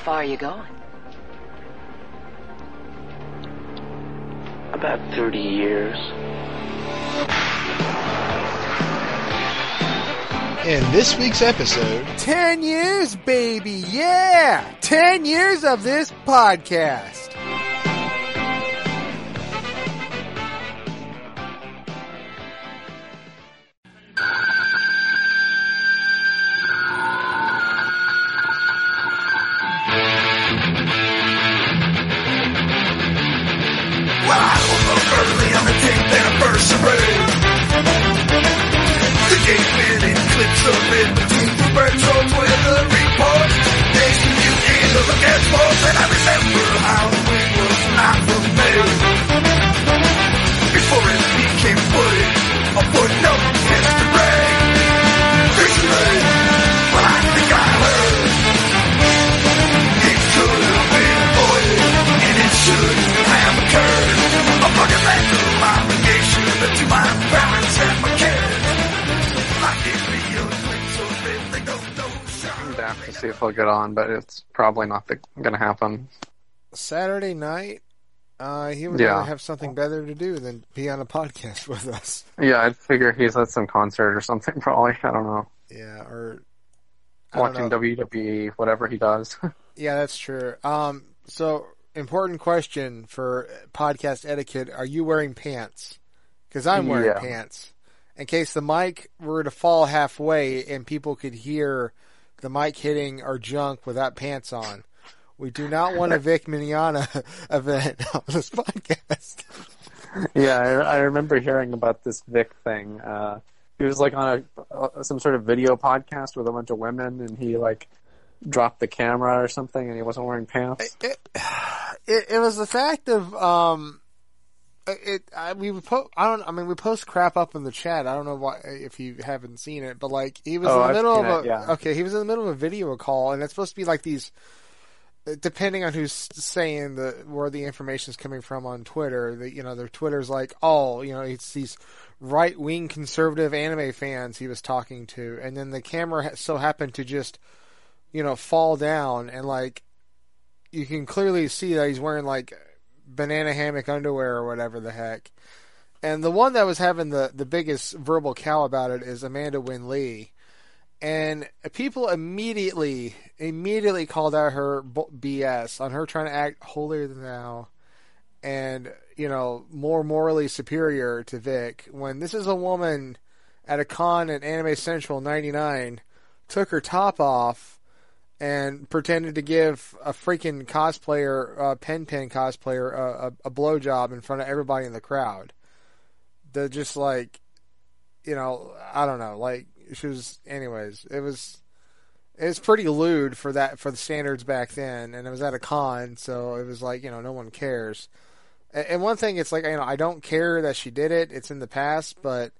far are you going? About 30 years. In this week's episode, 10 years, baby. Yeah. 10 years of this podcast. Saturday night, uh, he would Yeah. rather have something better to do than be on a podcast with us. Yeah, I'd figure he's at some concert or something. Probably, I don't know, Yeah, or watching know. WWE, whatever he does. Yeah, that's true. Um, so important question for podcast etiquette: Are you wearing pants? Because I'm wearing Yeah. pants. In case the mic were to fall halfway and people could hear the mic hitting our junk without pants on, we do not want a Vic Mignogna event on this podcast. yeah, I, I remember hearing about this Vic thing. Uh, he was like on a uh, some sort of video podcast with a bunch of women, and he like dropped the camera or something, and he wasn't wearing pants. it, it, it was the fact of um it I, we po- I don't I mean we post crap up in the chat I don't know why if you haven't seen it but like he was Oh, in the middle of seen a it, yeah. okay he was in the middle of a video call and it's supposed to be like these depending on who's saying the where the information is coming from on Twitter the you know their Twitter's like oh you know it's these right wing conservative anime fans he was talking to and then the camera so happened to just you know fall down and like you can clearly see that he's wearing like banana hammock underwear or whatever the heck. And the one that was having the, the biggest verbal cow about it is Amanda Winn-Lee. And people immediately, immediately called out her BS on her trying to act holier than thou and, you know, more morally superior to Vic when this is a woman at a con at Anime Central 99 took her top off and pretended to give a freaking cosplayer, uh, Pen Pen cosplayer, a, a, a blowjob in front of everybody in the crowd. They're just like, you know, I don't know, like she was. Anyways, it was it was pretty lewd for that for the standards back then, and it was at a con, so it was like you know no one cares. And, and one thing, it's like you know I don't care that she did it. It's in the past, but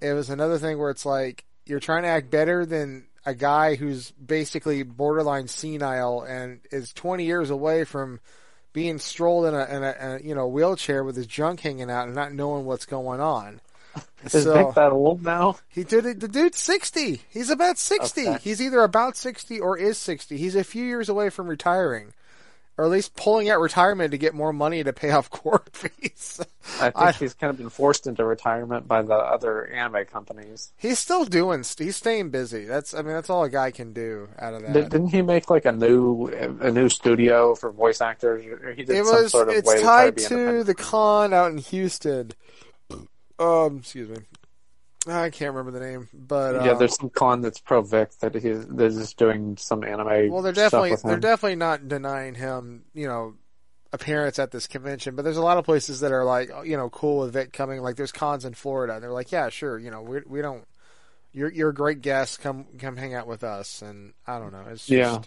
it was another thing where it's like you're trying to act better than a guy who's basically borderline senile and is 20 years away from being strolled in a, in a, in a you know wheelchair with his junk hanging out and not knowing what's going on. Is Vic that old now? He did it. The dude's 60. He's about 60. Okay. He's either about 60 or is 60. He's a few years away from retiring. Or at least pulling out retirement to get more money to pay off court fees. I think I- he's kind of been forced into retirement by the other anime companies. He's still doing, he's staying busy. That's, I mean, that's all a guy can do out of that. Did, didn't he make like a new a new studio for voice actors? He did it some was sort of it's to tied be to the con out in Houston. Um, excuse me. I can't remember the name, but yeah, um, there's some con that's pro Vic that he's they're just doing some anime. well, they're stuff definitely they're definitely not denying him, you know, appearance at this convention. But there's a lot of places that are like, you know, cool with Vic coming. Like there's cons in Florida, and they're like, yeah, sure, you know, we we don't. You're you're a great guest. Come come hang out with us, and I don't know. It's just, Yeah,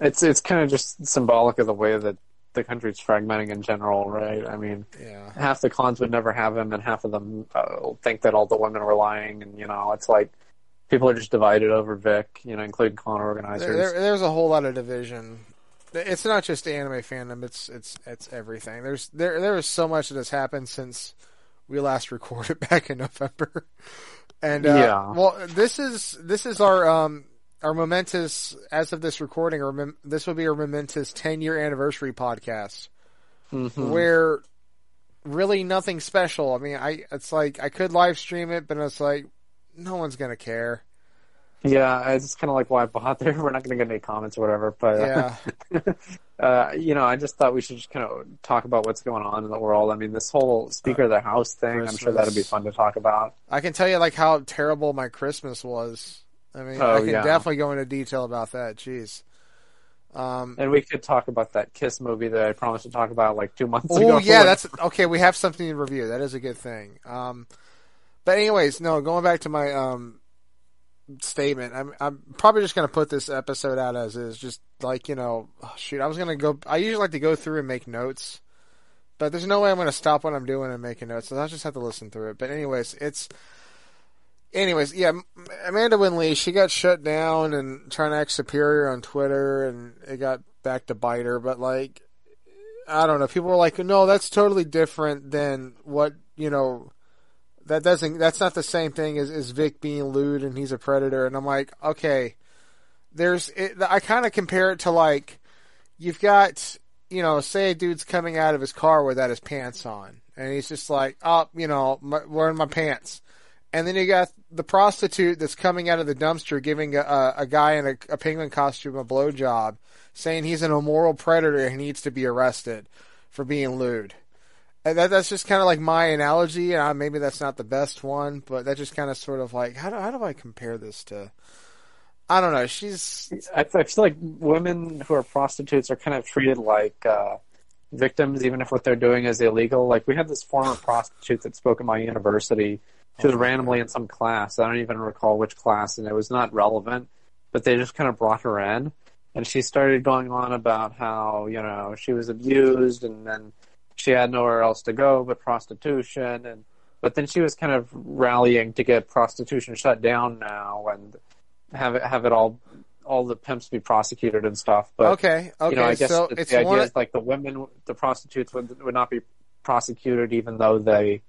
it's it's kind of just symbolic of the way that the country's fragmenting in general, right? I mean, yeah. half the cons would never have him, and half of them uh, think that all the women were lying, and you know, it's like people are just divided over Vic, you know, including con organizers. There, there- there's a whole lot of division. It's not just anime fandom. It's it's it's everything. There's there there is so much that has happened since we last recorded back in November. And uh, Yeah. well, this is this is our um our momentous, as of this recording, our, mem- this will be our momentous 10 year anniversary podcast Mhm. where really nothing special. I mean, I, it's like, I could live stream it, but it's like, no one's going to care. Yeah, it's kind of like why I bought there. We're not going to get any comments or whatever, but Yeah. uh, you know, I just thought we should just kind of talk about what's going on in the world. I mean, this whole Speaker of the House thing, I'm sure that'd be fun to talk about. I can tell you like how terrible my Christmas was. I mean, Oh, I can yeah. definitely go into detail about that. Jeez. Um, And we could talk about that Kiss movie that I promised to talk about like two months ago. oh yeah, that's okay. We have something to review. That is a good thing. Um, but anyways, no, going back to my um statement, I'm I'm probably just gonna put this episode out as is. Just like you know, oh, shoot, I was gonna go. I usually like to go through and make notes, but there's no way I'm gonna stop what I'm doing and making notes. So I'll just have to listen through it. But anyways, it's. Anyways, yeah, Amanda Winn-Lee, she got shut down and trying to act superior on Twitter, and it got back to bite her. But like, I don't know. People were like, "No, that's totally different than what you know." That doesn't. That's not the same thing as, as Vic being lewd and he's a predator. And I'm like, okay, there's. It, I kind of compare it to like, you've got, you know, say a dude's coming out of his car without his pants on, and he's just like, oh, you know, my, wearing my pants. And then you got the prostitute that's coming out of the dumpster giving a, a, guy in a, a penguin costume a blowjob, saying he's an immoral predator and needs to be arrested for being lewd. And that, that's just kind of like my analogy. Uh, maybe that's not the best one, but that just kind of sort of like how do how do I compare this to? I don't know. She's I, I feel like women who are prostitutes are kind of treated like uh, victims, even if what they're doing is illegal. Like we had this former prostitute that spoke at my university. She was randomly in some class. I don't even recall which class, and it was not relevant. But they just kind of brought her in, and she started going on about how you know she was abused, and then she had nowhere else to go but prostitution, and but then she was kind of rallying to get prostitution shut down now and have it have it all all the pimps be prosecuted and stuff. But okay. Okay, you know, I guess so the, it's the idea one. is like the women, the prostitutes would would not be prosecuted even though they,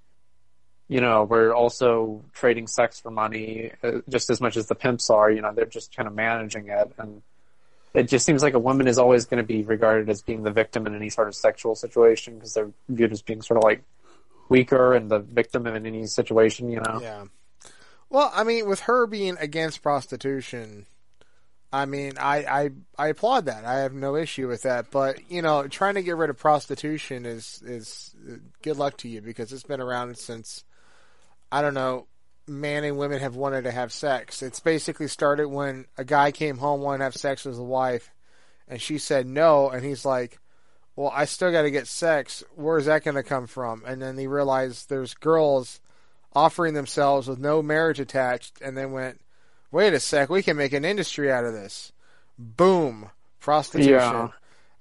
you know, we're also trading sex for money uh, just as much as the pimps are. You know, they're just kind of managing it, and it just seems like a woman is always going to be regarded as being the victim in any sort of sexual situation because they're viewed as being sort of like weaker and the victim in any situation. You know, Yeah. Well, I mean, with her being against prostitution, I mean, I, I I applaud that. I have no issue with that. But you know, trying to get rid of prostitution is is good luck to you because it's been around since I don't know. Man and women have wanted to have sex. It's basically started when a guy came home wanted to have sex with his wife, and she said no, and he's like, "Well, I still got to get sex. Where's that going to come from?" And then he realized there's girls offering themselves with no marriage attached, and then went, "Wait a sec, we can make an industry out of this." Boom, prostitution. Yeah.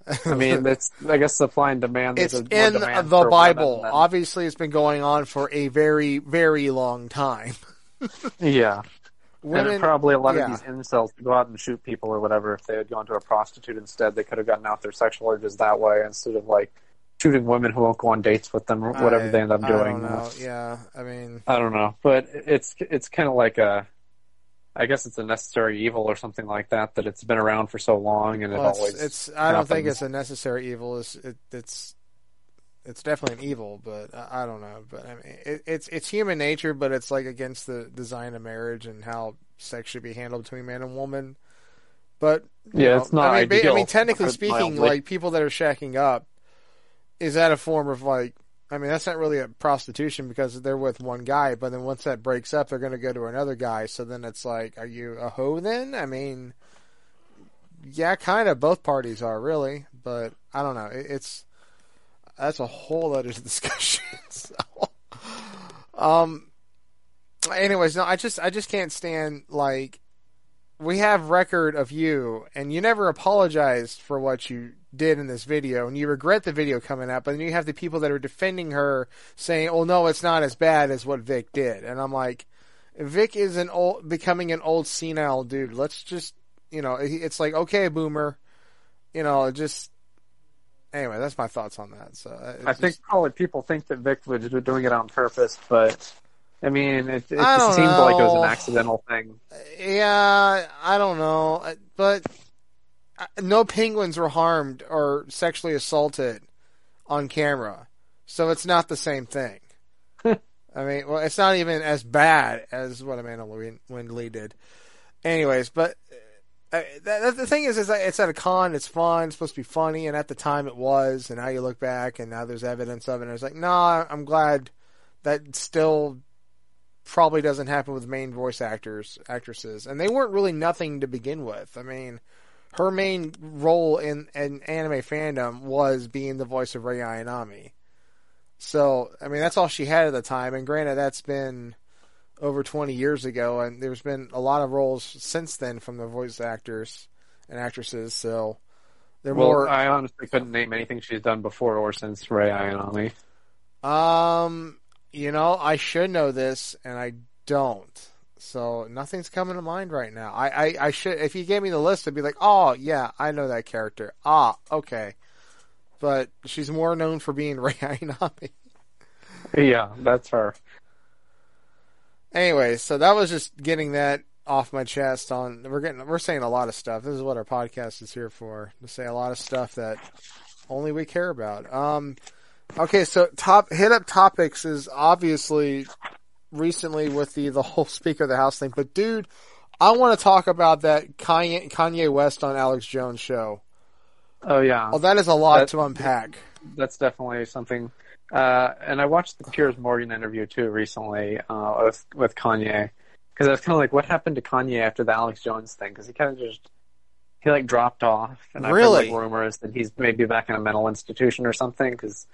I mean, it's I guess supply and demand. it's in demand the Bible. women Obviously, it's been going on for a very, very long time. Yeah. Women, and probably a lot yeah. of these incels go out and shoot people or whatever. If they had gone to a prostitute instead, they could have gotten out their sexual urges that way instead of like shooting women who won't go on dates with them or whatever I- they end up doing. Yeah, I mean, I don't know, but it's it's kind of like a, I guess it's a necessary evil or something like that. That it's been around for so long and it it's, always. it's. I don't think it's a necessary evil. It's it, it's it's definitely an evil, but I, I don't know. But I mean, it, it's it's human nature, but it's like against the design of marriage and how sex should be handled between man and woman. But Yeah, know, it's not I mean, ba- I mean, technically speaking, mildly. like people that are shacking up, is that a form of like? I mean, that's not really a prostitution because they're with one guy, but then once that breaks up, they're going to go to another guy. So then it's like, are you a hoe then? I mean, yeah, kind of. Both parties are really, but I don't know. It, it's that's a whole other discussion. so, um. Anyways, no, I just I just can't stand like we have record of you, and you never apologized for what you did in this video, and you regret the video coming out. But then you have the people that are defending her saying, "Oh no, it's not as bad as what Vic did," and I'm like. Vic is an old, becoming an old senile dude. Let's just, you know, it's like, okay, boomer, you know, just, anyway, that's my thoughts on that. So uh, I think probably people think that Vic was doing it on purpose, but I mean, it, it I just seemed like it was an accidental thing. Yeah, I don't know, but uh, no penguins were harmed or sexually assaulted on camera, so it's not the same thing. I mean, well, it's not even as bad as what Amanda Lindley did. Anyways, but uh, that, the thing is, is it's at a con. It's fun. It's supposed to be funny, and at the time it was. And now you look back, and now there's evidence of it. And it's like, no, nah, I'm glad that still probably doesn't happen with main voice actors, actresses, and they weren't really nothing to begin with. I mean, her main role in, in anime fandom was being the voice of Rei Ayanami. So, I mean, that's all she had at the time. And granted, that's been over 20 years ago, and there's been a lot of roles since then from the voice actors and actresses. So, they're Well, more. I honestly couldn't name anything she's done before or since Rei Ayanami. Um, you know, I should know this, and I don't. So nothing's coming to mind right now. I, I, I should. If you gave me the list, I'd be like, oh yeah, I know that character. Ah, okay. But she's more known for being Rei Ayanami. Yeah, that's her. Anyway, so that was just getting that off my chest. On we're getting we're saying a lot of stuff. This is what our podcast is here for to say a lot of stuff that only we care about. Um, okay, so top hit up topics is obviously recently with the the whole Speaker of the House thing, but dude, I want to talk about that Kanye Kanye West on Alex Jones show. Oh yeah, Well, that is a lot That- to unpack. that's definitely something. Uh, and I watched the Piers Morgan interview too recently uh, with with Kanye because I was kind of like, what happened to Kanye after the Alex Jones thing? Because he kind of just he like dropped off, and I've Really? heard like rumors that he's maybe back in a mental institution or something. Because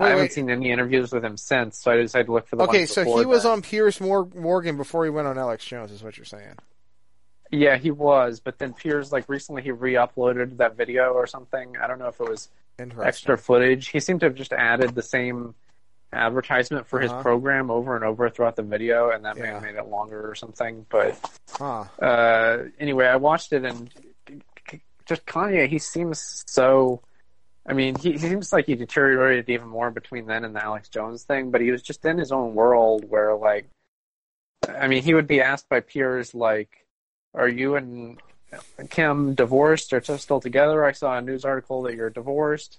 I haven't wait. seen any interviews with him since, so I decided to look for the Okay, so he was then. on Piers Mor- Morgan before he went on Alex Jones, is what you're saying? Yeah, he was, but then Piers like recently he re-uploaded that video or something. I don't know if it was extra footage. He seemed to have just added the same advertisement for his Uh-huh. program over and over throughout the video, and that may have made it longer or something. But Huh. uh, anyway, I watched it, and just Kanye, he seems so. I mean, he, he seems like he deteriorated even more between then and the Alex Jones thing, but he was just in his own world where, like, I mean, he would be asked by Piers, like, are you and Kim divorced or still together? I saw a news article that you're divorced.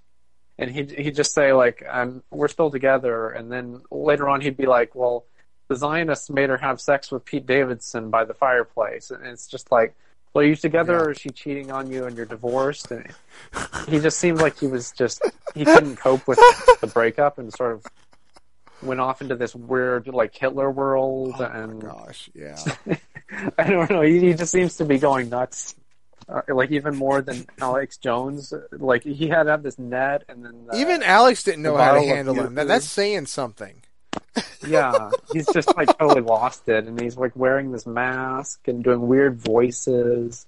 And he'd, he'd just say, like, um, we're still together. And then later on, he'd be like, well, the Zionists made her have sex with Pete Davidson by the fireplace. And it's just like, well, are you together Yeah. or is she cheating on you and you're divorced? And he just seemed like he was just, he couldn't cope with the breakup and sort of went off into this weird, like, Hitler world. Oh and gosh, yeah. I don't know. He, he just seems to be going nuts. Uh, like even more than Alex Jones. Like he had to have this net, and then the- Even Alex didn't know how to handle him. That, that's saying something. Yeah, he's just like totally lost it, and he's like wearing this mask and doing weird voices,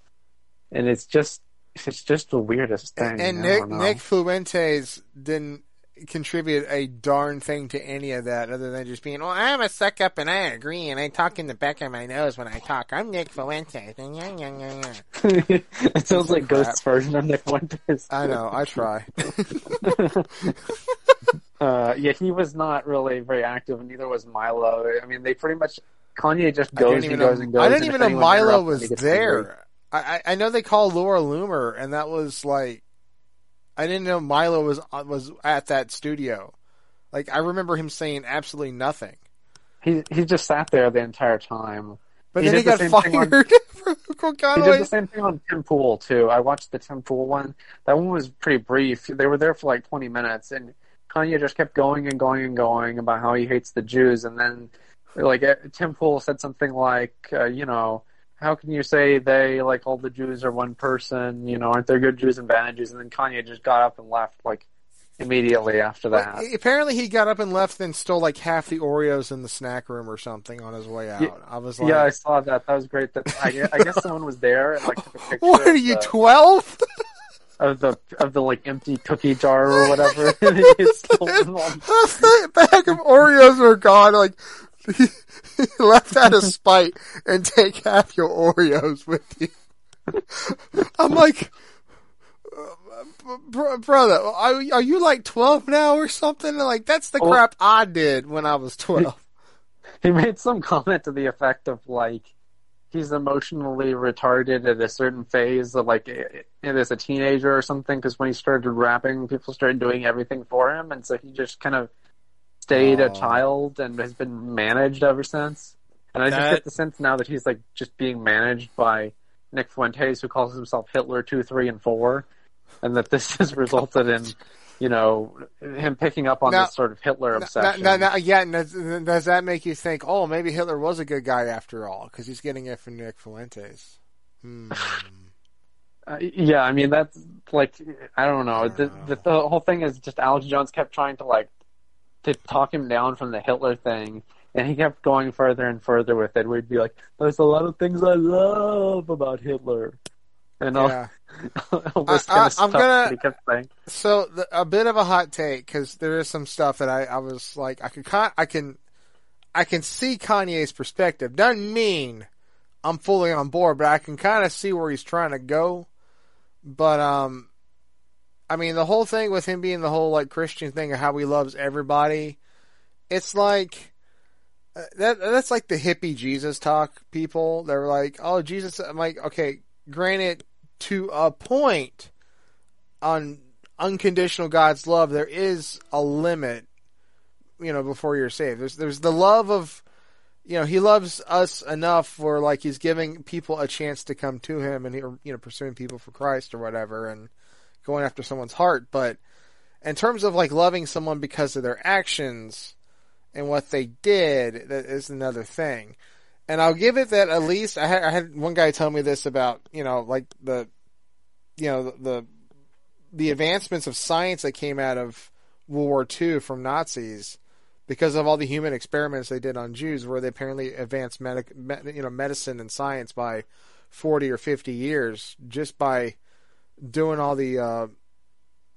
and it's just it's just the weirdest thing. And Nick. Nick Fuentes didn't contribute a darn thing to any of that other than just being, well, I'm a suck up and I agree and I talk in the back of my nose when I talk. I'm Nick Fuentes. It sounds like. Ghost's version of Nick Fuentes. I know, I try. Uh, yeah, he was not really very active, and neither was Milo. I mean, they pretty much Kanye just goes even and know, goes and goes. I didn't even know Milo was he gets angry. there. I, I know they call Laura Loomer, and that was like, I didn't know Milo was uh, was at that studio. Like I remember him saying absolutely nothing, He he just sat there the entire time. but He then he the got on- fired from He did the same thing on Tim Pool too. I watched the Tim Pool one. That one was pretty brief. They were there for like 20 minutes, and Kanye just kept going and going and going about how he hates the Jews, and then like eh, Tim Pool said something like, uh, you know. How can you say they like all the Jews are one person? You know, aren't there good Jews and bad Jews? And then Kanye just got up and left like immediately after that. Well, apparently, he got up and left, and stole like half the Oreos in the snack room or something on his way out. Yeah, I was like, yeah, I saw that. That was great. That I, I guess someone was there and like took a picture. "What are you, twelve? Of the of the like empty cookie jar or whatever. It's the bag of Oreos were gone. Like he, he left out of spite and take half your Oreos with you. I'm like, br- brother, are, are you like 12 now or something? Like that's the Well- crap I did when I was 12. he made some comment to the effect of like he's emotionally retarded at a certain phase of like as a teenager or something because when he started rapping people started doing everything for him and so he just kind of stayed Oh. a child and has been managed ever since and i That- just get the sense now that he's like just being managed by nick fuentes who calls himself hitler 2 3 and 4 and that this has resulted in you know him picking up on Now- this sort of hitler obsession now, now, yeah, does, does that make you think, oh, maybe Hitler was a good guy after all, because he's getting it from Nick Fuentes? Hmm. Uh, yeah, I mean that's like I don't know. The, know. the the whole thing is just Alex Jones kept trying to like to talk him down from the Hitler thing, and he kept going further and further with it. We'd be like, "There's a lot of things I love about Hitler," and all, yeah. all this I- kind I- of I'm gonna- kept. So the, a bit of a hot take because there is some stuff that I, I was like I could con- I can I can see Kanye's perspective. Doesn't mean I'm fully on board, but I can kind of see where he's trying to go. But um, I mean the whole thing with him being the whole like Christian thing of how he loves everybody. It's like uh, that. That's like the hippie Jesus talk. People they're like, oh Jesus. I'm like, okay, granted to a point on unconditional God's love, there is a limit, you know, before you're saved. There's there's the love of you know, he loves us enough where like he's giving people a chance to come to him and he you know, pursuing people for Christ or whatever and going after someone's heart. But in terms of like loving someone because of their actions and what they did, that is another thing. And I'll give it that at least I had, I had one guy tell me this about, you know, like the, you know, the, the the advancements of science that came out of World War II from Nazis because of all the human experiments they did on Jews, where they apparently advanced medic, me, you know, medicine and science by forty or fifty years just by doing all the uh,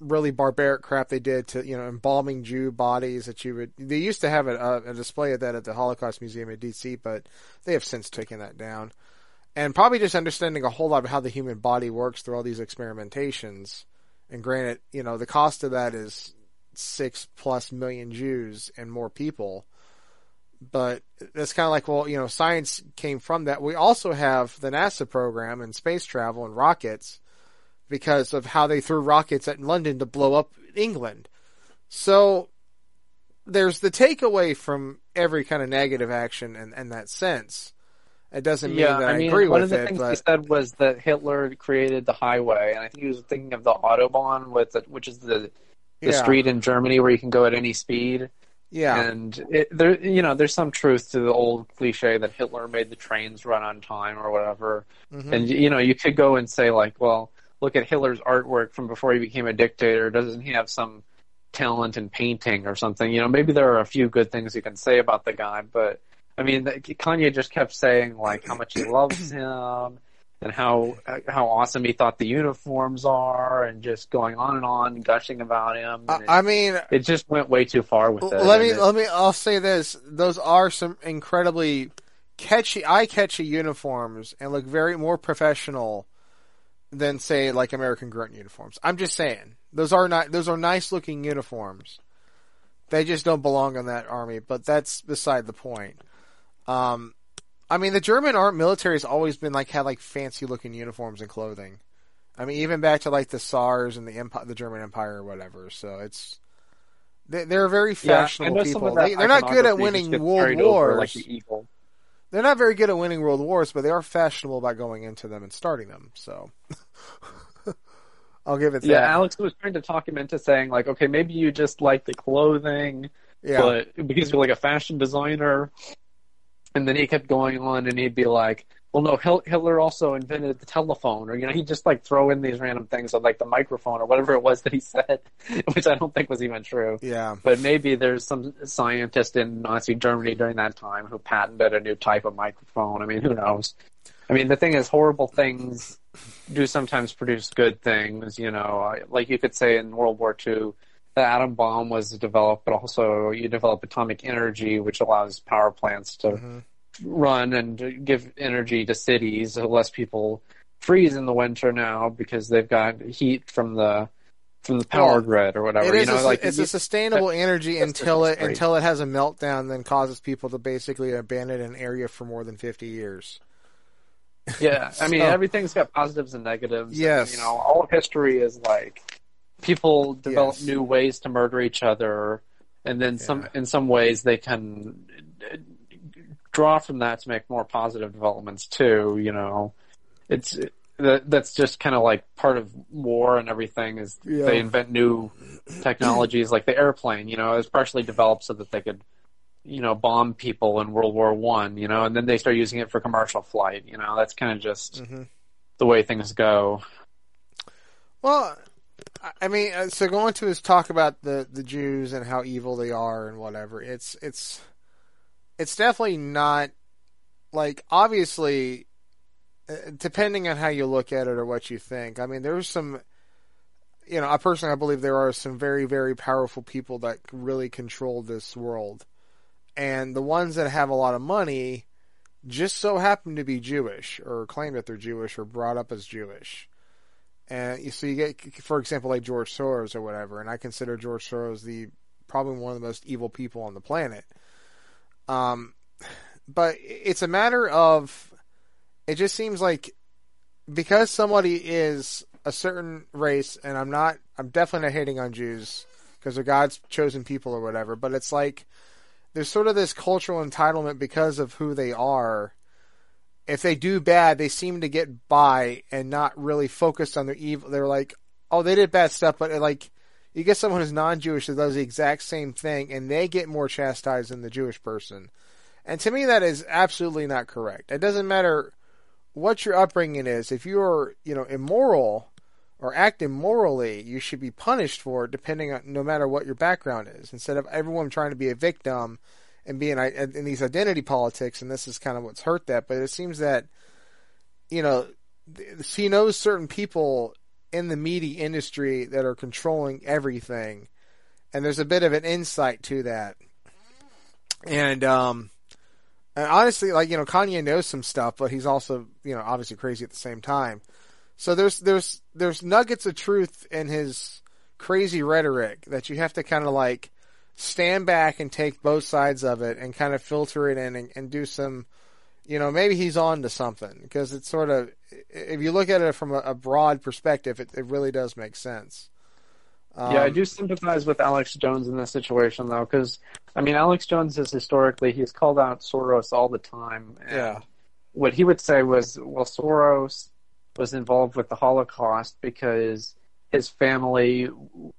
really barbaric crap they did to you know embalming Jew bodies that you would. They used to have a, a display of that at the Holocaust Museum in D.C., but they have since taken that down. And probably just understanding a whole lot of how the human body works through all these experimentations. And granted, you know, the cost of that is six plus million Jews and more people. But that's kind of like, well, you know, science came from that. We also have the NASA program and space travel and rockets because of how they threw rockets at London to blow up England. So there's the takeaway from every kind of negative action in, in that sense. It doesn't mean Yeah, that I, I mean, agree one with of the it, things but he said was that Hitler created the highway, and I think he was thinking of the autobahn, with it, which is the the yeah, street in Germany where you can go at any speed. yeah, And it, there, you know, there's some truth to the old cliche that Hitler made the trains run on time or whatever. mhm. And you know, you could go and say like, well, look at Hitler's artwork from before he became a dictator. Doesn't he have some talent in painting or something? You know, maybe there are a few good things you can say about the guy, but I mean, Kanye just kept saying like how much he loves him and how how awesome he thought the uniforms are, and just going on and on, gushing about him. It, I, mean, it just went way too far with it. let me it- let me. I'll say this: those are some incredibly catchy, eye-catchy uniforms, and look very more professional than say like American Grunt uniforms. I'm just saying those are not those are nice-looking uniforms. They just don't belong in that army, but that's beside the point. Um, I mean, the German art military has always been like had like fancy-looking uniforms and clothing. I mean, even back to like the SARS and the Empire, the German Empire or whatever. So it's they, they're very fashionable some people. They, they're not good at winning world carried over, like the eagle. They're not very good at winning world wars, but they are fashionable about going into them and starting them. So I'll give it that. Yeah, Alex was trying to talk him into saying like, okay, maybe you just like the clothing, yeah. but because you're like a fashion designer. And then he kept going on, and he'd be like, "Well, no, Hitler also invented the telephone," or you know, he'd just like throw in these random things on like the microphone or whatever it was that he said, which I don't think was even true. yeah. But maybe there's some scientist in Nazi Germany during that time who patented a new type of microphone. I mean, who knows? I mean, the thing is, horrible things do sometimes produce good things. You know, like you could say in World War II, the atom bomb was developed, but also you develop atomic energy, which allows power plants to Mhm. Run and give energy to cities. So less people freeze in the winter now because they've got heat from the from the power grid or whatever. It you know, a, like it's a sustainable energy until it great. until it has a meltdown, then causes people to basically abandon an area for more than fifty years. Yeah, I mean everything's got positives and negatives. and, Yes. you know, all of history is like people develop Yes. new ways to murder each other, and then some in some ways they can draw from that to make more positive developments too. You know, it's that that's just kind of like part of war and everything is Yeah. they invent new technologies like the airplane. You know, it was partially developed so that they could you know, bomb people in World War One, you know, and then they start using it for commercial flight. You know, that's kind of just hmm the way things go. Well, I- I mean, uh, so going to his talk about the the Jews and how evil they are and whatever. It's it's it's definitely not like obviously uh, depending on how you look at it or what you think. I mean, there's some you know, I personally I believe there are some very very powerful people that really control this world. And the ones that have a lot of money just so happen to be Jewish or claim that they're Jewish or brought up as Jewish. And you so you get, for example, like George Soros or whatever, and I consider George Soros the probably one of the most evil people on the planet. Um, but it's a matter of it just seems like because somebody is a certain race, and I'm not, I'm definitely not hating on Jews because they're God's chosen people or whatever, but it's like there's sort of this cultural entitlement because of who they are if they do bad, they seem to get by and not really focused on their evil. They're like, oh, they did bad stuff, but like, you get someone who's non-Jewish that does the exact same thing, and they get more chastised than the Jewish person. And to me, that is absolutely not correct. It doesn't matter what your upbringing is. If you're, you know, immoral or act immorally, you should be punished for it, depending on no matter what your background is. Instead of everyone trying to be a victim and being in these identity politics, and this is kind of what's hurt that. But it seems that you know he knows certain people in the media industry that are controlling everything, and there's a bit of an insight to that. And um, and honestly, like you know, Kanye knows some stuff, but he's also you know obviously crazy at the same time. So there's there's there's nuggets of truth in his crazy rhetoric that you have to kind of like stand back and take both sides of it and kind of filter it in and, and do some, you know, maybe he's on to something because it's sort of, if you look at it from a, a broad perspective, it, it really does make sense. Um, yeah, I do sympathize with Alex Jones in this situation though, because I mean, Alex Jones is historically he's called out Soros all the time. And Yeah. What he would say was, well, Soros was involved with the Holocaust because his family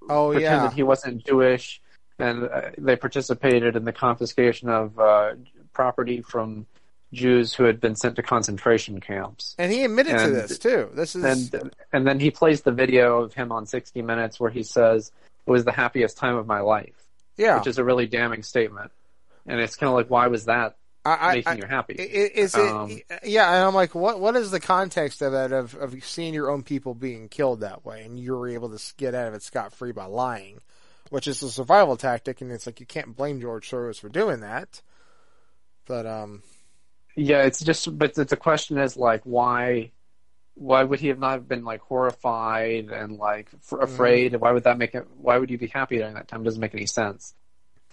Oh pretended yeah, he wasn't Jewish, and uh, they participated in the confiscation of uh, property from Jews who had been sent to concentration camps. and he admitted to this too. This is And and then he plays the video of him on 60 Minutes where he says it was the happiest time of my life, yeah. which is a really damning statement. And it's kind of like, why was that I, making I, you happy? Is it? Um, yeah, and I'm like, what? What is the context of that? Of of seeing your own people being killed that way, and you were able to get out of it scot free by lying, which is a survival tactic, and it's like you can't blame George Soros for doing that. But um, Yeah, it's just, but the, question is like, why, why would he have not been like horrified and like f- afraid? Why would that make it? Why would you be happy during that time? It doesn't make any sense.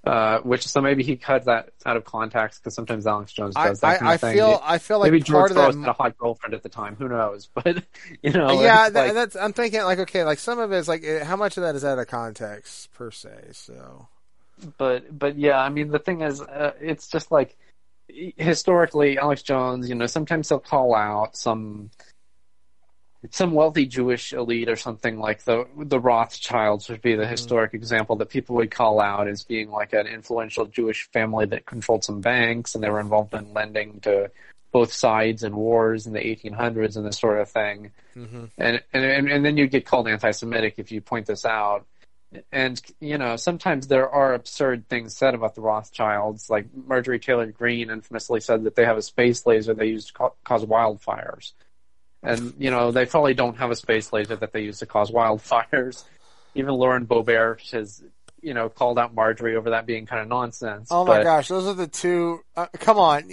Uh, which so maybe he cut that out of context because sometimes Alex Jones I does that I, kind I of thing. feel I feel like maybe part George that. Soros had a hot girlfriend at the time. Who knows? But you know, yeah, that, like- that's. I'm thinking like, okay, like some of it is like, how much of that is out of context per se? So but but yeah, I mean the thing is, uh, it's just like historically, Alex Jones. You know, sometimes he'll call out some some wealthy Jewish elite or something like the the Rothschilds would be the historic example that people would call out as being like an influential Jewish family that controlled some banks and they were involved in lending to both sides in wars in the 1800s and this sort of thing. Mhm. And, and and then you get called anti-Semitic if you point this out. And you know, sometimes there are absurd things said about the Rothschilds. Like Marjorie Taylor Greene infamously said that they have a space laser they use to ca- cause wildfires. And you know, they probably don't have a space laser that they use to cause wildfires. Even Lauren Boebert has, you know, called out Marjorie over that being kind of nonsense. Oh my But- gosh, those are the two. Uh, come on,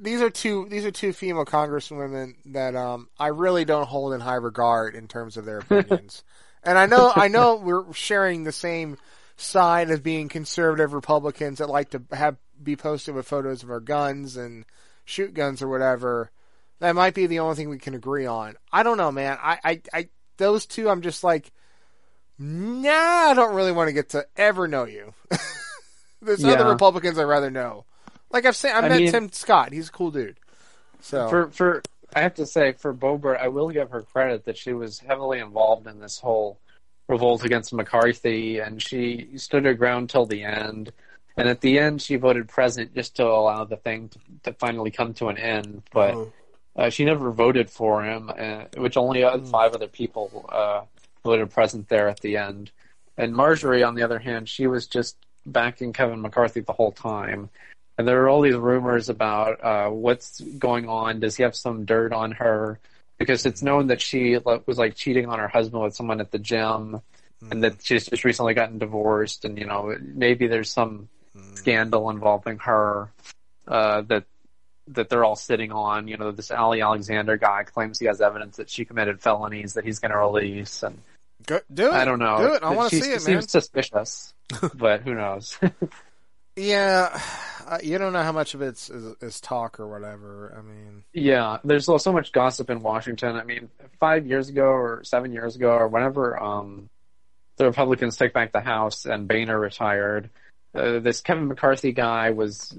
these are two. These are two female congresswomen that um I really don't hold in high regard in terms of their opinions. And I know, I know we're sharing the same side as being conservative Republicans that like to have be posted with photos of our guns and shoot guns or whatever. That might be the only thing we can agree on. I don't know, man. I, I, I those two, I'm just like, nah, I don't really want to get to ever know you. There's Yeah. other Republicans I'd rather know. Like I've seen, I, I met mean- Tim Scott. He's a cool dude. So For for I have to say for Boebert, I will give her credit that she was heavily involved in this whole revolt against McCarthy, and she stood her ground till the end. And at the end, she voted present just to allow the thing to, to finally come to an end. But Oh. uh, she never voted for him, uh, which only uh, five other people uh, voted present there at the end. And Marjorie, on the other hand, she was just backing Kevin McCarthy the whole time. And there are all these rumors about uh, what's going on. Does he have some dirt on her? Because it's known that she was like cheating on her husband with someone at the gym, and that she's just recently gotten divorced. And you know, maybe there's some scandal involving her uh, that that they're all sitting on. You know, this Ali Alexander guy claims he has evidence that she committed felonies that he's going to release, and Go, do it. I don't know. Do it. I want to see it, seems suspicious, but who knows? Yeah, you don't know how much of it's is, is talk or whatever. I mean, Yeah, there's so so much gossip in Washington. I mean, five years ago or seven years ago or whenever um, the Republicans took back the House and Boehner retired, uh, this Kevin McCarthy guy was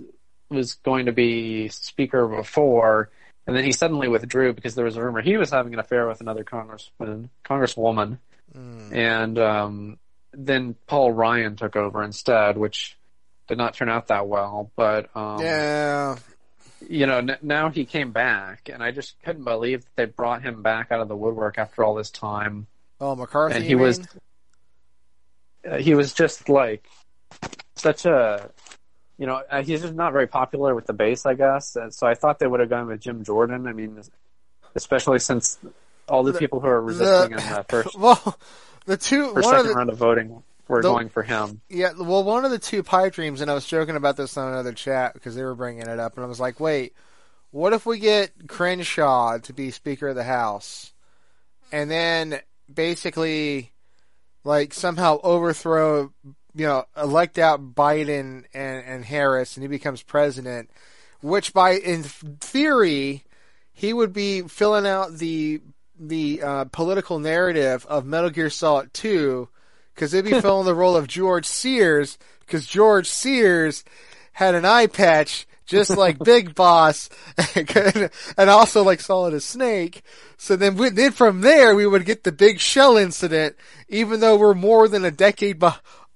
was going to be Speaker before, and then he suddenly withdrew because there was a rumor he was having an affair with another congressman, congresswoman, mm, and um, then Paul Ryan took over instead, which did not turn out that well. But um, yeah, you know, n- now he came back, and I just couldn't believe that they brought him back out of the woodwork after all this time. oh McCarthy. and he was-? Uh, he was just like such a, you know, uh, he's just not very popular with the base, I guess. And so I thought they would have gone with Jim Jordan. I mean, especially since all the, The- people who are resisting the- in the first well, the two or one of second the round of voting were the- going for him. yeah, well, one of the two pipe dreams, and I was joking about this on another chat because they were bringing it up, and I was like, wait, what if we get Crenshaw to be Speaker of the House, and then basically, like somehow overthrow, you know, elect out Biden and and Harris, and he becomes president, which by in theory, he would be filling out the the uh, political narrative of Metal Gear Solid Two because they'd be filling the role of George Sears because George Sears had an eye patch just like Big Boss and also like Solidus Snake. So then, we, then from there we would get the Big Shell incident, even though we're more than a decade, be-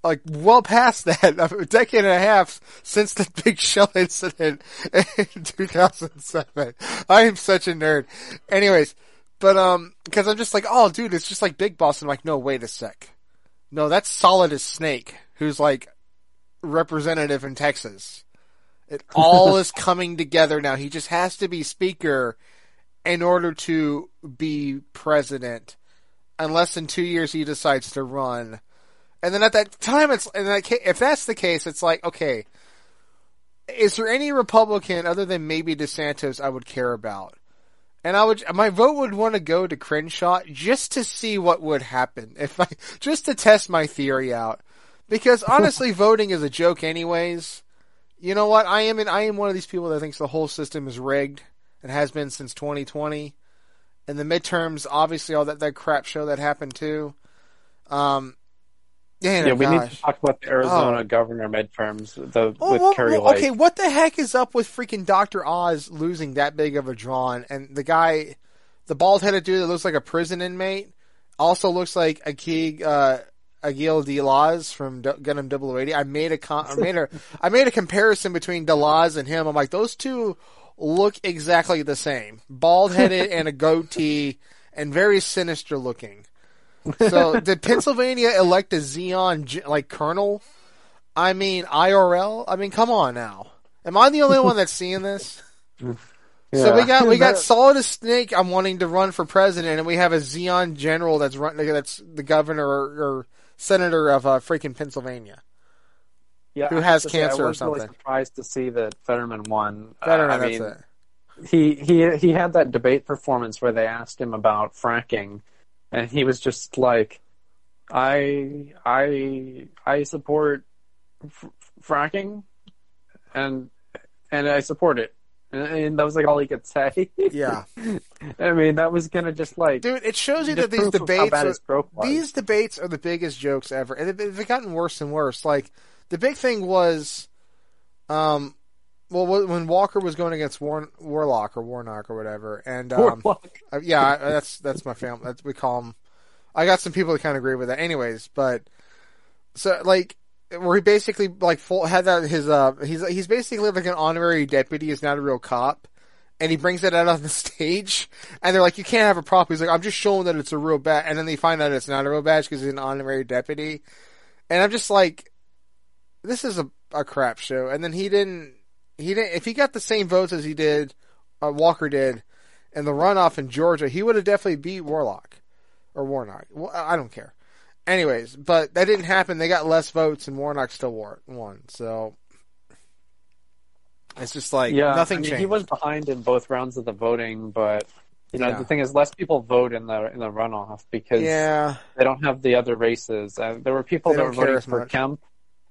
like well past that, a decade and a half since the Big Shell incident in 2007. I am such a nerd. Anyways, but um, because I'm just like, oh, dude, it's just like Big Boss. I'm like, no, wait a sec. No, that's Solidus Snake, who's like representative in Texas. It all is coming together now. He just has to be speaker in order to be president, unless in two years he decides to run. And then at that time, it's and that if that's the case, it's like okay, is there any Republican other than maybe DeSantis I would care about? And I would, my vote would want to go to Crenshaw just to see what would happen if I, just to test my theory out. Because honestly, voting is a joke anyways. You know what? I am in, I am one of these people that thinks the whole system is rigged and has been since 2020. And the midterms, obviously all that, that crap show that happened too. Um, yeah, Yeah, we need to talk about the Arizona Oh. governor midterms the, Oh, with well, Kari Lake. okay, what the heck is up with freaking Doctor Oz losing that big of a draw? And the guy, the bald-headed dude that looks like a prison inmate, also looks like Akig uh, Aguille Delaz from D- Gundam 080. I made a con- I made a I made a comparison between Delaz and him. I'm like, those two look exactly the same, bald-headed and a goatee, and very sinister looking. So did Pennsylvania elect a Zeon like colonel? I mean IRL. I mean, come on now. Am I the only one that's seeing this? So we got we got Solidus Snake. I'm wanting to run for president, and we have a Zeon general that's run that's the governor or, or senator of uh, freaking Pennsylvania. yeah, who has to say, cancer I or was really something. surprised to see that Fetterman won. Uh, I that's mean, it. he he he had that debate performance where they asked him about fracking, and he was just like, I I I support f- fracking, and and I support it. And, and that was like all he could say. Yeah, I mean, that was kind of just like dude, it shows you that these proof of how debates are, his stroke was. these debates are the biggest jokes ever, and they've, they've gotten worse and worse. Like the big thing was, um, well, when Walker was going against War- Warlock or Warnock or whatever, and um, yeah, I, that's that's my family. That's, we call him. I got some people that kind of agree with that, anyways. But so like. Where he basically like full, had that his uh he's he's basically like an honorary deputy He's not a real cop, and he brings it out on the stage, and they're like, "You can't have a prop." He's like, "I'm just showing that it's a real badge," and then they find out it's not a real badge because he's an honorary deputy, and I'm just like, "This is a a crap show." And then he didn't he didn't if he got the same votes as he did, uh, Walker did, in the runoff in Georgia, he would have definitely beat Warlock or Warnock. Well, I don't care. Anyways, but that didn't happen. They got less votes, and Warnock still won. So it's just like yeah, nothing I mean, changed. He was behind in both rounds of the voting, but you know Yeah. the thing is, less people vote in the in the runoff because yeah, they don't have the other races. Uh, there were people They that were voting for much. Kemp,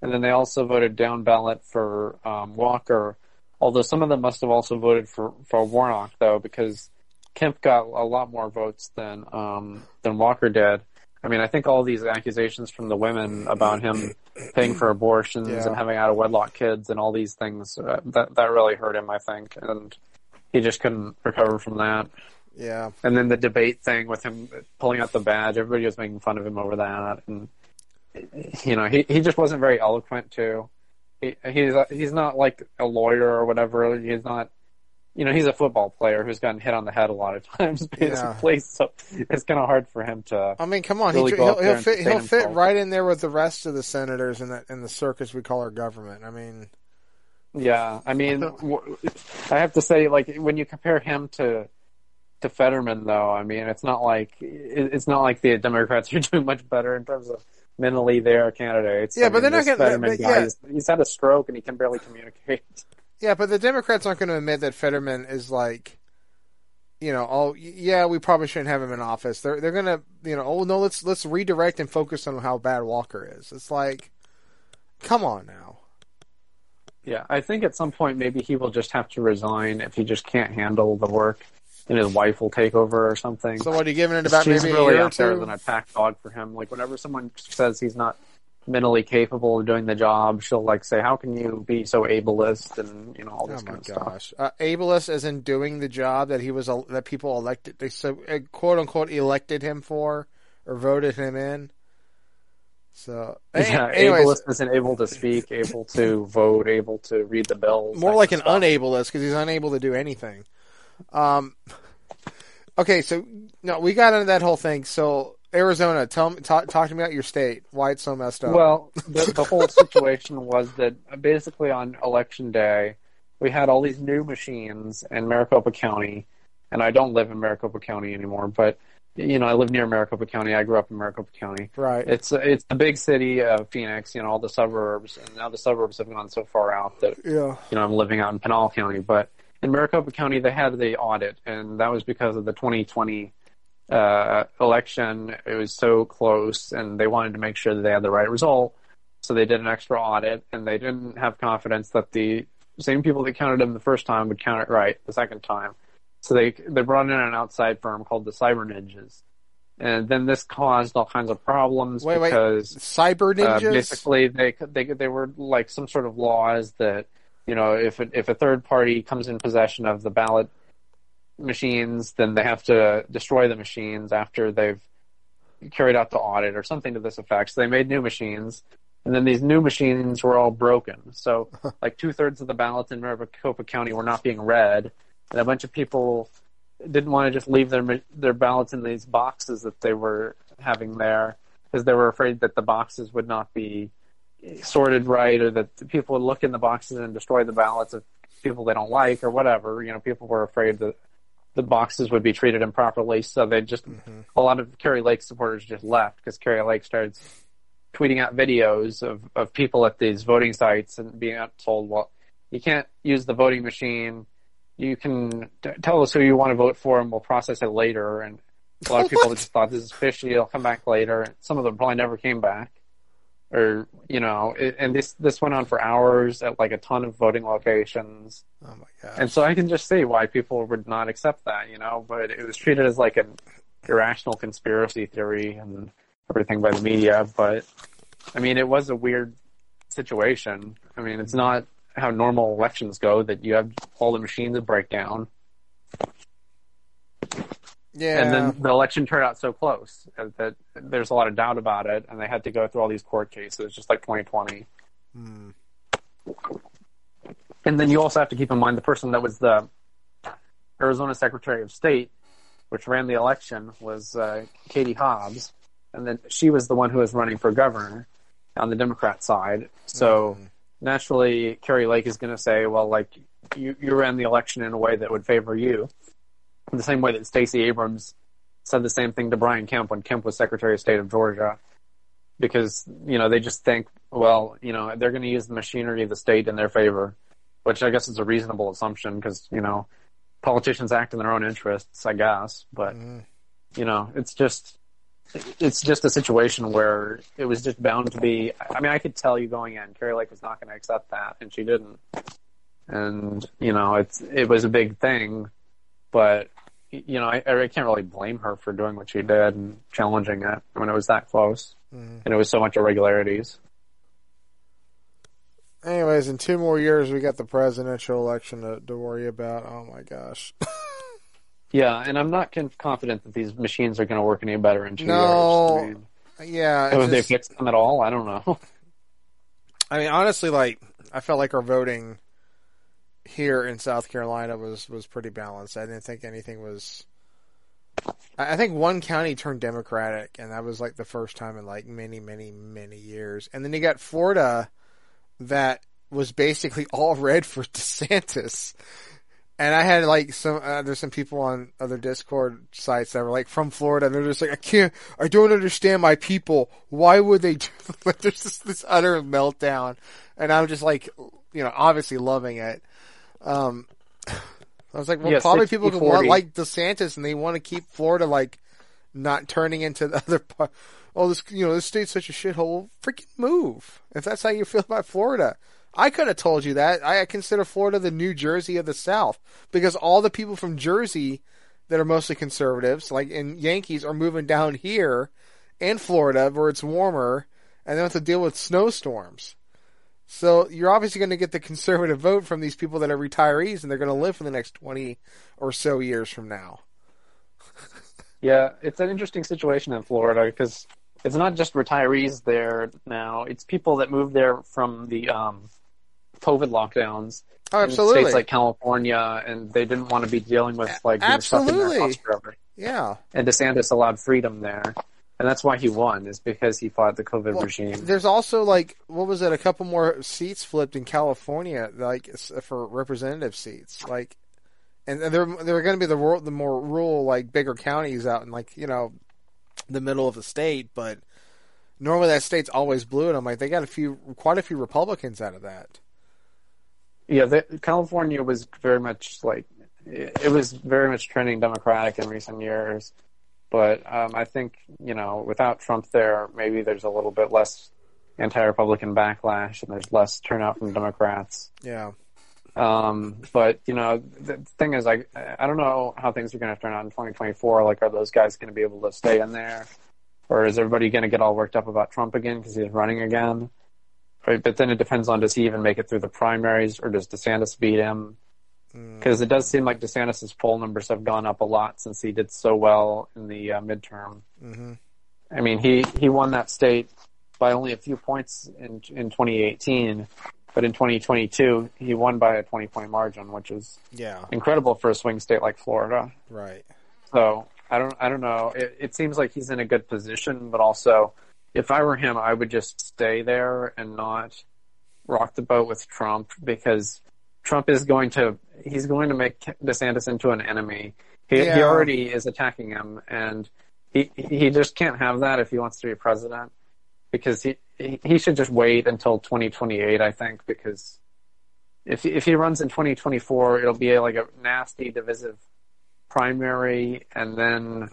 and then they also voted down ballot for um, Walker. Although some of them must have also voted for for Warnock though, because Kemp got a lot more votes than um, than Walker did. I mean, I think all these accusations from the women about him paying for abortions Yeah. and having out of wedlock kids and all these things uh, that that really hurt him. I think, and he just couldn't recover from that. yeah. And then the debate thing with him pulling out the badge, everybody was making fun of him over that, and you know, he he just wasn't very eloquent too. He, he's he's not like a lawyer or whatever. He's not, you know, he's a football player who's gotten hit on the head a lot of times basically. So it's kind of hard for him to. I mean, come on, really he, go he'll he'll fit he'll fit right in there with the rest of the senators in the in the circus we call our government. I mean, Yeah, I mean, I have to say, like when you compare him to to Fetterman, though, I mean, it's not like it's not like the Democrats are doing much better in terms of mentally their candidates. Yeah, I but mean, they're not this gonna- Fetterman but- guy, yeah. he's, he's had a stroke and he can barely communicate. yeah, but the Democrats aren't going to admit that Fetterman is like, you know, oh yeah, we probably shouldn't have him in office. They're they're going to, you know, oh no, let's let's redirect and focus on how bad Walker is. It's like, come on now. Yeah, I think at some point maybe he will just have to resign if he just can't handle the work, and his wife will take over or something. So what are you giving it about She's maybe a really out there two? a pack dog for him. Like whenever someone says he's not mentally capable of doing the job, she'll like say, "How can you be so ableist?" and you know all Oh this my kind of stuff. gosh, uh, ableist as in doing the job that he was that people elected, they so uh, quote unquote elected him for or voted him in. So Yeah, anyways, ableist isn't able to speak, able to vote, able to read the bills. more like an stuff. unableist because he's unable to do anything. Um, okay, so no, we got into that whole thing. So Arizona, tell me, talk, talk to me about your state. Why it's so messed up? Well, the, the whole situation was that basically on election day, we had all these new machines in Maricopa County, and I don't live in Maricopa County anymore, but you know I live near Maricopa County. I grew up in Maricopa County. right? It's it's the big city of Phoenix, you know, all the suburbs, and now the suburbs have gone so far out that yeah, you know I'm living out in Pinal County. But in Maricopa County, they had the audit, and that was because of the 2020 uh, election. It was so close, and they wanted to make sure that they had the right result, so they did an extra audit, and they didn't have confidence that the same people that counted them the first time would count it right the second time. So they they brought in an outside firm called the Cyber Ninjas. And then this caused all kinds of problems Wait, wait. because cyber uh, ninjas. basically, they they they were like some sort of laws that you know if it, if a third party comes in possession of the ballot machines, then they have to destroy the machines after they've carried out the audit or something to this effect. So they made new machines, and then these new machines were all broken. So like two thirds of the ballots in Maricopa County were not being read, and a bunch of people didn't want to just leave their their ballots in these boxes that they were having there because they were afraid that the boxes would not be sorted right or that the people would look in the boxes and destroy the ballots of people they don't like or whatever. You know, people were afraid that the boxes would be treated improperly, so they just mm-hmm. a lot of Kari Lake supporters just left because Kari Lake started tweeting out videos of of people at these voting sites and being told, well, you can't use the voting machine. You can t- tell us who you want to vote for, and we'll process it later. And A lot of people just thought this is fishy. It'll come back later. Some of them probably never came back, or you know. It, and this this went on for hours at like a ton of voting locations. Oh my god. And so I can just see why people would not accept that, you know. But it was treated as like an irrational conspiracy theory and everything by the media. But I mean, it was a weird situation. I mean, it's not how normal elections go that you have all the machines that break down. Yeah. And then the election turned out so close that there's a lot of doubt about it, and they had to go through all these court cases, just like 2020. Hmm. And then you also have to keep in mind the person that was the Arizona Secretary of State, which ran the election, was uh, Katie Hobbs, and then she was the one who was running for governor on the Democrat side. So Mhm. naturally, Kari Lake is going to say, "Well, like you, you ran the election in a way that would favor you." The same way that Stacey Abrams said the same thing to Brian Kemp when Kemp was Secretary of State of Georgia, because you know they just think, well, you know, they're going to use the machinery of the state in their favor, which I guess is a reasonable assumption because you know politicians act in their own interests, I guess, but Mhm. you know, it's just it's just a situation where it was just bound to be. I mean, I could tell you going in, Kari Lake was not going to accept that, and she didn't. And you know, it's it was a big thing, but you know, I, I can't really blame her for doing what she did and challenging it when it was that close, Mhm. and it was so much irregularities. Anyways, in two more years, we got the presidential election to, to worry about. Oh my gosh. Yeah, and I'm not con- confident that these machines are going to work any better in two No, years. I mean, yeah. have they fixed them at all? I don't know. I mean, honestly, like I felt like our voting here in South Carolina was was pretty balanced. I didn't think anything was. I think one county turned Democratic, and that was like the first time in like many, many, many years. And then you got Florida, that was basically all red for DeSantis. And I had like some, uh, there's some people on other Discord sites that were like from Florida, and they're just like, I can't, I don't understand my people. Why would they do? Like, there's just this utter meltdown, and I'm just like, you know, obviously loving it. Um, I was like, well, Yeah, probably people who 60-40. want like DeSantis, and they want to keep Florida like not turning into the other part. Oh, this, you know, this state's such a shithole. Freaking move. If that's how you feel about Florida. I could have told you that. I consider Florida the New Jersey of the South because all the people from Jersey that are mostly conservatives, like in Yankees, are moving down here in Florida where it's warmer and they don't have to deal with snowstorms. So you're obviously going to get the conservative vote from these people that are retirees and they're going to live for the next 20 or so years from now. Yeah, it's an interesting situation in Florida because it's not just retirees there now; it's people that moved there from the um, COVID lockdowns Oh, in absolutely. states like California, and they didn't want to be dealing with like being stuck in Absolutely. their house forever. yeah. And DeSantis allowed freedom there, and that's why he won is because he fought the COVID Well, regime. There's also like what was it? A couple more seats flipped in California, like for representative seats, like, and they're they're going to be the the more rural, like bigger counties out in like you know the middle of the state, but normally that state's always blue, and I'm like they got a few, quite a few Republicans out of that. Yeah, the, California was very much like it was very much trending Democratic in recent years, but um, I think you know without Trump there, maybe there's a little bit less anti-Republican backlash and there's less turnout from Democrats. Yeah, Um, but you know, the thing is, I I don't know how things are going to turn out in 2024. Like, are those guys going to be able to stay in there, or is everybody going to get all worked up about Trump again because he's running again? Right, but then it depends on does he even make it through the primaries, or does DeSantis beat him? Mm. Because it does seem like DeSantis's poll numbers have gone up a lot since he did so well in the uh, midterm. hmm I mean, he he won that state by only a few points in in 2018, but in 2022 he won by a 20 point margin, which is yeah, incredible for a swing state like Florida. right. So I don't I don't know. It, it seems like he's in a good position, but also if I were him, I would just stay there and not rock the boat with Trump because Trump is going to he's going to make DeSantis into an enemy. He, he already is attacking him, and he he just can't have that if he wants to be president because he he he should just wait until 2028. I think because if if he runs in 2024, it'll be like a nasty divisive primary, and then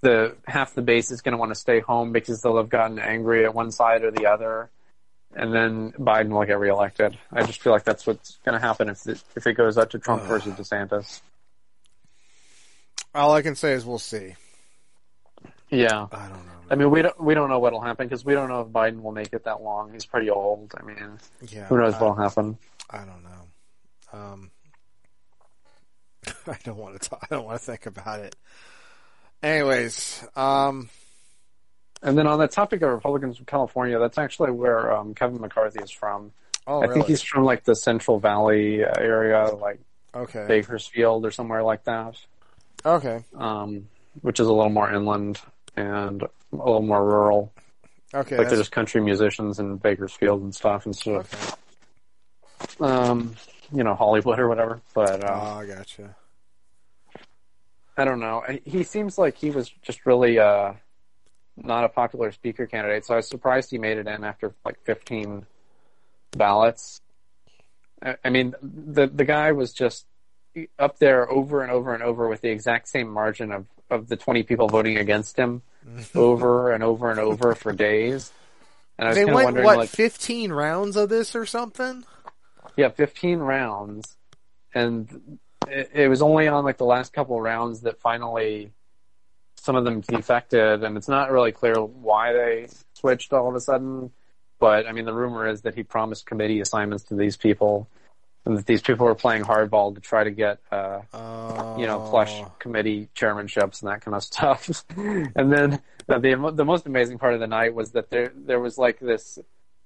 the half the base is going to want to stay home because they'll have gotten angry at one side or the other, and then Biden will get reelected. I just feel like that's what's going to happen if it, if it goes up to Trump versus DeSantis. All I can say is we'll see. Yeah, I don't know. I mean we don't we don't know what'll happen because we don't know if Biden will make it that long. He's pretty old. I mean, Yeah, who knows I, what'll happen? I don't know. Um, I don't want to. Talk, I don't want to think about it. Anyways, um, And then on the topic of Republicans from California, that's actually where um, Kevin McCarthy is from. oh I really? think he's from like the Central Valley uh, area, like okay. Bakersfield or somewhere like that, Okay. um, which is a little more inland and a little more rural. Okay. like there's country musicians in Bakersfield and stuff instead okay. of, um, you know, Hollywood or whatever. But uh, Oh, I gotcha. I don't know. He seems like he was just really uh, not a popular speaker candidate, so I was surprised he made it in after like 15 ballots. I I mean, the the guy was just up there over and over and over with the exact same margin of of the 20 people voting against him over and over and over for days. And I was They went wondering, what like, fifteen rounds of this or something. yeah, 15 rounds, and it, it was only on like the last couple rounds that finally some of them defected, and it's not really clear why they switched all of a sudden. But I mean, the rumor is that he promised committee assignments to these people, and that these people were playing hardball to try to get, uh, Uh, you know, plush committee chairmanships and that kind of stuff. and then the, the the most amazing part of the night was that there there was like this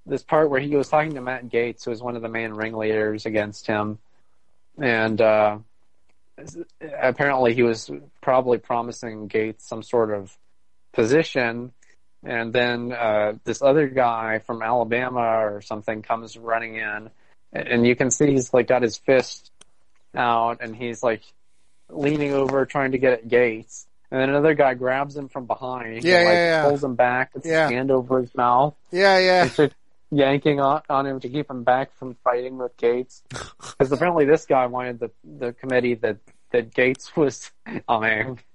this part where he was talking to Matt Gaetz, who was one of the main ringleaders against him, and uh, apparently he was probably promising Gaetz some sort of position. And then uh, this other guy from Alabama or something comes running in, and you can see he's like got his fist out, and he's like leaning over trying to get at Gaetz. And then another guy grabs him from behind Yeah, and like yeah, yeah. pulls him back, puts Yeah. his hand over his mouth, Yeah, yeah. Yanking on, on him to keep him back from fighting with Gaetz. Because apparently this guy wanted the the committee that that Gaetz was on.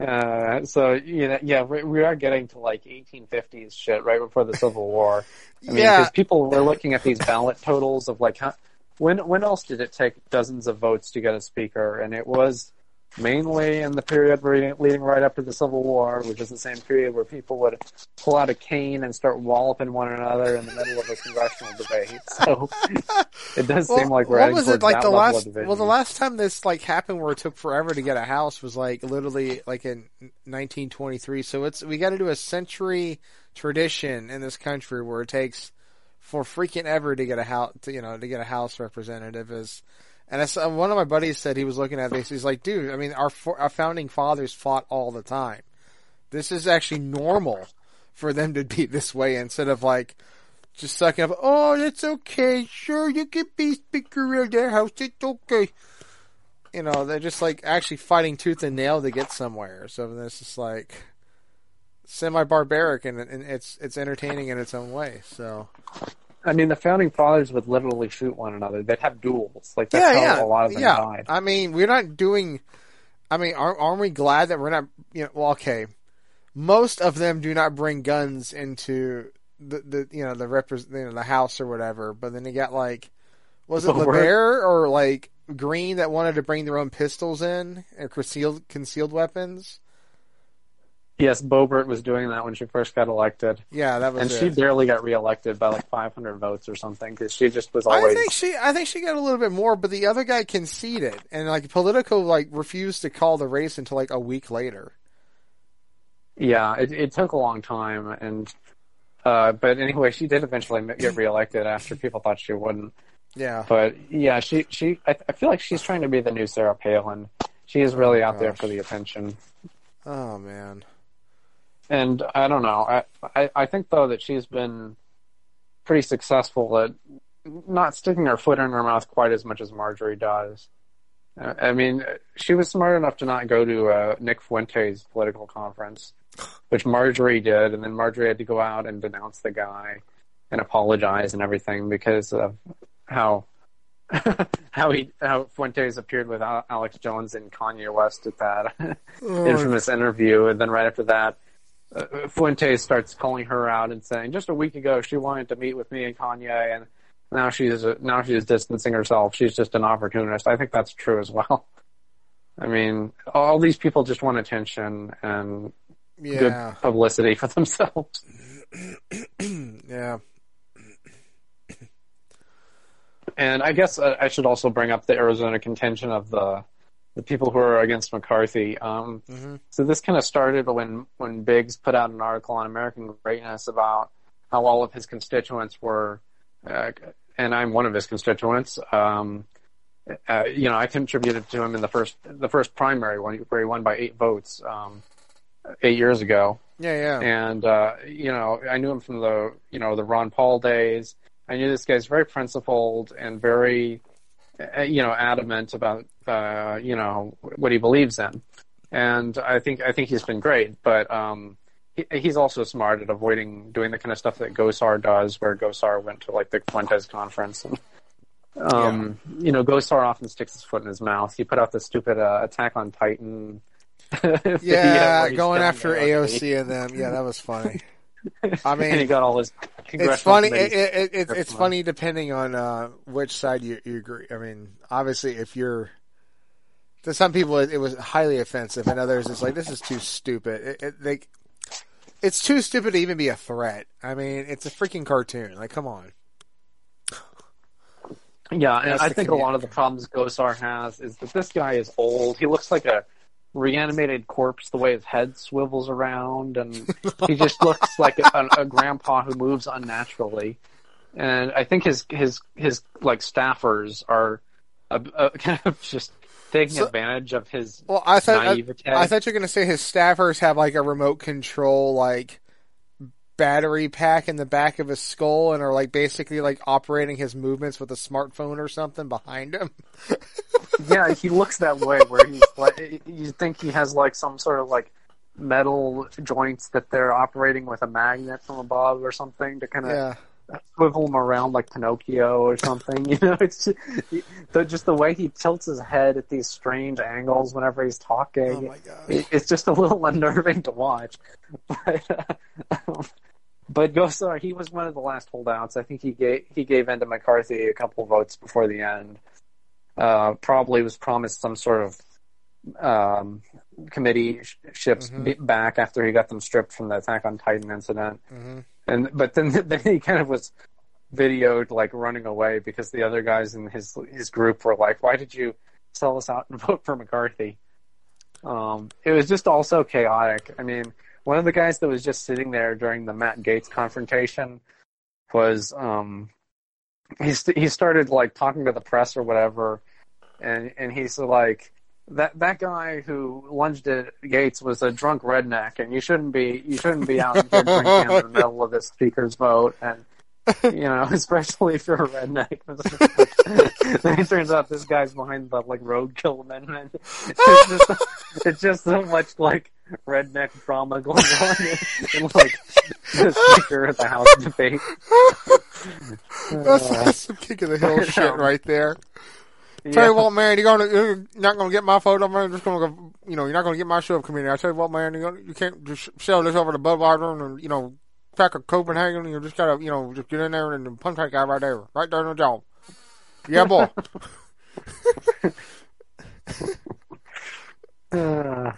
Uh, so you know, yeah, we, we are getting to like 1850s shit right before the Civil War. I mean, Yeah. because people were looking at these ballot totals of like, how, when when else did it take dozens of votes to get a speaker? And it was mainly in the period leading right up to the Civil War, which is the same period where people would pull out a cane and start walloping one another in the middle of a congressional debate. So it does seem like we're what was it like the last? Well, the last time this like happened, where it took forever to get a house, was like literally like in 1923. So it's we got to do a century tradition in this country where it takes for freaking ever to get a house, to, you know, to get a house representative is. And I saw, one of my buddies said he was looking at this. He's like, dude, I mean, our our founding fathers fought all the time. This is actually normal for them to be this way instead of like just sucking up. Oh, it's okay. Sure, you can be speaker of their house. It's okay. You know, they're just like actually fighting tooth and nail to get somewhere. So it's just like semi barbaric and, and it's it's entertaining in its own way. So I mean, the founding fathers would literally shoot one another. They'd have duels. Like that's yeah, how yeah, a lot of them yeah. died. I mean, we're not doing. I mean, aren't, aren't we glad that we're not? You know, well, okay. Most of them do not bring guns into the, the you know the repres you know the house or whatever. But then you got like, was it we're- or like Greene that wanted to bring their own pistols in or concealed concealed weapons? Yes, Boebert was doing that when she first got elected, Yeah, that was and it. she barely got reelected by like 500 votes or something because she just was always. I think she, I think she got a little bit more, but the other guy conceded, and like Politico like refused to call the race until like a week later. Yeah, it, it took a long time, and uh, but anyway, she did eventually get reelected after people thought she wouldn't. Yeah, But yeah, she she I, I feel like she's trying to be the new Sarah Palin. She is really out there for the attention. Oh man. And I don't know. I, I I think though that she's been pretty successful at not sticking her foot in her mouth quite as much as Marjorie does. I mean, she was smart enough to not go to uh, Nick Fuentes' political conference, which Marjorie did, and then Marjorie had to go out and denounce the guy and apologize and everything because of how how he how Fuentes appeared with Alex Jones and Kanye West at that Oh, infamous interview, and then right after that, uh, Fuentes starts calling her out and saying, just a week ago she wanted to meet with me and Kanye, and now she's now she's distancing herself. She's just an opportunist. I think that's true as well. I mean, all these people just want attention and yeah, good publicity for themselves. yeah. And I guess uh, I should also bring up the Arizona contention of the the people who are against McCarthy. Um, Mhm. So this kind of started when when Biggs put out an article on American Greatness about how all of his constituents were, uh, and I'm one of his constituents. Um, uh, you know, I contributed to him in the first the first primary one where he won by eight votes um, eight years ago. Yeah, yeah. and uh, you know I knew him from the you know the Ron Paul days. I knew this guy's very principled and very uh, you know adamant about uh, you know what he believes in, and I think I think he's been great. But um, he, he's also smart at avoiding doing the kind of stuff that Gosar does, where Gosar went to like the Fuentes conference and. Um, you know, Gosar often sticks his foot in his mouth. He put out the stupid uh, Attack on Titan. Yeah, going after AOC. And them. Yeah, that was funny. I and he got all his. it's funny. It, it, it, it's it's funny depending on uh, which side you, you agree. I mean, obviously, if you're to some people, it, it was highly offensive, and others, it's like this is too stupid. It, it, they, it's too stupid to even be a threat. I mean, it's a freaking cartoon. Like, come on. Yeah, and That's I the think a lot of the problems Gosar has is that this guy is old. He looks like a reanimated corpse the way his head swivels around, and he just looks like a, a grandpa who moves unnaturally. And I think his his his like staffers are uh uh kind of just taking So- advantage of his Well, I thought I. I thought you were going to say his staffers have like a remote control, like battery pack in the back of his skull, and are like basically like operating his movements with a smartphone or something behind him. yeah, he looks that way. Where he's like, you think he has like some sort of like metal joints that they're operating with a magnet from above or something to kind of Yeah, swivel him around like Pinocchio or something. You know, it's just the, just the way he tilts his head at these strange angles whenever he's talking. oh. It- it's just a little unnerving to watch. But, uh, um, but Gosar, he was one of the last holdouts. I think he gave he gave in to McCarthy a couple votes before the end. Uh, probably was promised some sort of um, committee sh- ships Mhm. b- back after he got them stripped from the Attack on Titan incident. hmm And but then then he kind of was videoed like running away because the other guys in his his group were like, "Why did you sell us out and vote for McCarthy?" Um, it was just also chaotic. I mean, one of the guys that was just sitting there during the Matt Gaetz confrontation was um, he st- he started like talking to the press or whatever, and and he's like. That that guy who lunged at Gaetz was a drunk redneck, and you shouldn't be you shouldn't be out here drinking in the middle of this speaker's vote, and you know, especially if you're a redneck. then it turns out this guy's behind the like roadkill amendment. It's just, it's just so much like redneck drama going on in, in like the speaker of the House debate. That's, Uh, that's some kick of the hill shit right there. Tell yeah. you what, man, you're gonna you're not gonna get my photo, man. You're just gonna go, you know, you're not gonna get my show up community. I tell you what, man, you're gonna, you can't just sell this over to Budweiser and you know, crack a Copenhagen. You just gotta, you know, just get in there and punch that guy right there, right there in the jaw. Yeah, boy. Uh,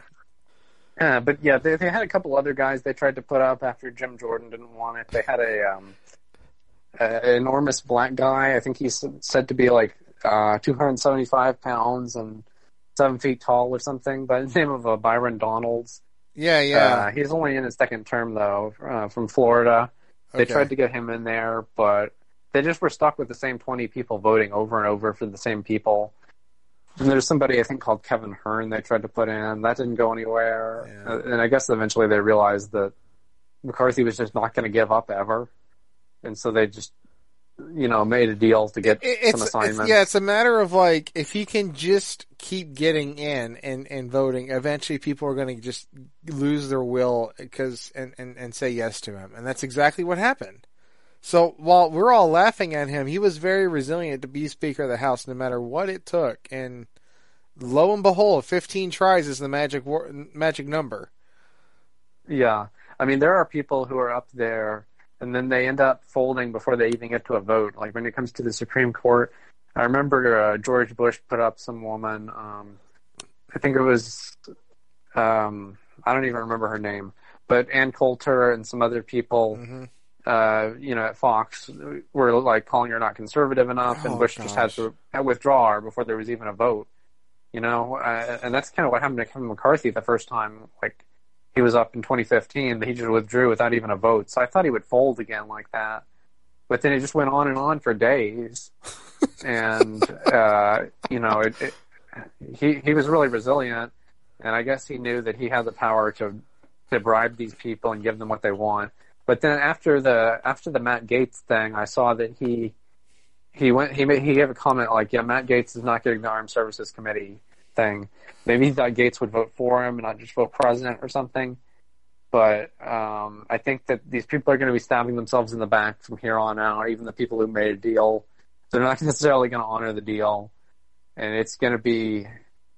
uh, but yeah, they, they had a couple other guys they tried to put up after Jim Jordan didn't want it. They had a um, a enormous black guy. I think he's said to be like uh, 275 pounds and seven feet tall or something. By the name of uh, Byron Donalds. yeah, yeah. Uh, he's only in his second term though, uh, from Florida. They Okay. tried to get him in there, but they just were stuck with the same 20 people voting over and over for the same people. And there's somebody I think called Kevin Hern they tried to put in. That didn't go anywhere. Yeah. Uh, and I guess eventually they realized that McCarthy was just not going to give up ever. And so they just, you know, made a deal to get It- some assignments. it's yeah, it's a matter of like if he can just keep getting in and, and voting, eventually people are going to just lose their will because and, and and say yes to him, and that's exactly what happened. So while we're all laughing at him, he was very resilient to be Speaker of the House, no matter what it took. And lo and behold, 15 tries is the magic war- magic number. Yeah, I mean there are people who are up there, and then they end up folding before they even get to a vote. Like when it comes to the Supreme Court, I remember uh, George Bush put up some woman. Um, I think it was. Um, I don't even remember her name, but Ann Coulter and some other people. Mhm. uh, you know, at Fox were like calling her not conservative enough, and Oh, Bush just had to withdraw her before there was even a vote. You know, uh, and that's kind of what happened to Kevin McCarthy the first time. Like he was up in 2015, he just withdrew without even a vote. So I thought he would fold again like that, but then it just went on and on for days, and uh, you know, it, it, he he was really resilient, and I guess he knew that he had the power to to bribe these people and give them what they want. But then after the after the Matt Gaetz thing, I saw that he he went he made, he gave a comment like, "Yeah, Matt Gaetz is not getting the Armed Services Committee thing. Maybe he thought Gaetz would vote for him and not just vote president or something." But um, I think that these people are going to be stabbing themselves in the back from here on out. Even the people who made a deal, they're not necessarily going to honor the deal, and it's going to be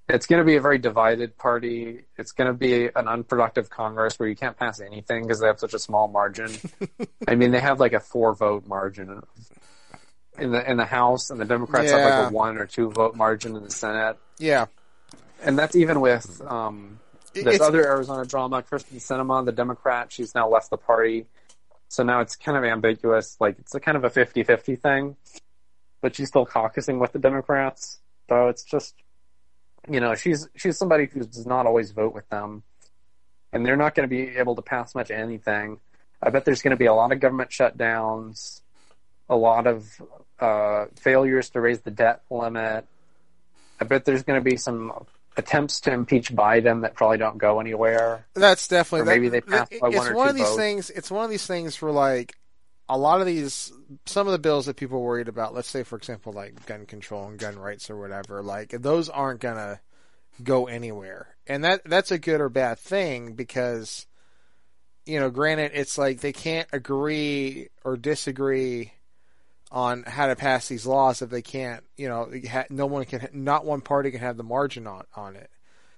it's going to be a very divided party. It's going to be an unproductive Congress where you can't pass anything because they have such a small margin. I mean, they have like a four vote margin in the in the House, and the Democrats have like a one or two vote margin in the Senate, Yeah. And that's even with um, this It's- other Arizona drama, Kyrsten Sinema, the Democrat. She's now left the party, so now it's kind of ambiguous. Like it's a kind of a 50-50 thing, but she's still caucusing with the Democrats. So it's just you know, she's she's somebody who does not always vote with them, and they're not going to be able to pass much anything. I bet there's going to be a lot of government shutdowns, a lot of uh, failures to raise the debt limit. I bet there's going to be some attempts to impeach Biden that probably don't go anywhere. That's definitely Or maybe that- they passed that- by it's one or one two of these votes. things. It's one of these things for like a lot of these. Some of the bills that people are worried about. Let's say, for example, like gun control and gun rights or whatever. Like those aren't gonna go anywhere, and that that's a good or bad thing because you know, granted, it's like they can't agree or disagree on how to pass these laws if they can't, you know, no one can, not one party can have the margin on on it.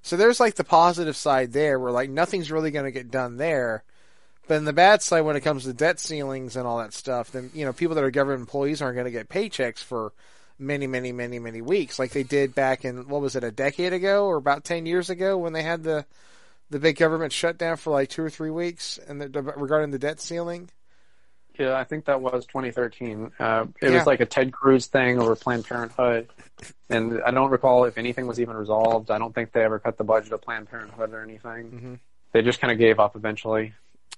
So there's like the positive side there, where like nothing's really going to get done there. But in the bad side, when it comes to debt ceilings and all that stuff, then you know people that are government employees aren't going to get paychecks for many, many, many, many weeks, like they did back in what was it, a decade ago or about ten years ago when they had the the big government shutdown for like two or three weeks, and the, regarding the debt ceiling. Yeah, I think that was 2013. Uh, it Yeah. was like a Ted Cruz thing over Planned Parenthood, and I don't recall if anything was even resolved. I don't think they ever cut the budget of Planned Parenthood or anything. Mhm. They just kind of gave up eventually.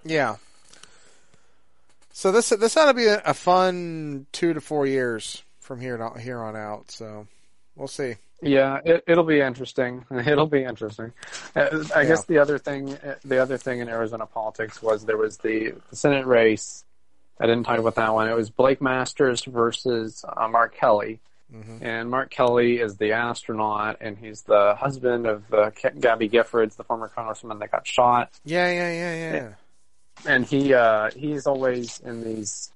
Yeah. So this this ought to be a, a fun two to four years from here on here on out. So we'll see. Yeah, it, it'll be interesting. It'll be interesting. Uh, I Yeah. guess the other thing, the other thing in Arizona politics was there was the, the Senate race. I didn't talk about that one. It was Blake Masters versus uh, Mark Kelly, Mhm. and Mark Kelly is the astronaut, and he's the husband of uh, K- Gabby Giffords, the former congressman that got shot. Yeah, yeah, yeah, yeah. and he uh he's always in these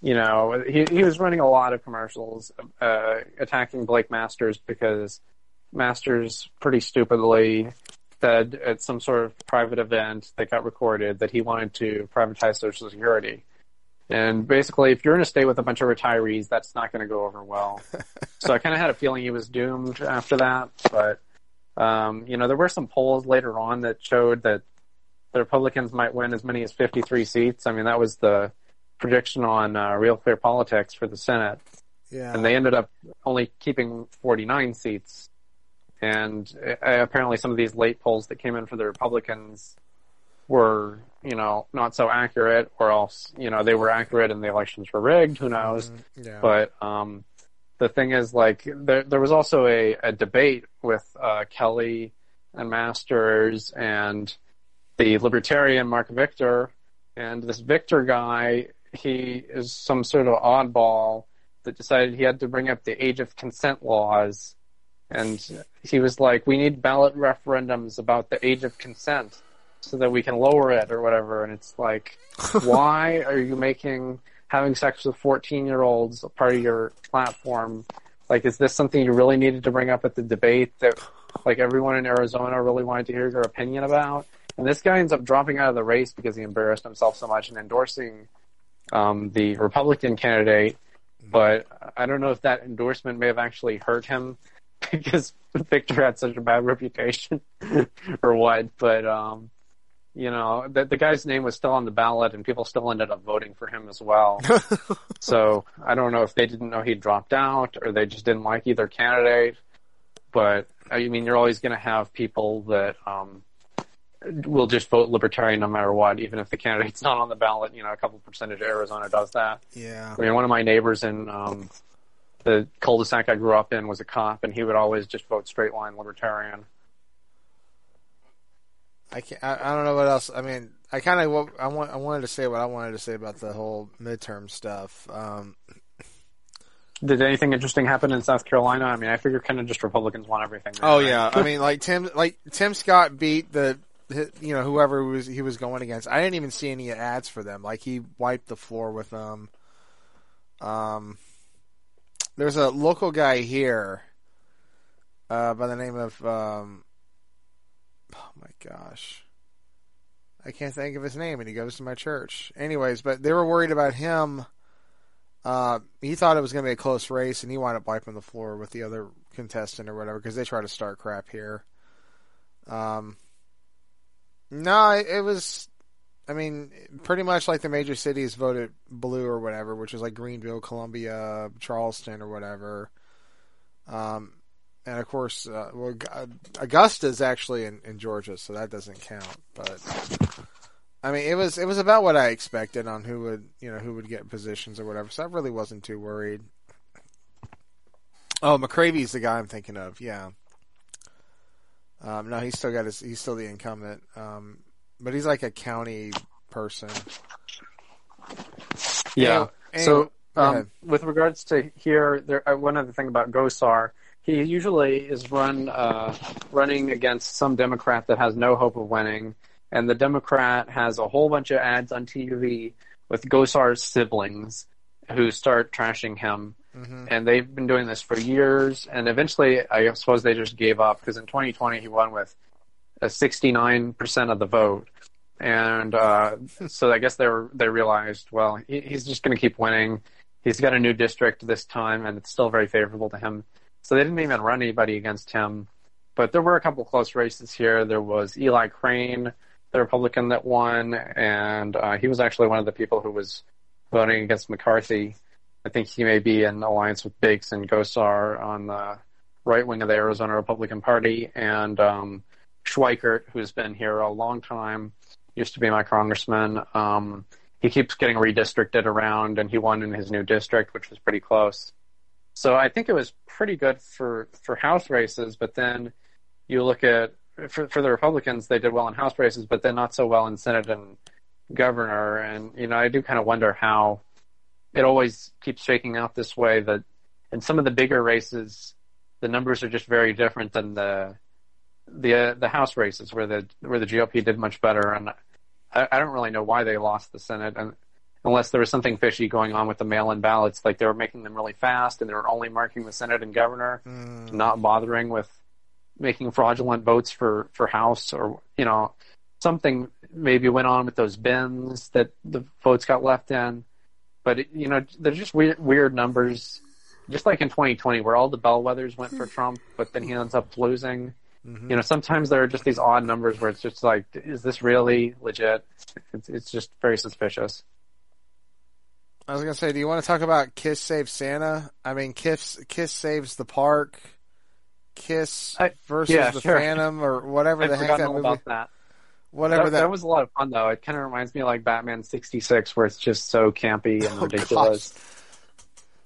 you know he he was running a lot of commercials uh attacking Blake Masters because Masters pretty stupidly said at some sort of private event that got recorded that he wanted to privatize social security and basically if you're in a state with a bunch of retirees that's not going to go over well so I kind of had a feeling he was doomed after that but um you know there were some polls later on that showed that the Republicans might win as many as 53 seats. I mean, that was the prediction on uh, Real Clear Politics for the Senate, Yeah. and they ended up only keeping 49 seats. And uh, apparently, some of these late polls that came in for the Republicans were, you know, not so accurate, or else, you know, they were accurate and the elections were rigged. Who knows? yeah. But um, the thing is, like, there there was also a, a debate with uh, Kelly and Masters and the libertarian Marc Victor, and this Victor guy, he is some sort of oddball that decided he had to bring up the age of consent laws, and he was like, "We need ballot referendums about the age of consent." So that we can lower it or whatever, and it's like, why are you making having sex with 14 year olds a part of your platform? Like, is this something you really needed to bring up at the debate that, like, everyone in Arizona really wanted to hear your opinion about? And this guy ends up dropping out of the race because he embarrassed himself so much and endorsing um, the Republican candidate. But I don't know if that endorsement may have actually hurt him because Victor had such a bad reputation or what. But um, you know, the, the guy's name was still on the ballot, and people still ended up voting for him as well. so I don't know if they didn't know he dropped out or they just didn't like either candidate. But I mean, you're always going to have people that um, will just vote libertarian no matter what, even if the candidate's not on the ballot. You know, a couple percentage of Arizona does that. Yeah. I mean, one of my neighbors in um, the cul-de-sac I grew up in was a cop, and he would always just vote straight line libertarian. I can't. I, I don't know what else. I mean, I kind of I want I wanted to say what I wanted to say about the whole midterm stuff. Um, Did anything interesting happen in South Carolina? I mean, I figure kind of just Republicans want everything. there, oh yeah, I mean, like Tim, like Tim Scott beat the, you know, whoever was he was going against. I didn't even see any ads for them. Like he wiped the floor with them. Um, there's a local guy here, uh, by the name of um, oh my gosh, I can't think of his name, and he goes to my church. Anyways, but they were worried about him. Uh, he thought it was going to be a close race, and he wound up wiping the floor with the other contestant or whatever because they try to start crap here. Um, no, it, was. I mean, pretty much like the major cities voted blue or whatever, which is like Greenville, Columbia, Charleston, or whatever. Um, and of course, uh, well, Augusta is actually in, in Georgia, so that doesn't count. But I mean, it was it was about what I expected on who would you know who would get positions or whatever. So I really wasn't too worried. Oh, McCravy's the guy I'm thinking of. Yeah. Um, no, he's still got his. He's still the incumbent. Um, but he's like a county person. Yeah. Anyway- so, anyway, um, with regards to here, there uh, one other thing about Gosar, he usually is run uh, running against some Democrat that has no hope of winning, and the Democrat has a whole bunch of ads on TV with Gosar's siblings who start trashing him. Mhm. And they've been doing this for years, and eventually, I suppose they just gave up because in 2020 he won with a 69% of the vote, and uh, so I guess they were they realized, well, he, he's just going to keep winning. He's got a new district this time, and it's still very favorable to him. So they didn't even run anybody against him. But there were a couple close races here. There was Eli Crane, the Republican that won, and uh, he was actually one of the people who was voting against McCarthy. I think he may be in alliance with Biggs and Gosar on the right wing of the Arizona Republican Party, and um, Schweikert, who's been here a long time, used to be my congressman. Um, he keeps getting redistricted around, and he won in his new district, which was pretty close. So I think it was pretty good for for House races, but then you look at for for the Republicans, they did well in House races, but then not so well in Senate and governor. And you know, I do kind of wonder how it always keeps shaking out this way. That in some of the bigger races, the numbers are just very different than the the uh, the House races where the where the GOP did much better. And I, I don't really know why they lost the Senate, and unless there was something fishy going on with the mail-in ballots, like they were making them really fast, and they were only marking the Senate and governor, Mm. not bothering with making fraudulent votes for for House or you know something maybe went on with those bins that the votes got left in. But it, you know, there's just weird weird numbers. Just like in 2020, where all the bellwethers went for Trump, but then he ends up losing. Mhm. You know, sometimes there are just these odd numbers where it's just like, is this really legit? It's, it's just very suspicious. I was gonna say, do you want to talk about Kiss Save Santa? I mean, Kiss Kiss saves the park. Kiss I- versus yeah, the sure. Phantom, or whatever I've the heck that movie. about that. Whatever that, that. that was a lot of fun though. It kind of reminds me of like Batman '66, where it's just so campy and Oh, ridiculous.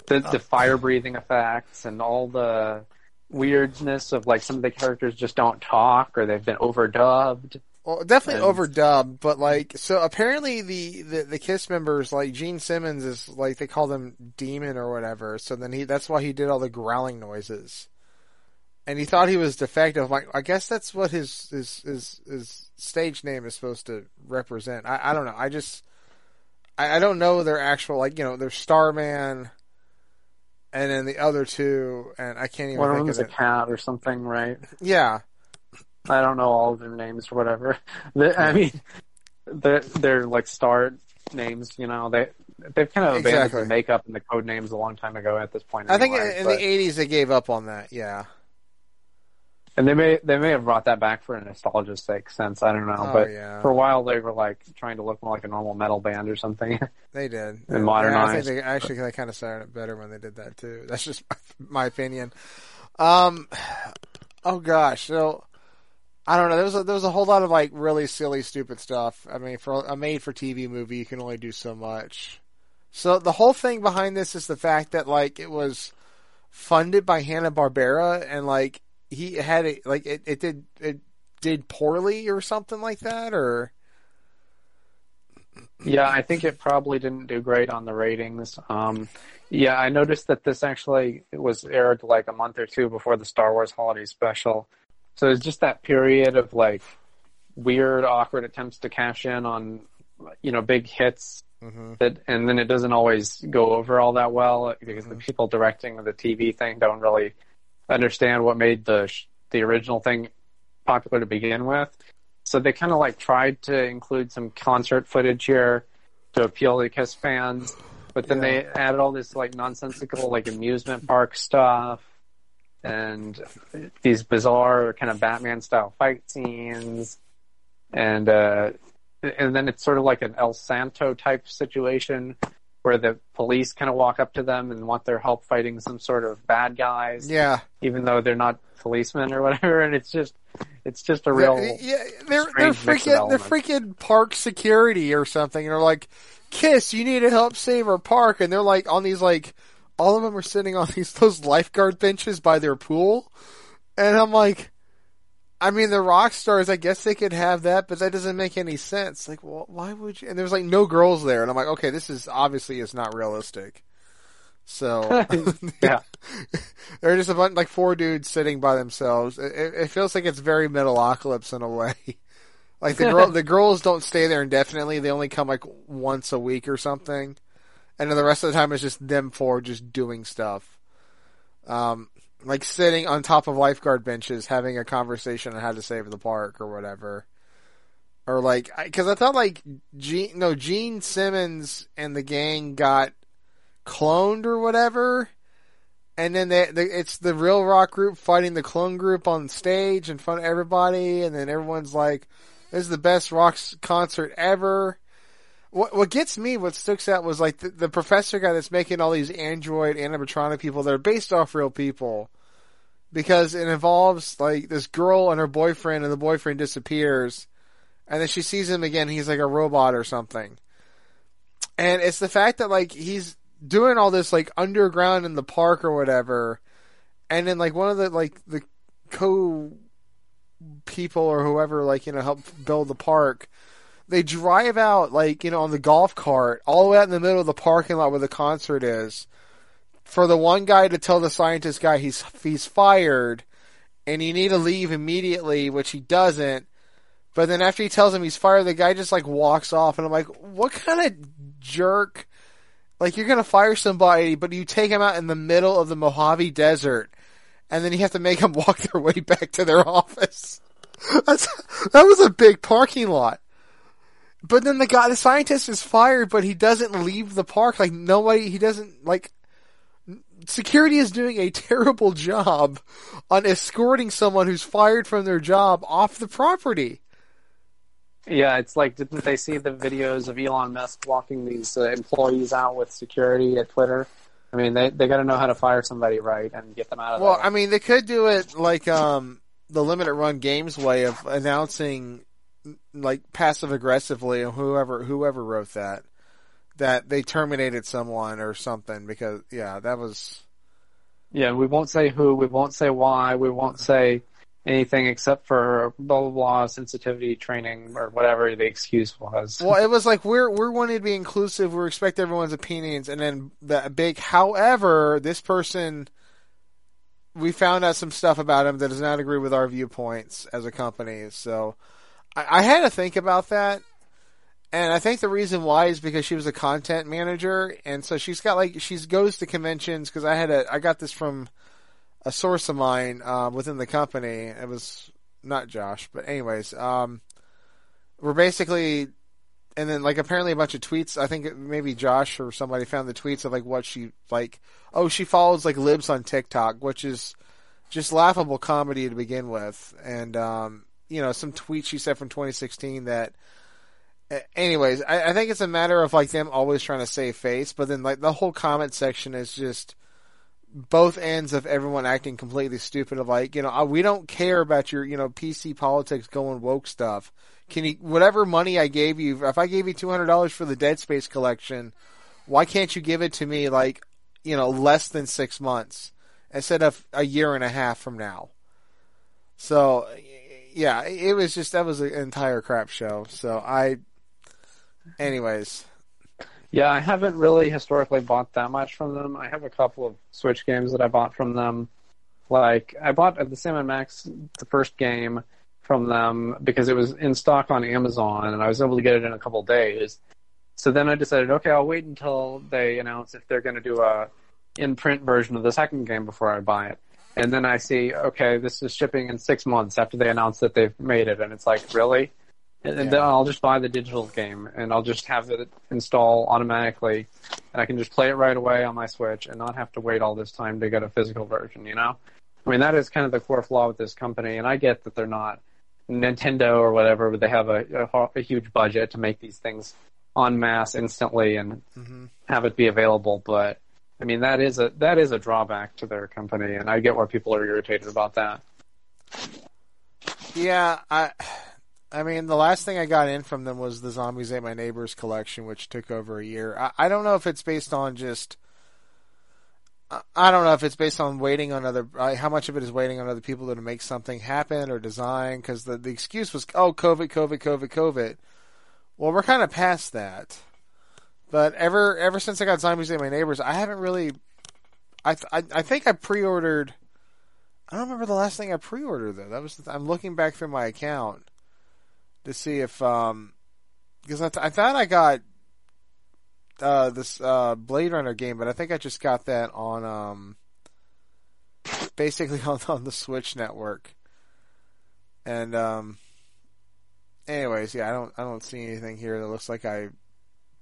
The the uh. fire breathing effects and all the weirdness of like some of the characters just don't talk or they've been overdubbed. Well, definitely And- overdubbed, but like, so apparently the, the, the Kiss members, like Gene Simmons is like, they call him Demon or whatever, so then he, that's why he did all the growling noises. And he thought he was defective. Like, I guess that's what his, his, his, his stage name is supposed to represent. I, I don't know. I just, I, I don't know their actual like you know their Starman, and then the other two, and I can't even One of think them's of a cat or something, right? Yeah, I don't know all of their names or whatever. The, I mean, they're, they're like star names, you know. They they've kind of abandoned Exactly. the makeup and the code names a long time ago. At this point, I think in but- the '80s they gave up on that. Yeah. and they may they may have brought that back for a nostalgia's sake. Since I don't know, Oh, but yeah. for a while they were like trying to look more like a normal metal band or something. They did. And Yeah, I modernized. think they actually they kind of started it better when they did that too. That's just my, my opinion. Um, oh gosh, so I don't know. There was a, there was a whole lot of like really silly, stupid stuff. I mean, for a made-for-TV movie, you can only do so much. So the whole thing behind this is the fact that like it was funded by Hanna Barbera, and like he had it like it, it did it did poorly or something like that, or Yeah, I think it probably didn't do great on the ratings. Um, yeah, I noticed that this actually was aired like a month or two before the Star Wars Holiday Special. So it's just that period of like weird, awkward attempts to cash in on, you know, big hits Mhm. that, and then it doesn't always go over all that well because the people directing the TV thing don't really understand what made the sh- the original thing popular to begin with. So they kind of like tried to include some concert footage here to appeal to Kiss fans, but then they added all this like nonsensical like amusement park stuff and these bizarre kind of Batman style fight scenes, and uh, and then it's sort of like an El Santo type situation where the police kind of walk up to them and want their help fighting some sort of bad guys yeah, even though they're not policemen or whatever, and it's just it's just a real Yeah, yeah, they're they're strange mix of freaking they're freaking park security or something, and they're like, "Kiss, you need to help save our park," and they're like on these like, all of them are sitting on these those lifeguard benches by their pool, and I'm like, I mean, the rock stars, I guess they could have that, but that doesn't make any sense. Like, well, why would you? And there's like no girls there, and I'm like, okay, this is obviously is not realistic. So yeah. they're just a bunch like four dudes sitting by themselves. It, it, feels like it's very Metalocalypse in a way. like the girl, the girls don't stay there indefinitely. They only come like once a week or something, and then the rest of the time it's just them four just doing stuff. Um, like sitting on top of lifeguard benches, having a conversation on how to save the park or whatever. Or like, because I thought like Gene, no, Gene Simmons and the gang got cloned or whatever and then they, they, it's the real rock group fighting the clone group on stage in front of everybody, and then everyone's like, "This is the best rock concert ever." What what gets me, what sticks out, was like the, the professor guy that's making all these android animatronic people that are based off real people, because it involves like this girl and her boyfriend, and the boyfriend disappears, and then she sees him again. He's like a robot or something, and it's the fact that like he's doing all this like underground in the park or whatever, and then like one of the like the co people or whoever like you know help build the park, they drive out like you know on the golf cart all the way out in the middle of the parking lot where the concert is, for the one guy to tell the scientist guy he's he's fired, and you need to leave immediately, which he doesn't. But then after he tells him he's fired, the guy just like walks off, and I'm like, what kind of jerk? Like you're gonna fire somebody, but you take him out in the middle of the Mojave Desert, and then you have to make them walk their way back to their office. That's, that was a big parking lot. But then the guy, the scientist is fired, but he doesn't leave the park. Like nobody, he doesn't like. Security is doing a terrible job on escorting someone who's fired from their job off the property. Yeah, it's like didn't they see the videos of Elon Musk walking these uh, employees out with security at Twitter? I mean, they they got to know how to fire somebody right and get them out of Well, there. I mean, they could do it like um, the limited run games way of announcing, like passive aggressively, whoever whoever wrote that, that they terminated someone or something because yeah, that was Yeah, we won't say who, we won't say why, we won't say anything except for blah blah blah sensitivity training or whatever the excuse was. well, it was like we're we're wanting to be inclusive, we respect everyone's opinions, and then the big. However, this person. We found out some stuff about him that does not agree with our viewpoints as a company, so I, I had to think about that. and I think the reason why is because she was a content manager, and so she's got like she goes to conventions. Because I had a I got this from a source of mine uh, within the company. It was not Josh, but anyways, um, we're basically, and then like apparently a bunch of tweets. I think maybe Josh or somebody found the tweets of like what she like. Oh, she follows like libs on TikTok, which is just laughable comedy to begin with, and um, you know some tweets she said from 2016 that. Anyways, I, I think it's a matter of like them always trying to save face, but then like the whole comment section is just both ends of everyone acting completely stupid of like, you know, we don't care about your, you know, PC politics going woke stuff. Can you, whatever money I gave you, if I gave you $200 for the Dead Space collection, why can't you give it to me like, you know, less than six months instead of a year and a half from now? So, yeah, it was just, that was an entire crap show. So I, anyways. Yeah, I haven't really historically bought that much from them. I have a couple of Switch games that I bought from them. Like I bought the Sam and Max the first game from them because it was in stock on Amazon and I was able to get it in a couple days. So then I decided, okay, I'll wait until they announce if they're going to do a in print version of the second game before I buy it. And then I see, okay, this is shipping in six months after they announce that they've made it, and it's like, really? And, Yeah. then I'll just buy the digital game and I'll just have it install automatically and I can just play it right away on my Switch and not have to wait all this time to get a physical version, you know? I mean, that is kind of the core flaw with this company and I get that they're not Nintendo or whatever, but they have a, a, a huge budget to make these things en masse instantly and Mhm. have it be available, but I mean, that is a, that is a drawback to their company and I get why people are irritated about that. Yeah, I, I mean, the last thing I got in from them was the Zombies Ate My Neighbors collection, which took over a year. I, I don't know if it's based on just, I, I don't know if it's based on waiting on other, uh, how much of it is waiting on other people to make something happen or design, because the, the excuse was, oh, COVID, COVID, COVID, COVID. Well, we're kind of past that. But ever, ever since I got Zombies Ate My Neighbors, I haven't really, I, th- I, I think I pre-ordered, I don't remember the last thing I pre-ordered though. That was the, I'm looking back through my account to see if um because I, th- I thought I got uh this uh Blade Runner game, but I think I just got that on um basically on on the Switch network. And um anyways, yeah, I don't I don't see anything here that looks like I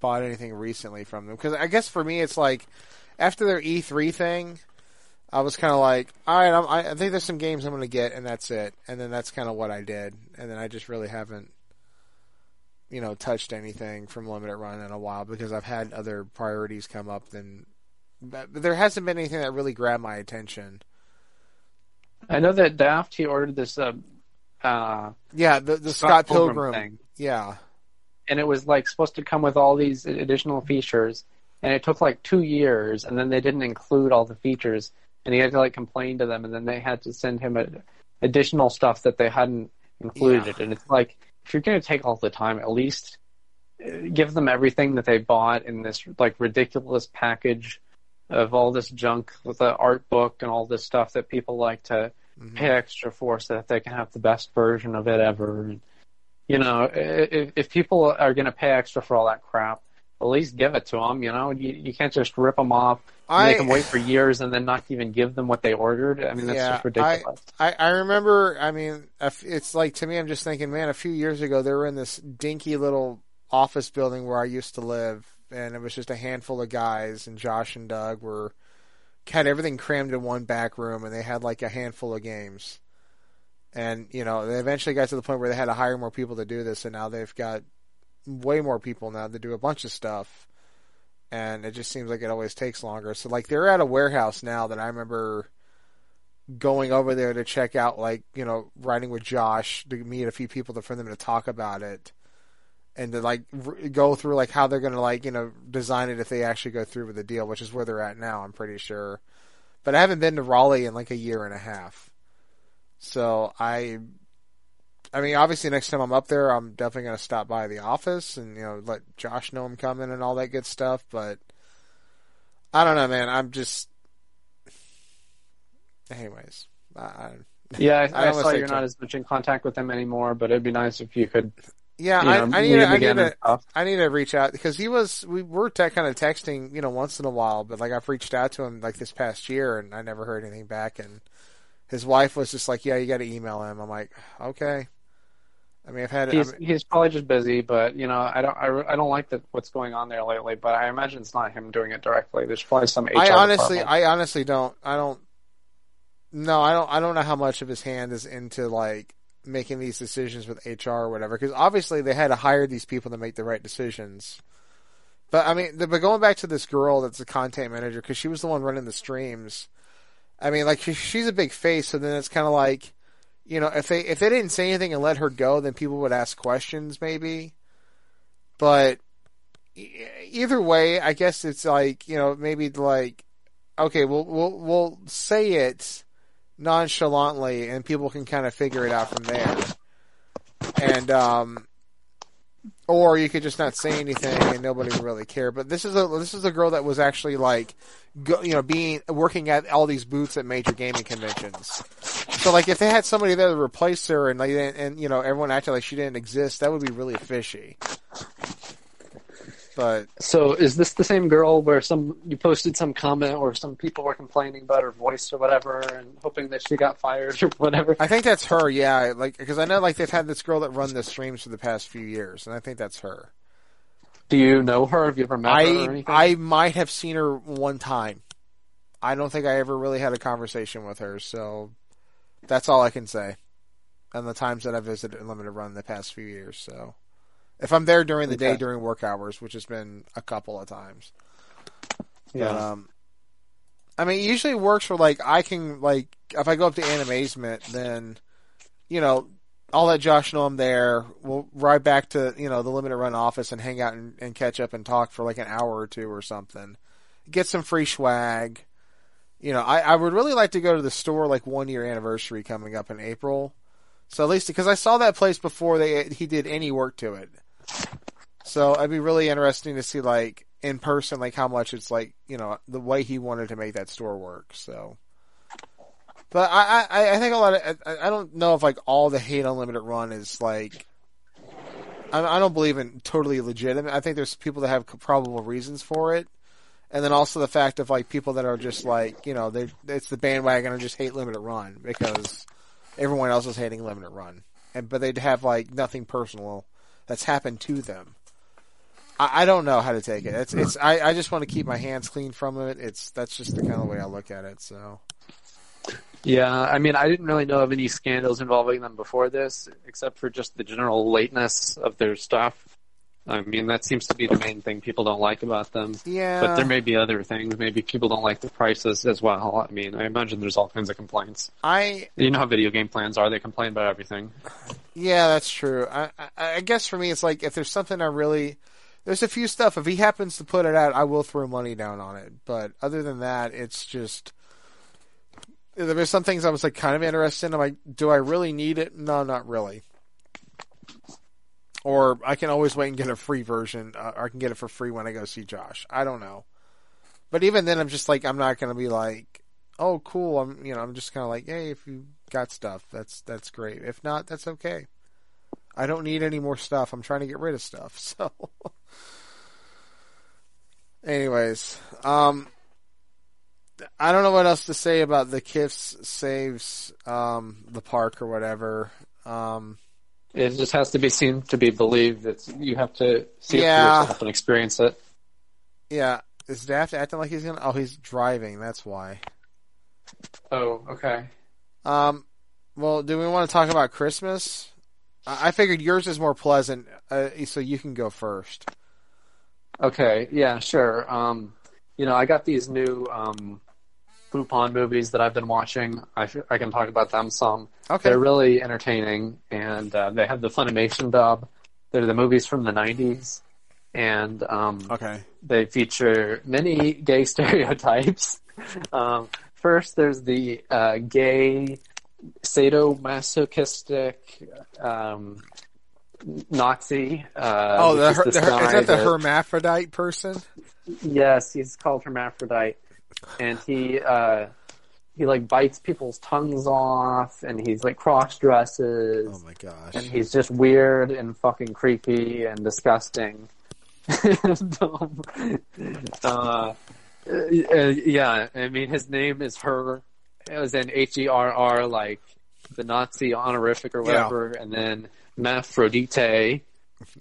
bought anything recently from them because I guess for me it's like after their E3 thing, I was kind of like, all right, I'm, I I think there's some games I'm going to get, and that's it. And then that's kind of what I did. And then I just really haven't, you know, touched anything from Limited Run in a while because I've had other priorities come up. Then, but but there hasn't been anything that really grabbed my attention. I know that Daft, he ordered this, uh, uh, Yeah, the the Scott, Pilgrim Pilgrim, thing. Yeah, and it was like supposed to come with all these additional features and it took like two years and then they didn't include all the features and he had to like complain to them and then they had to send him a, additional stuff that they hadn't included and it's like if you're going to take all the time at least uh, give them everything that they bought in this like ridiculous package of all this junk with the art book and all this stuff that people like to Mhm. pay extra for so that they can have the best version of it ever. And, you know, i- if, if people are going to pay extra for all that crap, at least give it to them. You know, you, you can't just rip them off, I make them wait for years, and then not even give them what they ordered. I mean, that's Yeah, just ridiculous. I, I remember. I mean, it's like to me, I'm just thinking, man. A few years ago, they were in this dinky little office building where I used to live, and it was just a handful of guys. And Josh and Doug were had everything crammed in one back room, and they had like a handful of games. And you know, they eventually got to the point where they had to hire more people to do this, and now they've got way more people now to do a bunch of stuff. And it just seems like it always takes longer. So like they're at a warehouse now that I remember going over there to check out, like you know, riding with Josh to meet a few people to, for them to talk about it, and to like r- go through like how they're gonna like you know design it if they actually go through with the deal, which is where they're at now. I'm pretty sure, but I haven't been to Raleigh in like a year and a half, so I. I mean, obviously, next time I'm up there, I'm definitely going to stop by the office and you know let Josh know I'm coming and all that good stuff. But I don't know, man. I'm just, anyways. I, I, Yeah, I, I I, saw you're not as much in contact with them anymore, but it'd be nice if you could Yeah, you I, know, I meet need to, I need to. I need to reach out because he was we were te- kind of texting you know once in a while, but like I've reached out to him like this past year and I never heard anything back. And his wife was just like, "Yeah, you got to email him." I'm like, "Okay." I mean, I've had He's I mean, he's probably just busy, but you know, I don't I, I don't like that what's going on there lately. But I imagine it's not him doing it directly. There's probably some HR. I honestly department. I honestly don't I don't no I don't I don't know how much of his hand is into like making these decisions with HR or whatever because obviously they had to hire these people to make the right decisions. But I mean, the, but going back to this girl that's a content manager because she was the one running the streams. I mean, like she, she's a big face, so then it's kind of like, you know, if they if they didn't say anything and let her go, then people would ask questions maybe. But either way, I guess it's like you know maybe like, okay, we'll we'll we'll say it nonchalantly, and people can kind of figure it out from there. And um, or you could just not say anything and nobody would really care. But this is a this is a girl that was actually like, go, you know, being working at all these booths at major gaming conventions. So like, if they had somebody there to replace her and like, and, and you know, everyone acted like she didn't exist, that would be really fishy. But So is this the same girl where some you posted some comment or some people were complaining about her voice or whatever and hoping that she got fired or whatever? I think that's her. Yeah, like because I know like they've had this girl that run the streams for the past few years, and I think that's her. Do you know her? Have you ever met her or I anything? I might have seen her one time. I don't think I ever really had a conversation with her, so that's all I can say. And the times that I visited Limited Run the past few years, so if I'm there during the day during work hours, which has been a couple of times, yeah. but um, I mean, it usually works for like I can like if I go up to Animazement, then you know I'll let Josh know I'm there. We'll ride back to you know the limited run office and hang out and, and catch up and talk for like an hour or two or something. Get some free swag. You know, I, I would really like to go to the store like one year anniversary coming up in April. So at least because I saw that place before they he did any work to it. So it'd be really interesting to see like in person like how much it's like you know the way he wanted to make that store work. So, but I I, I think a lot of I, I don't know if like all the hate on limited run is like I, I don't believe in totally legitimate. I think there's people that have probable reasons for it. And then also the fact of like people that are just like you know they it's the bandwagon or just hate limited run because everyone else is hating limited run, and but they'd have like nothing personal that's happened to them. I, I don't know how to take it. It's it's I, I just want to keep my hands clean from it. It's that's just the kind of way I look at it. So Yeah, I mean, I didn't really know of any scandals involving them before this, except for just the general lateness of their stuff. I mean, that seems to be the main thing people don't like about them. yeah, But there may be other things. Maybe people don't like the prices as well. I mean, I imagine there's all kinds of complaints. I You know how video game plans are; they complain about everything. Yeah, that's true. I, I I guess for me, it's like if there's something I really, there's a few stuff. If he happens to put it out, I will throw money down on it. But other than that, it's just there's some things I was like kind of interested in. I'm like, do I really need it? No, not really. Or I can always wait and get a free version, uh, or I can get it for free when I go see Josh. I don't know. But even then, I'm just like, I'm not going to be like, oh, cool. I'm, you know, I'm just kind of like, hey, if you got stuff, that's that's great. If not, that's okay. I don't need any more stuff. I'm trying to get rid of stuff. So, anyways, um, I don't know what else to say about the Kiss saves um, the park or whatever. Um, It just has to be seen to be believed. It's you have to see it for yourself and experience it. yeah, is Daft acting like he's gonna? Oh, he's driving. That's why. Oh, okay. Um, well, do we want to talk about Christmas? I I figured yours is more pleasant, uh, so you can go first. Okay, yeah, sure. Um, you know, I got these new um, Lupin movies that I've been watching. I, I can talk about them some. Okay. They're really entertaining, and uh, they have the Funimation dub. They're the movies from the '90s, and um, Okay. they feature many gay stereotypes. um, first, there's the uh, gay sadomasochistic um, Nazi. Uh, Oh, the, is her, the, her, is that the hermaphrodite person? Yes, he's called Hermaphrodite, and he uh, he like bites people's tongues off, and he's like cross dresses, Oh my gosh. and he's just weird and fucking creepy and disgusting. uh, uh, yeah, I mean his name is her. It was an H E R R, like the Nazi honorific or whatever, and then Maphrodite.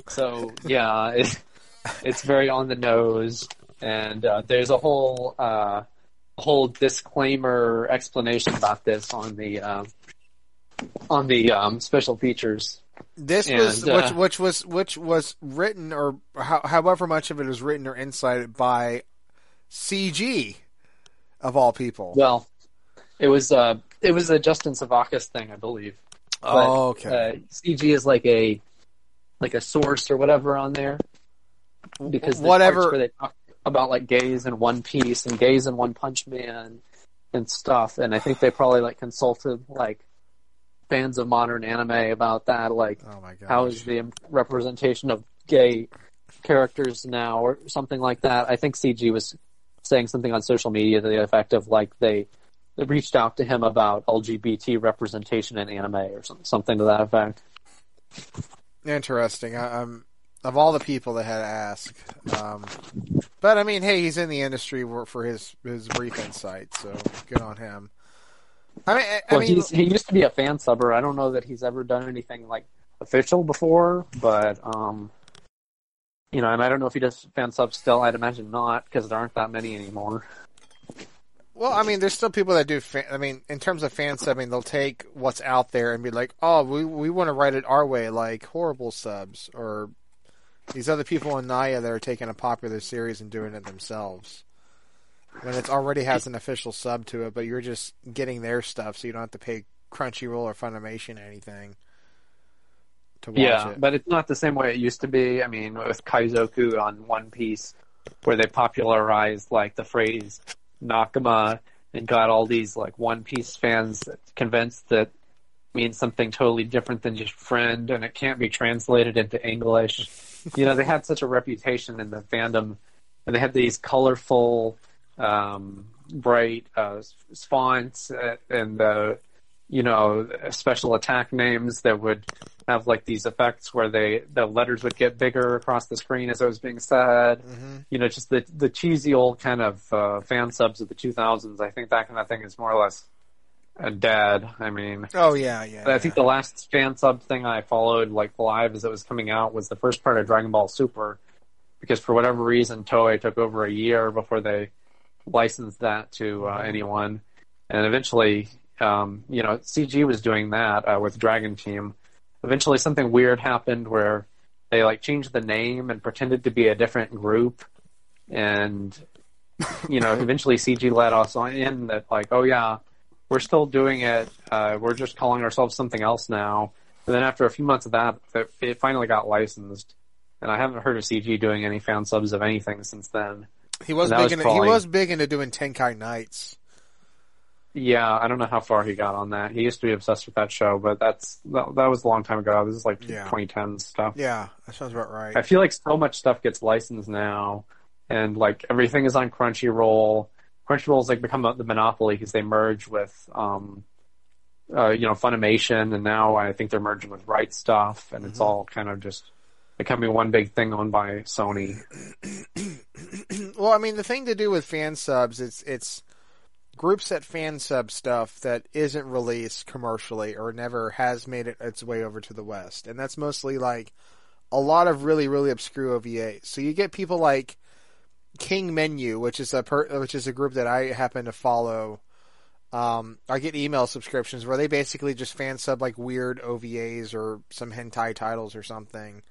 So yeah, it, it's very on the nose, and uh, there's a whole uh, whole disclaimer explanation about this on the um, on the um, special features. This was And, uh, which which was which was written or how, however much of it was written or incited by CG of all people. Well, it was uh, it was a Justin Sevakis thing, I believe. But, oh, okay. Uh, CG is like a like a source or whatever on there because Whatever- they talk about like gays in One Piece and gays in One Punch Man and stuff, and I think they probably like consulted like fans of modern anime about that, like oh my god. how is the representation of gay characters now or something like that. I think CG was saying something on social media to the effect of like they, they reached out to him about LGBT representation in anime or some, something to that effect. Interesting. I, um, of all the people that had to ask, um, but I mean, hey, he's in the industry for for his his brief insight, so good on him. I mean, I, I Well, mean, he's, he used to be a fan subber. I don't know that he's ever done anything like official before, but um, you know, and I don't know if he does fan subs still. I'd imagine not because there aren't that many anymore. Well, I mean, there's still people that do. Fan, I mean, in terms of fan subbing, they'll take what's out there and be like, "Oh, we we want to write it our way," like horrible subs or these other people in Nyaa that are taking a popular series and doing it themselves. When it already has an official sub to it, but you're just getting their stuff, so you don't have to pay Crunchyroll or Funimation anything to watch Yeah, it. but it's not the same way it used to be. I mean, with Kaizoku on One Piece, where they popularized like the phrase Nakama and got all these like One Piece fans convinced that means something totally different than just friend, and it can't be translated into English. You know, they had such a reputation in the fandom, and they had these colorful, um, bright uh, fonts uh, and uh, you know special attack names that would have like these effects where they the letters would get bigger across the screen as it was being said. hmm You know, just the the cheesy old kind of uh, fan subs of the 2000s. I think that kind of thing is more or less uh, dad. I mean, Oh yeah, yeah. I think the last fan sub thing I followed like live as it was coming out was the first part of Dragon Ball Super, because for whatever reason Toei took over a year before they licensed that to uh, anyone, and eventually, um, you know, CG was doing that uh, with Dragon Team. Eventually, something weird happened where they like changed the name and pretended to be a different group, and you know, eventually CG let us on in that like, oh yeah, we're still doing it. Uh, we're just calling ourselves something else now. And then after a few months of that, it- it finally got licensed. And I haven't heard of CG doing any fan subs of anything since then. he was big was into, probably- he was big into doing Tenkai Knights. Yeah, I don't know how far he got on that. He used to be obsessed with that show, but that's that, that was a long time ago. This is like Yeah. 2010 stuff. Yeah, that sounds about right. I feel like so much stuff gets licensed now, and like everything is on Crunchyroll. Crunchyroll's like become the monopoly because they merge with, um, uh, you know, Funimation, and now I think they're merging with Right Stuf, and it's all kind of just becoming one big thing owned by Sony. Well, I mean, the thing to do with fan subs, it's it's groups that fan sub stuff that isn't released commercially or never has made it its way over to the West, and that's mostly like a lot of really really obscure OVAs. So you get people like King Menu, which is a per, which is a group that I happen to follow. Um, I get email subscriptions where they basically just fan sub like weird OVAs or some hentai titles or something,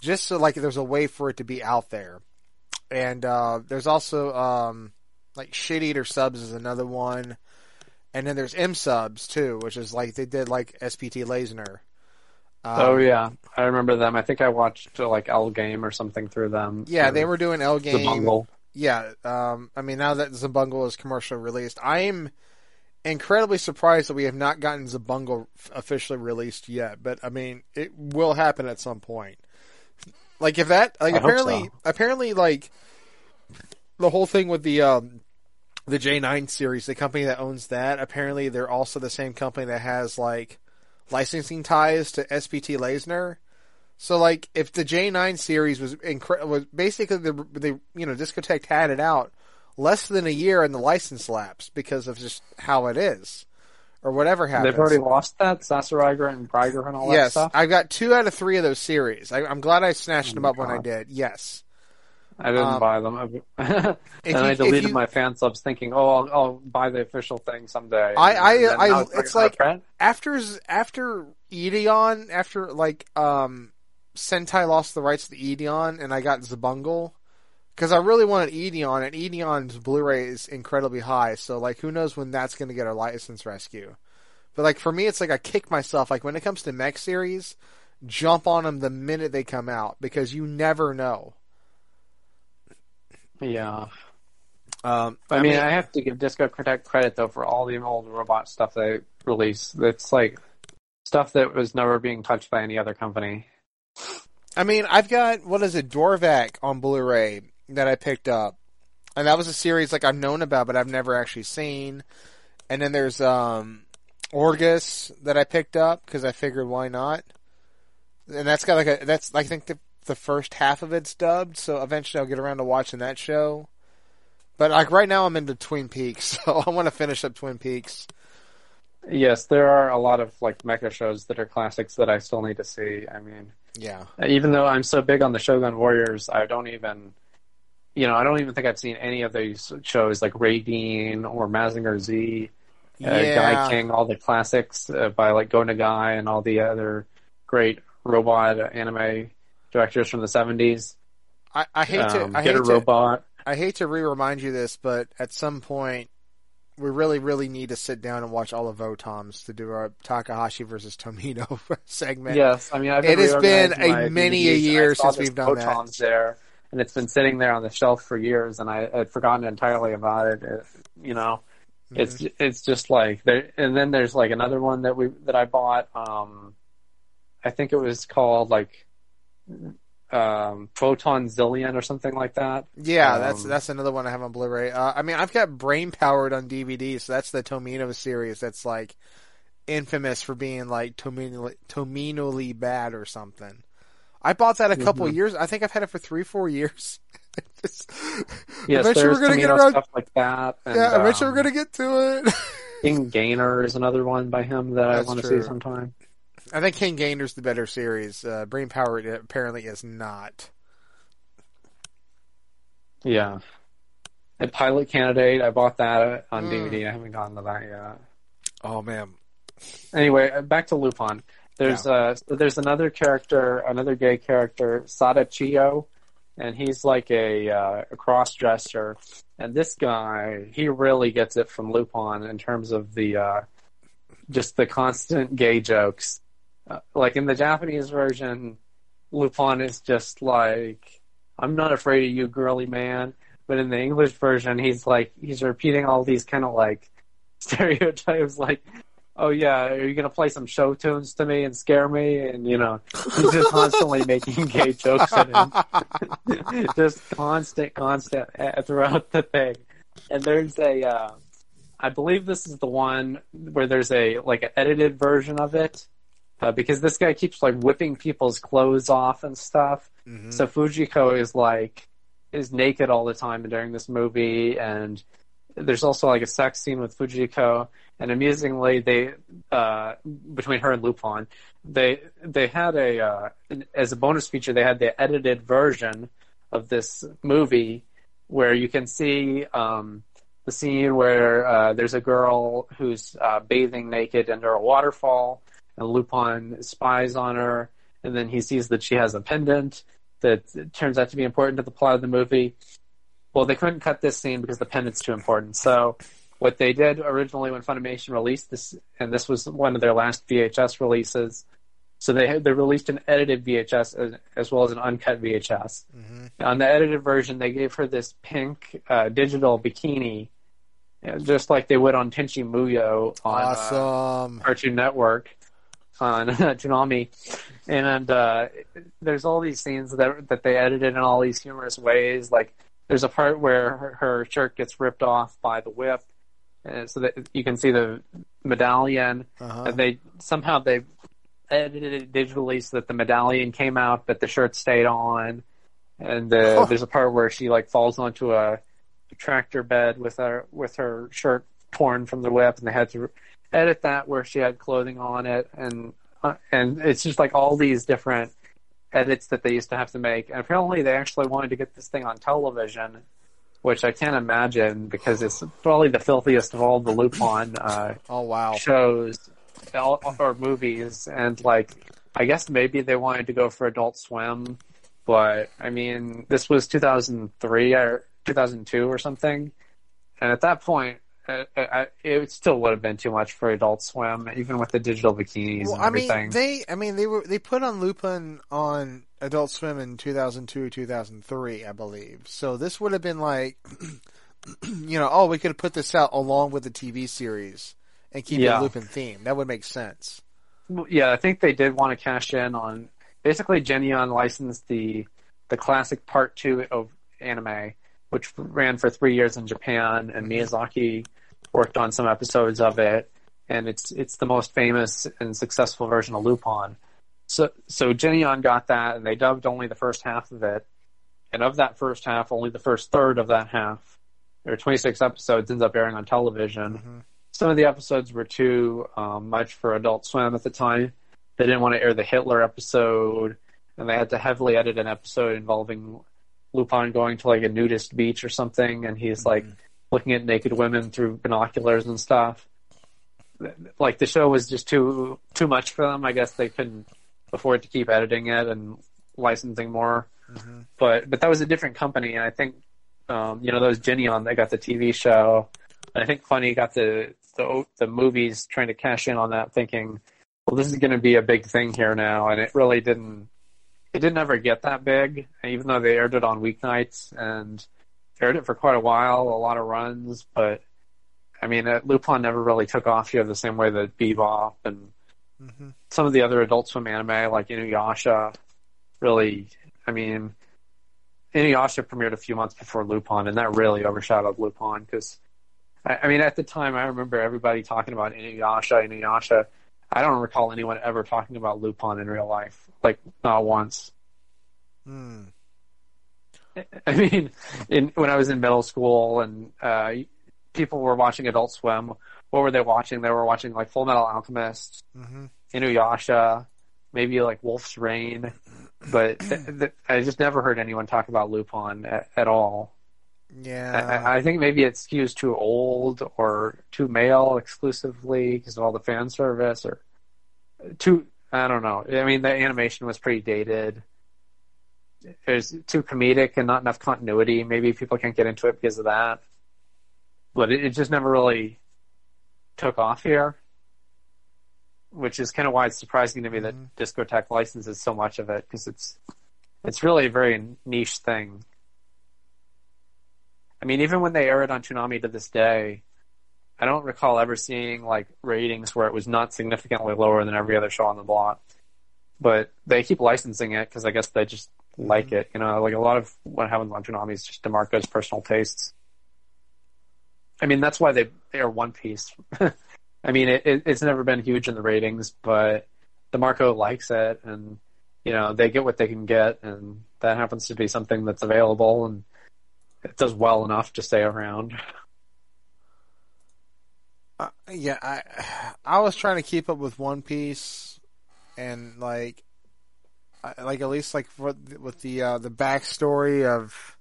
just so like there's a way for it to be out there and uh, there's also um, like Shit Eater Subs is another one, and then there's M Subs too, which is like they did like SPT Layzner. Um, oh yeah, I remember them. I think I watched uh, like L-Gaim or something through them. yeah, they were doing L-Gaim. bungle. Yeah, um, I mean now that Zabungle is commercially released, I'm incredibly surprised that we have not gotten Zabungle officially released yet. But I mean, it will happen at some point. Like if that, like I apparently, so. apparently, like the whole thing with the um, the J9 series, the company that owns that, apparently they're also the same company that has like licensing ties to SPT Layzner. So like if the J9 series was incre- was basically the the you know Discotek had it out less than a year and the license lapsed because of just how it is or whatever happens. They've already lost that Sasuraiger and Braiger and all that stuff. yes. I've got two out of three of those series. I, I'm glad I snatched Oh them up when I did. Yes. I didn't Um, buy them. and if I deleted you- my fan subs thinking, oh, I'll, I'll buy the official thing someday. I- I- I- it's, it's like- after after Ideon, after like um Sentai lost the rights to Ideon, and I got Zabungle because I really wanted Ideon, and Ideon's Blu-ray is incredibly high. So like, who knows when that's going to get a license rescue? But like for me, it's like I kick myself. Like when it comes to mech series, jump on them the minute they come out because you never know. Yeah. Um, I, mean, I have to give Disco Protect credit though for all the old robot stuff they release. It's like stuff that was never being touched by any other company. I mean, I've got what is it, Dorvack on Blu-ray that I picked up, and that was a series like I've known about, but I've never actually seen. And then there's um, Orguss that I picked up because I figured why not. And that's got like a that's I think the the first half of it's dubbed, so eventually I'll get around to watching that show. But like right now, I'm into Twin Peaks, so I want to finish up Twin Peaks. Yes, there are a lot of like mecha shows that are classics that I still need to see. I mean, Yeah, even though I'm so big on the Shogun Warriors, I don't even, you know, I don't even think I've seen any of these shows like Raideen or Mazinger Z, uh, yeah. Gaiking, all the classics uh, by like Go Nagai and all the other great robot anime directors from the 70s. I, I hate to Um, I Get hate a to Robot. I hate to re-remind you this, but at some point, we really, really need to sit down and watch all of Votoms to do our Takahashi versus Tomino segment. Yes, I mean, I've It has been a many a DVDs, I year since we've done that. There, and it's been sitting there on the shelf for years, and I had forgotten entirely about it. it you know, Mm-hmm. it's it's just like there, and then there's like another one that we that I bought. Um, I think it was called like um, Photon Zillion or something like that. Yeah, that's Um, that's another one I have on Blu-ray. Uh, I mean, I've got Brain Powered on DVD, so that's the Tomino series. That's like infamous for being like Tomino Tominoly bad or something. I bought that a couple Mhm. years. I think I've had it for three, four years. Just- Yes, eventually we're gonna get around. stuff like that. And, yeah, eventually um, we're gonna get to it. King Gainer is another one by him that That's I want to see sometime. I think King Gainer's the better series. Uh, Brain Power apparently is not. Yeah. And Pilot Candidate, I bought that on Mm. DVD. I haven't gotten to that yet. Oh man. Anyway, uh, back to Lupin. There's uh so there's another character, another gay character, Sada Chio, and he's like a uh, a cross dresser. And this guy, he really gets it from Lupin in terms of the uh just the constant gay jokes. Uh, like in the Japanese version, Lupin is just like, "I'm not afraid of you, girly man." But in the English version, he's like he's repeating all these kind of like stereotypes, like, "Oh yeah, are you gonna play some show tunes to me and scare me?" And you know, he's just constantly making gay jokes at him, just constant, constant uh, throughout the thing. And there's a, uh, I believe this is the one where there's a like an edited version of it. Uh, because this guy keeps like whipping people's clothes off and stuff. Mhm. So Fujiko is like is naked all the time during this movie, and there's also like a sex scene with Fujiko. And amusingly, they uh, between her and Lupin, they they had a uh, as a bonus feature they had the edited version of this movie where you can see um, the scene where uh, there's a girl who's uh, bathing naked under a waterfall, and Lupin spies on her, and then he sees that she has a pendant that turns out to be important to the plot of the movie. Well, they couldn't cut this scene because the pendant's too important. So, what they did originally when Funimation released this, and this was one of their last VHS releases, so they they released an edited VHS as, as well as an uncut VHS. Mhm. On the edited version, they gave her this pink uh, digital bikini, uh, just like they would on Tenchi Muyo on uh, Cartoon Network on Toonami, and uh, there's all these scenes that that they edited in all these humorous ways. Like there's a part where her, her shirt gets ripped off by the whip, and so that you can see the medallion. Uh-huh. And they somehow they edited it digitally so that the medallion came out, but the shirt stayed on. And uh, Huh. there's a part where she like falls onto a tractor bed with her with her shirt torn from the whip, and they had to edit that where she had clothing on it, and uh, and it's just like all these different edits that they used to have to make. And apparently, they actually wanted to get this thing on television, which I can't imagine because it's probably the filthiest of all the Lupin uh, Oh wow. shows or movies, and like I guess maybe they wanted to go for Adult Swim, but I mean this was 2003 or 2002 or something, and at that point. Uh, uh, it still would have been too much for Adult Swim, even with the digital bikinis Well, and I everything. mean, they, I mean, they were they put on Lupin on Adult Swim in 2002, 2003, I believe. So this would have been like, you know, oh, we could have put this out along with the TV series and keep Yeah. it Lupin theme. That would make sense. Yeah, I think they did want to cash in on basically Geneon licensed the the classic part two of anime, which ran for three years in Japan, and Miyazaki worked on some episodes of it, and it's it's the most famous and successful version of Lupin. So so Geneon got that, and they dubbed only the first half of it, and of that first half, only the first third of that half, or 26 episodes, ends up airing on television Mhm. some of the episodes were too um, much for Adult Swim at the time. They didn't want to air the Hitler episode, and they had to heavily edit an episode involving Lupin going to like a nudist beach or something, and he's like looking at naked women through binoculars and stuff. Like the show was just too too much for them. I guess they couldn't afford to keep editing it and licensing more. Mhm. But but that was a different company, and I think um, you know those Geneon they got the TV show. And I think Funny got the, the the movies trying to cash in on that, thinking, well, this is going to be a big thing here now, and it really didn't. It didn't ever get that big, even though they aired it on weeknights and aired it for quite a while, a lot of runs. But I mean, uh, Lupin never really took off here the same way that Bebop and mm-hmm. some of the other Adult Swim anime like Inuyasha really. I mean, Inuyasha premiered a few months before Lupin, and that really overshadowed Lupin because I, I mean, at the time, I remember everybody talking about Inuyasha, Inuyasha. I don't recall anyone ever talking about Lupin in real life, like not once. Hmm. I mean, in, when I was in middle school and uh, people were watching Adult Swim, what were they watching? They were watching like Full Metal Alchemist, Mhm. Inuyasha, maybe like Wolf's Rain, but th- th- I just never heard anyone talk about Lupin at, at all. Yeah. I- I think maybe it skews too old or too male exclusively because of all the fan service or too. I don't know. I mean, the animation was pretty dated. There's too comedic and not enough continuity. Maybe people can't get into it because of that. But it, it just never really took off here, which is kind of why it's surprising to me Mhm. that Discotek licenses so much of it because it's it's really a very niche thing. I mean, even when they air it on Toonami to this day, I don't recall ever seeing like ratings where it was not significantly lower than every other show on the block. But they keep licensing it because I guess they just like it. You know, like a lot of what happens on Toonami is just DeMarco's personal tastes. I mean, that's why they they are One Piece. I mean, it, it, it's never been huge in the ratings, but DeMarco likes it, and you know they get what they can get, and that happens to be something that's available, and it does well enough to stay around. Uh, yeah, I I was trying to keep up with One Piece, and like, I, like at least like for, with the uh, the backstory of,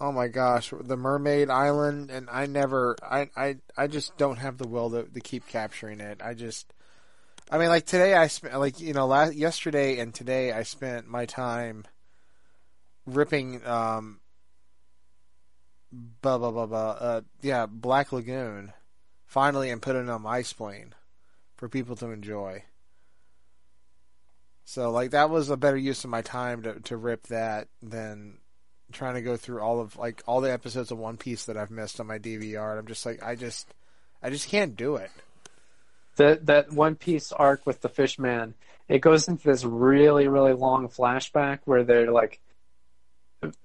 oh my gosh, the Mermaid Island, and I never, I I I just don't have the will to, to keep capturing it. I just, I mean, like today I spent like you know last yesterday and today I spent my time ripping um. Blah blah blah blah. Uh, yeah, Black Lagoon finally and put it on my spleen for people to enjoy. So like that was a better use of my time to to rip that than trying to go through all of like all the episodes of One Piece that I've missed on my DVR. And I'm just like I just I just can't do it. That that One Piece arc with the Fishman, it goes into this really really long flashback where they're like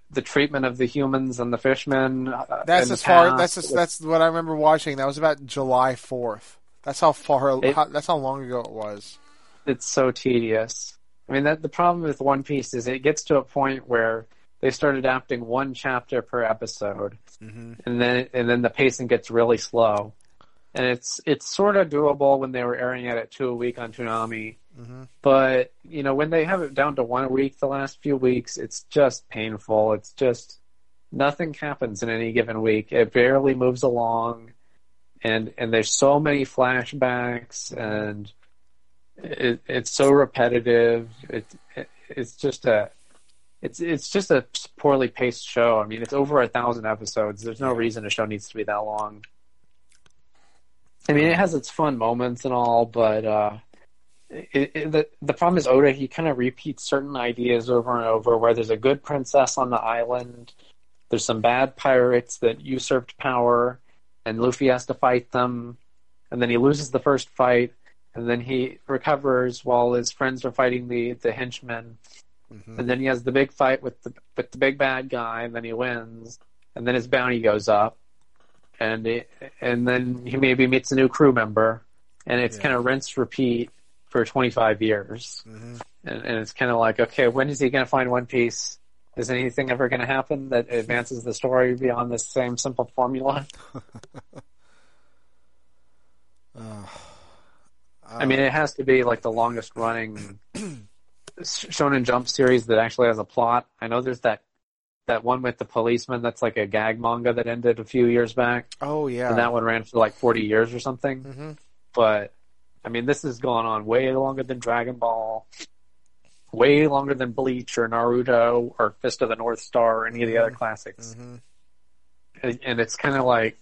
the treatment of the humans and the fishmen. uh, That's as far. That's that's what I remember watching. That was about July fourth. That's how far. It- how, that's how long ago it was. it's so tedious. I mean, that the problem with One Piece is it gets to a point where they start adapting one chapter per episode, Mm-hmm. and then and then the pacing gets really slow. And it's it's sort of doable when they were airing it at two a week on Toonami, Mhm. but you know when they have it down to one week the last few weeks, it's just painful. It's just nothing happens in any given week. It barely moves along, and and there's so many flashbacks and it, it's so repetitive. It, it it's just a it's it's just a poorly paced show. I mean, it's over a thousand episodes. There's no reason a show needs to be that long. I mean, it has its fun moments and all, but uh, it, it, the the problem is Oda. He kind of repeats certain ideas over and over. Where there's a good princess on the island, there's some bad pirates that usurped power, and Luffy has to fight them, and then he loses the first fight, and then he recovers while his friends are fighting the the henchmen, Mhm. and then he has the big fight with the with the big bad guy, and then he wins, and then his bounty goes up, and it, and then he maybe meets a new crew member, and it's Yeah. kind of rinse repeat for 25 years, Mhm. and, and it's kind of like, okay, when is he going to find One Piece? Is anything ever going to happen that advances the story beyond this same simple formula? Uh, I mean, it has to be like the longest running Shonen Jump series that actually has a plot. I know there's that that one with the policeman that's like a gag manga that ended a few years back, oh yeah. and that one ran for like 40 years or something. hmm But I mean, this has gone on way longer than Dragon Ball, way longer than Bleach or Naruto or Fist of the North Star or any of the other classics. hmm And and it's kind of like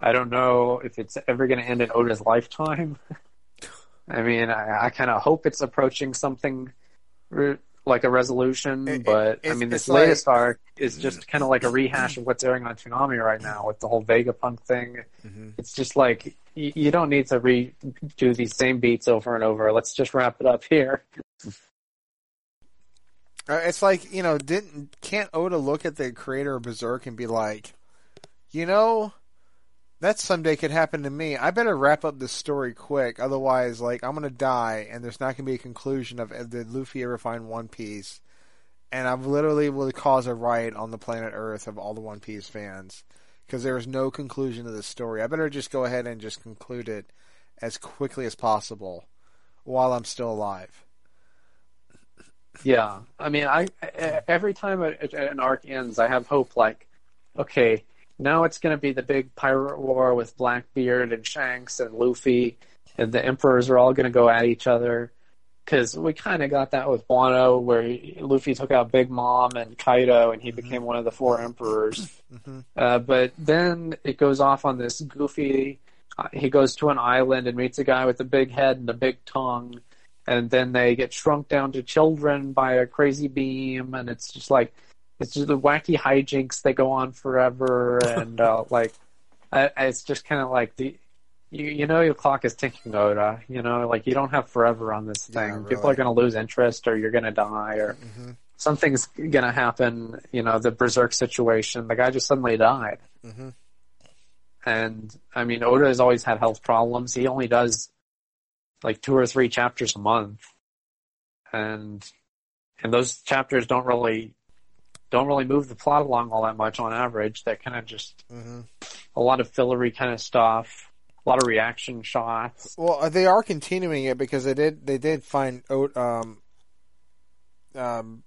I don't know if it's ever going to end in Oda's lifetime. I mean, I, I kind of hope it's approaching something like a resolution, It- it- but I mean, this latest like- arc is just kind of like a rehash of what's airing on Toonami right now with the whole Vegapunk thing. hmm It's just like you, you don't need to redo these same beats over and over. Let's just wrap it up here. Uh, It's like you know, didn't can't Oda look at the creator of Berserk and be like, you know, that someday could happen to me. I better wrap up this story quick, otherwise, like I'm gonna die, and there's not gonna be a conclusion of did Luffy ever find One Piece, and I've literally will cause a riot on the planet Earth of all the One Piece fans because there is no conclusion to this story. I better just go ahead and just conclude it as quickly as possible while I'm still alive. Yeah, I mean, I I- every time an arc ends, I have hope. Like, okay, now it's going to be the big pirate war with Blackbeard and Shanks and Luffy, and the emperors are all going to go at each other. Because we kind of got that with Wano, where he- Luffy took out Big Mom and Kaido, and he became one of the four emperors. hmm Uh, but then it goes off on this goofy. Uh, he goes to an island and meets a guy with a big head and a big tongue, and then they get shrunk down to children by a crazy beam, and it's just like it's just the wacky hijinks that go on forever, and uh, like I, it's just kind of like the. You, you know your clock is ticking, Oda. You know, like you don't have forever on this Yeah, thing. really. People are going to lose interest, or you're going to die, or hmm something's going to happen. You know, the Berserk situation. The guy just suddenly died. hmm And I mean, Oda has always had health problems. He only does like two or three chapters a month, and and those chapters don't really don't really move the plot along all that much on average. They're kind of just hmm a lot of fillery kind of stuff, a lot of reaction shots. Well, uh, they are continuing it because they did they did find out um um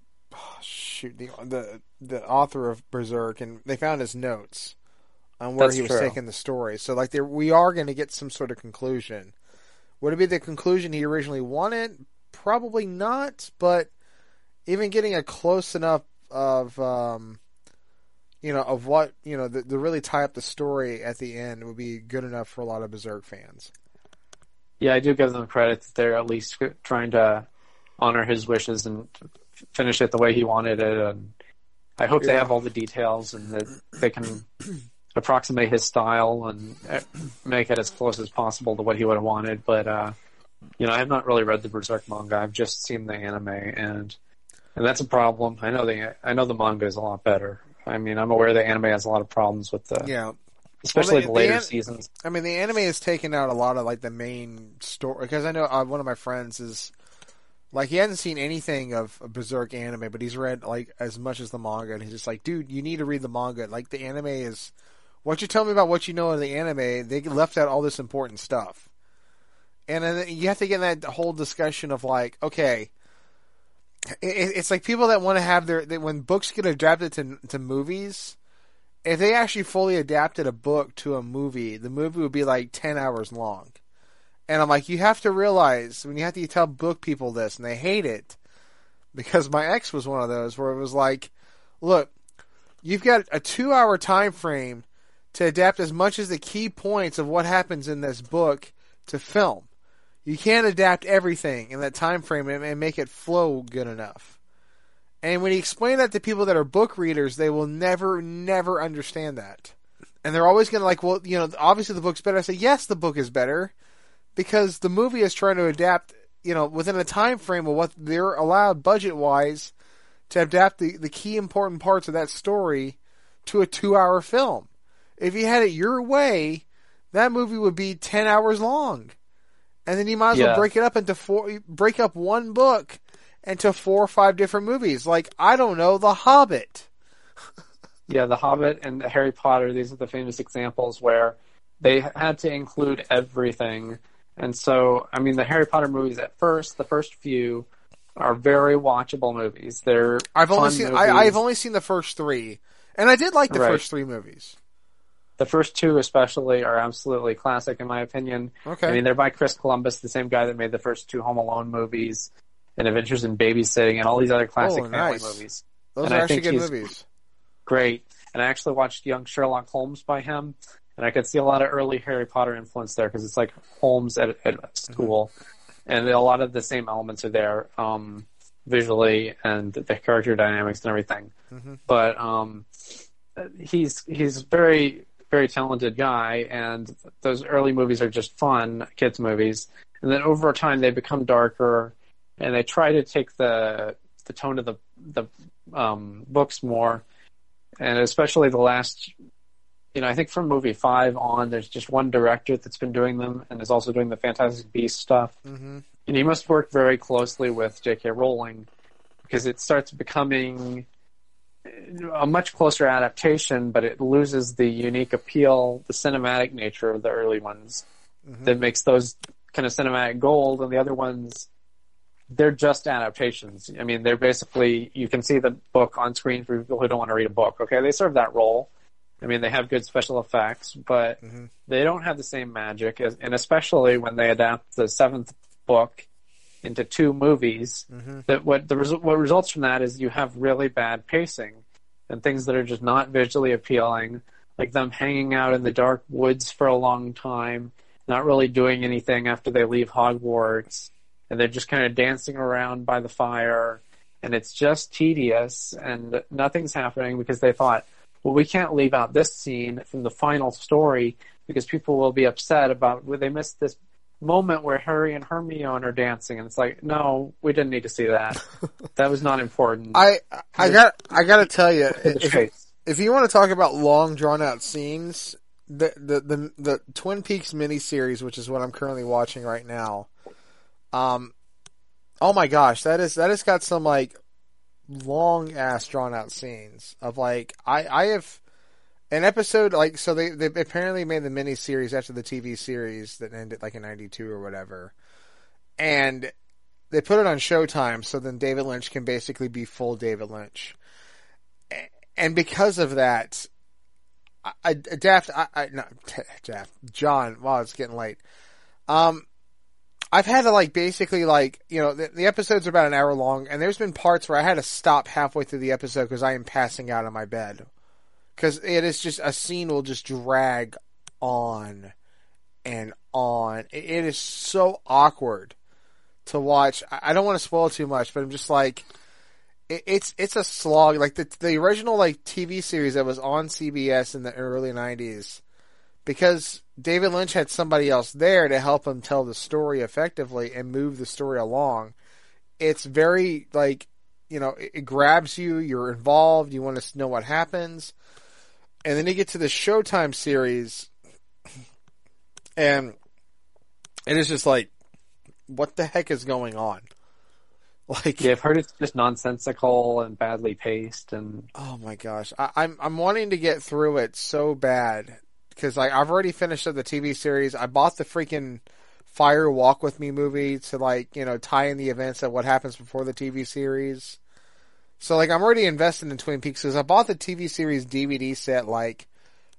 shoot the the the author of Berserk and they found his notes on where That's he was true. taking the story. So like we are going to get some sort of conclusion. Would it be the conclusion he originally wanted? Probably not, but even getting a close enough of um you know of what you know to, to really tie up the story at the end would be good enough for a lot of Berserk fans. Yeah, I do give them credit that they're at least trying to honor his wishes and finish it the way he wanted it. And I hope they have all the details and that they can approximate his style and uh, make it as close as possible to what he would have wanted. But uh, you know, I have not really read the Berserk manga. I've just seen the anime, and and that's a problem. I know the I know the manga is a lot better. I mean, I'm aware the anime has a lot of problems with the, Yeah. especially Well, the- the later the an- seasons. I mean, the anime has taken out a lot of like the main story because I know uh, one of my friends is like he hasn't seen anything of a Berserk anime, but he's read like as much as the manga, and he's just like, dude, you need to read the manga. Like the anime is what you tell me about what you know of the anime. They left out all this important stuff, and then you have to get in that whole discussion of like, okay. It- It's like people that want to have their when books get adapted to to movies, if they actually fully adapted a book to a movie, the movie would be like 10 hours long. And I'm like, you have to realize when you have to tell book people this and they hate it because my ex was one of those where it was like, look, you've got a two hour time frame to adapt as much as the key points of what happens in this book to film. You can't adapt everything in that time frame and, make it flow good enough. And when you explain that to people that are book readers, they will never, never understand that. And they're always going to like, well, you know, obviously the book's better. I say, yes, the book is better because the movie is trying to adapt, you know, within a time frame of what they're allowed budget wise to adapt the, the key important parts of that story to a two hour film. If you had it your way, that movie would be 10 hours long. And then you might as well break it up into four, break up one book into four or five different movies. Like, I don't know, The Hobbit. Yeah, The Hobbit and Harry Potter, these are the famous examples where they had to include everything. And so, I mean, the Harry Potter movies at first, the first few, are very watchable movies. They're I've only seen, movies. I, I've only seen the first three. And I did like the Right. first three movies. The first two, especially, are absolutely classic in my opinion. Okay. I mean, they're by Chris Columbus, the same guy that made the first two Home Alone movies, and Adventures in Babysitting, and all these other classic Oh, family movies. Those and are I actually good movies. Great. And I actually watched Young Sherlock Holmes by him, and I could see a lot of early Harry Potter influence there because it's like Holmes at, at school, and a lot of the same elements are there um, visually and the character dynamics and everything. Mhm. But um, he's he's very very talented guy, and those early movies are just fun kids movies, and then over time they become darker, and they try to take the the tone of the the um, books more, and especially the last. You know, I think from movie five on, there's just one director that's been doing them, and is also doing the Fantastic Beast stuff. hmm And he must work very closely with J.K. Rowling because it starts becoming a much closer adaptation, but it loses the unique appeal, the cinematic nature of the early ones Mhm. that makes those kind of cinematic gold, and the other ones, they're just adaptations. I mean, they're basically, you can see the book on screen for people who don't want to read a book. Okay, they serve that role. I mean, they have good special effects, but Mhm. they don't have the same magic, as, and especially when they adapt the seventh book into two movies, Mhm. that what the resu- what results from that is you have really bad pacing and things that are just not visually appealing, like them hanging out in the dark woods for a long time, not really doing anything after they leave Hogwarts, and they're just kind of dancing around by the fire, and it's just tedious and nothing's happening because they thought, well, we can't leave out this scene from the final story because people will be upset about well, they missed this moment where Harry and Hermione are dancing, and it's like, no, we didn't need to see that. that was not important. I I got I got to tell you, if, if you want to talk about long drawn out scenes, the, the the the Twin Peaks miniseries, which is what I'm currently watching right now, um, oh my gosh, that is that has got some like long ass drawn out scenes of like I I have an episode like so they they apparently made the mini series after the TV series that ended like in '92 or whatever, and they put it on Showtime so then David Lynch can basically be full David Lynch. And because of that, I, I Daft, I, I Daft, John. Wow, it's getting late. Um, I've had to like basically like you know the, the episodes are about an hour long, and there's been parts where I had to stop halfway through the episode because I am passing out on my bed because it is just a scene will just drag on and on. It, is so awkward to watch. I, don't want to spoil too much, but I'm just like it, it's it's a slog. Like the the original like TV series that was on CBS in the early '90s, because David Lynch had somebody else there to help him tell the story effectively and move the story along. It's very like you know, it, it grabs you. You're involved. You want to know what happens, and then you get to the Showtime series, and it is just like, what the heck is going on? Like, Yeah, I've heard it's just nonsensical and badly paced, and oh my gosh, I, I'm I'm wanting to get through it so bad because like I've already finished up the TV series. I bought the freaking Fire Walk with Me movie to like you know tie in the events of what happens before the TV series. So like I'm already invested in Twin Peaks because I bought the TV series DVD set like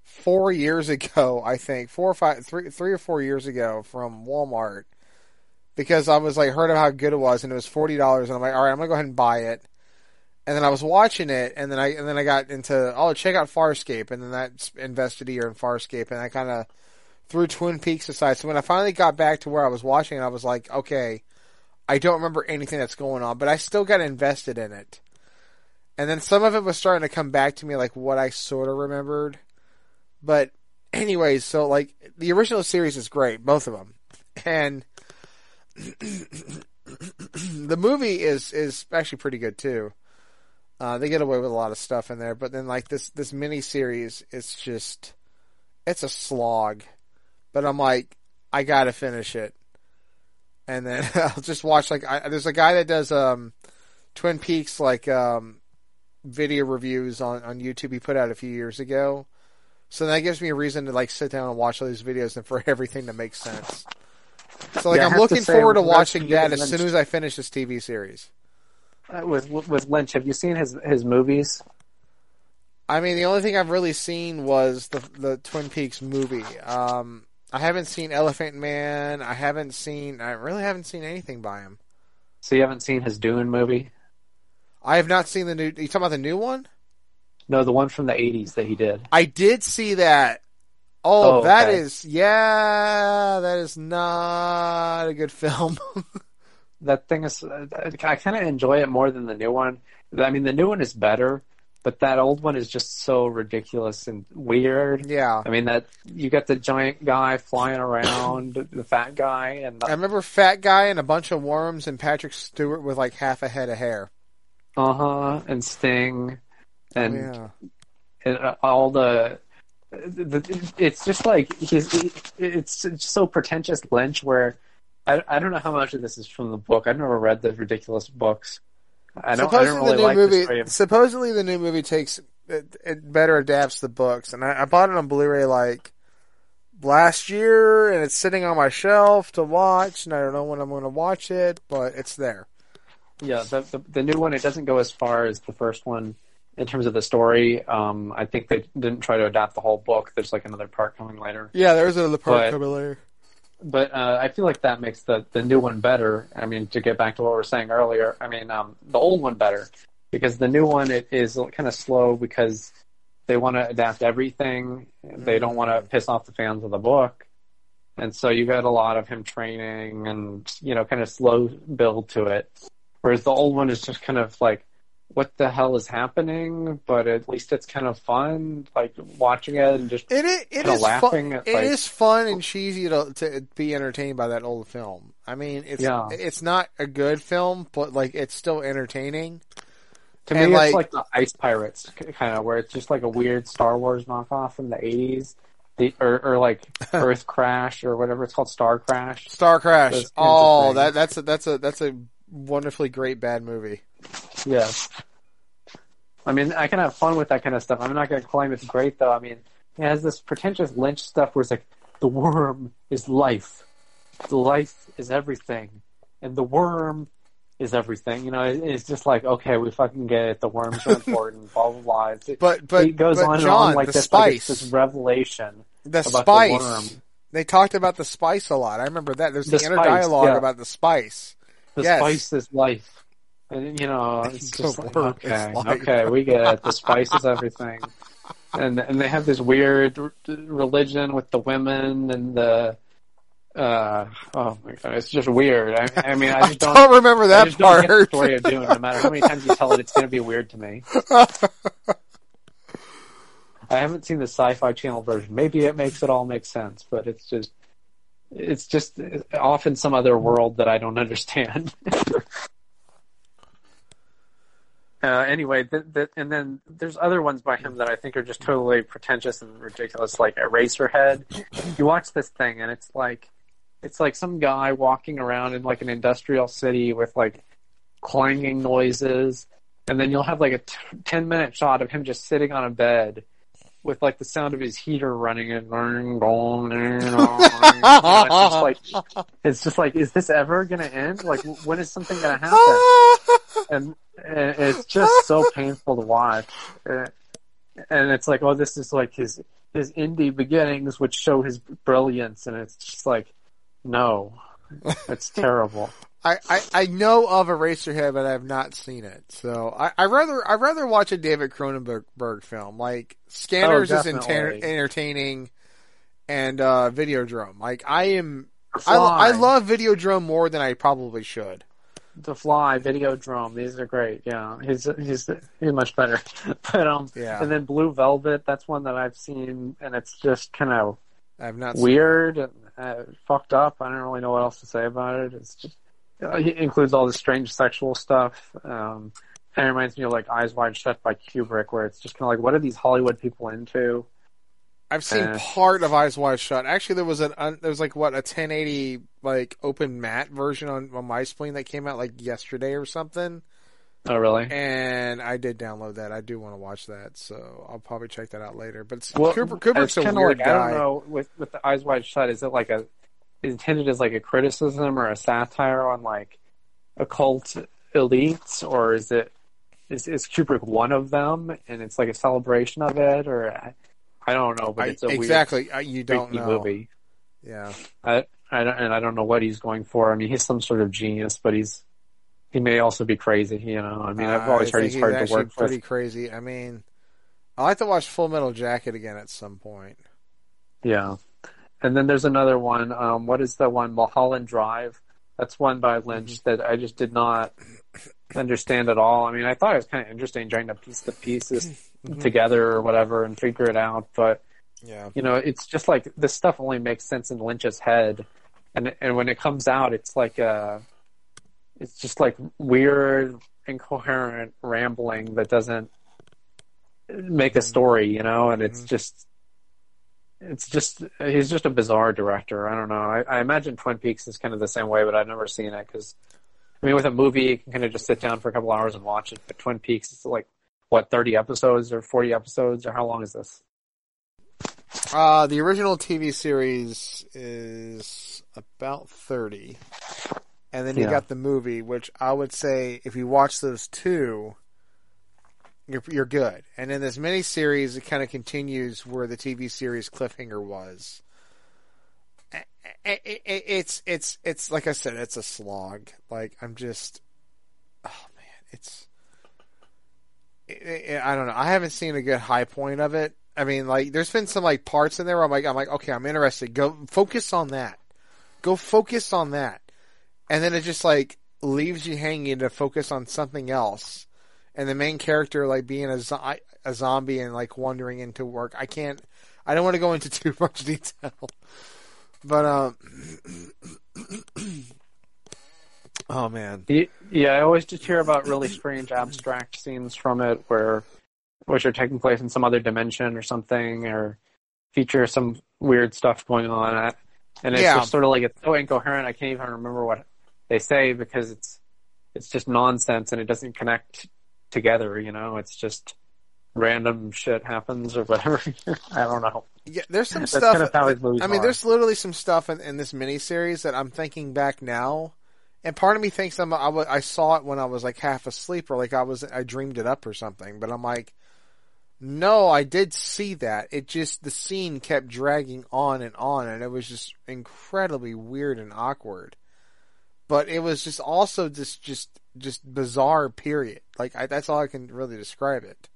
four years ago, I think four or five, three, three or four years ago from Walmart because I was like heard of how good it was and it was forty dollars and I'm like all right I'm gonna go ahead and buy it. And then I was watching it, and then I and then I got into oh check out Farscape, and then that invested a year in Farscape, and I kind of threw Twin Peaks aside. So when I finally got back to where I was watching it, I was like, okay, I don't remember anything that's going on, but I still got invested in it. And then some of it was starting to come back to me, like what I sort of remembered. But anyways, so like the original series is great, both of them, and the movie is is actually pretty good too. Uh, they get away with a lot of stuff in there, but then like this this mini series, it's just it's a slog. But I'm like, I gotta finish it, and then I'll just watch like I, there's a guy that does um Twin Peaks like um video reviews on on YouTube. He put out a few years ago, so that gives me a reason to like sit down and watch all these videos and for everything to make sense. So like Yeah, I'm have to looking say, forward to watching that as soon as I finish this TV series. uh, with with Lynch, have you seen his his movies? I mean, the only thing I've really seen was the the Twin Peaks movie. Um, I haven't seen Elephant Man. I haven't seen. I really haven't seen anything by him. So you haven't seen his Dune movie? I have not seen the new. You talking about the new one? No, the one from the '80s that he did. I did see that. Oh, Oh, that okay. is yeah. That is not a good film. That thing is, uh, I kind of enjoy it more than the new one. I mean, the new one is better, but that old one is just so ridiculous and weird. yeah, I mean, that you got the giant guy flying around, the fat guy, and I remember Fat Guy and a bunch of worms and Patrick Stewart with like half a head of hair. Uh huh, and Sting, and yeah. and uh, all the, the it's just like he's he, it's so pretentious Lynch where I I don't know how much of this is from the book. I've never read the ridiculous books. I don't. I don't really the like movie. of Supposedly the new movie takes it, it better adapts the books, and I, I bought it on Blu-ray like last year, and it's sitting on my shelf to watch, and I don't know when I'm going to watch it, but it's there. Yeah, the, the the new one it doesn't go as far as the first one in terms of the story. Um, I think they didn't try to adapt the whole book. There's like another part coming later. Yeah, there's another part But- coming later. But uh, I feel like that makes the the new one better. I mean, to get back to what we were saying earlier, I mean, um, the old one better because the new one it is kind of slow because they want to adapt everything. They don't want to piss off the fans of the book. And so you got a lot of him training and, you know, kind of slow build to it. Whereas the old one is just kind of like, what the hell is happening? But at least it's kind of fun, like watching it and just It is, it kinda laughing fun. at, It like- is fun and cheesy to to be entertained by that old film. I mean, it's Yeah. it's not a good film, but like it's still entertaining. To And, me, like- it's like the Ice Pirates kind of, where it's just like a weird Star Wars knockoff from the '80s, the, or, or like Earth Crash or whatever it's called, Star Crash. Star Crash. Those kinds of Oh, that that's a that's a that's a wonderfully great bad movie. Yeah. I mean, I can have fun with that kind of stuff. I'm not going to claim it's great, though. I mean, it has this pretentious Lynch stuff where it's like the worm is life, the life is everything, and the worm is everything. You know, it, it's just like okay, we fucking get it. The worms are important. blah blah blah. It's, But but it goes but on John, and on like the this. spice, Like it's this revelation. the about the spice. worm. they talked about the spice a lot. I remember that. There's the, The inner spice, dialogue yeah. about the spice. The Yes. spice is life. And, you know, it's just like, okay, okay, we get it. The spice is everything. And and they have this weird r- religion with the women and the uh oh my god, it's just weird. I, I mean, I I just don't, don't. remember I that just don't get the part. story of Dune. No matter how many times you tell it, it's going to be weird to me. I haven't seen the Sci-Fi Channel version. Maybe it makes it all make sense, but it's just, it's just off in some other world that I don't understand. uh, anyway, and then there's other ones by him that I think are just totally pretentious and ridiculous, like Eraserhead. you watch this thing, and it's like it's like some guy walking around in like an industrial city with like clanging noises, and then you'll have like a t- ten minute shot of him just sitting on a bed with like the sound of his heater running and it's just like it's just like is this ever gonna end? Like when is something gonna happen? And, and it's just so painful to watch. Uh, and it's like, oh, this is like his his indie beginnings, which show his brilliance, and it's just like, no, it's terrible. I, I, I know of Eraserhead, but I have not seen it. So I I rather I rather watch a David Cronenberg film. Like Scanners Oh, is enter- entertaining, and uh, Videodrome. Like I am, The I, I love Videodrome more than I probably should. The Fly, Videodrome, these are great. Yeah, he's he's he's much better. But um, Yeah. and then Blue Velvet, that's one that I've seen, and it's just kind of I have not. Seen weird and uh, fucked up. I don't really know what else to say about it. It's just uh, it includes all this strange sexual stuff. Um, and it reminds me of like Eyes Wide Shut by Kubrick, where it's just kind of like, what are these Hollywood people into? I've seen Uh, part of Eyes Wide Shut. Actually, there was an un, there was like what a 1080 like open matte version on, on my spleen that came out like yesterday or something, Oh, really? and I did download that. I do want to watch that, so I'll probably check that out later. But it's, Well, Kubrick, Kubrick's a weird like, guy. I don't know with with the Eyes Wide Shut. Is it like a intended as like a criticism or a satire on like occult elites, or is it is is Kubrick one of them and it's like a celebration of it, or I, I don't know, but it's a exactly. I, you don't know. movie. Yeah, I, I don't, and I don't know what he's going for. I mean, he's some sort of genius, but he's he may also be crazy. You know, I mean, I've uh, always I heard think he's hard to work Pretty with. crazy. I mean, I like to watch Full Metal Jacket again at some point. Yeah, and then there's another one. Um, what is the one? Mulholland Drive. That's one by Lynch that I just did not understand at all. I mean, I thought it was kind of interesting trying to piece the pieces together or whatever and figure it out, but Yeah, you know, it's just like this stuff only makes sense in Lynch's head, and and when it comes out, it's like uh it's just like weird, incoherent rambling that doesn't make a story, you know, and it's Mhm. just. It's just he's just a bizarre director. I don't know. I, I imagine Twin Peaks is kind of the same way, but I've never seen it because, I mean, with a movie you can kind of just sit down for a couple hours and watch it. But Twin Peaks is like what thirty episodes or forty episodes or how long is this? uh, the original TV series is about thirty, and then you Yeah. got the movie, which I would say if you watch those two, you're you're good. And in this mini series, it kind of continues where the TV series cliffhanger was. It's it's it's like I said, it's a slog. Like I'm just, oh man, it's. I don't know. I haven't seen a good high point of it. I mean, like, there's been some like parts in there where I'm like, I'm like, okay, I'm interested. Go focus on that. Go focus on that, and then it just like leaves you hanging to focus on something else. And the main character like being a, zo- a zombie and like wandering into work. I can't. I don't want to go into too much detail, but um. oh man. Yeah, I always just hear about really strange abstract scenes from it where which are taking place in some other dimension or something or feature some weird stuff going on. And it's Yeah. just sort of like it's so incoherent I can't even remember what they say because it's it's just nonsense and it doesn't connect together, you know? It's just random shit happens or whatever. I don't know. Yeah, there's some That's stuff. kind of how his movies I mean, are. there's literally some stuff in, in this miniseries that I'm thinking back now, and part of me thinks I'm, I, wa- I saw it when I was like half asleep or like I was I dreamed it up or something. But I'm like, no, I did see that. It just the scene kept dragging on and on, and it was just incredibly weird and awkward. But it was just also just just just bizarre. Period. Like I, that's all I can really describe it.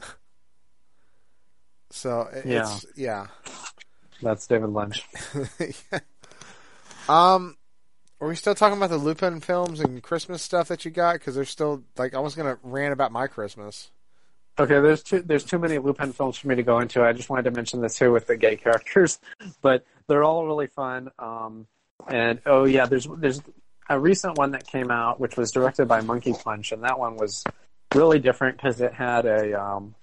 So it- Yeah. it's yeah. That's David Lynch. Um, are we still talking about the Lupin films and Christmas stuff that you got? Because they're still like I was gonna rant about my Christmas. Okay, there's too there's too many Lupin films for me to go into. I just wanted to mention this too with the gay characters, but they're all really fun. Um, and oh yeah, there's there's a recent one that came out which was directed by Monkey Punch, and that one was really different because it had a, um,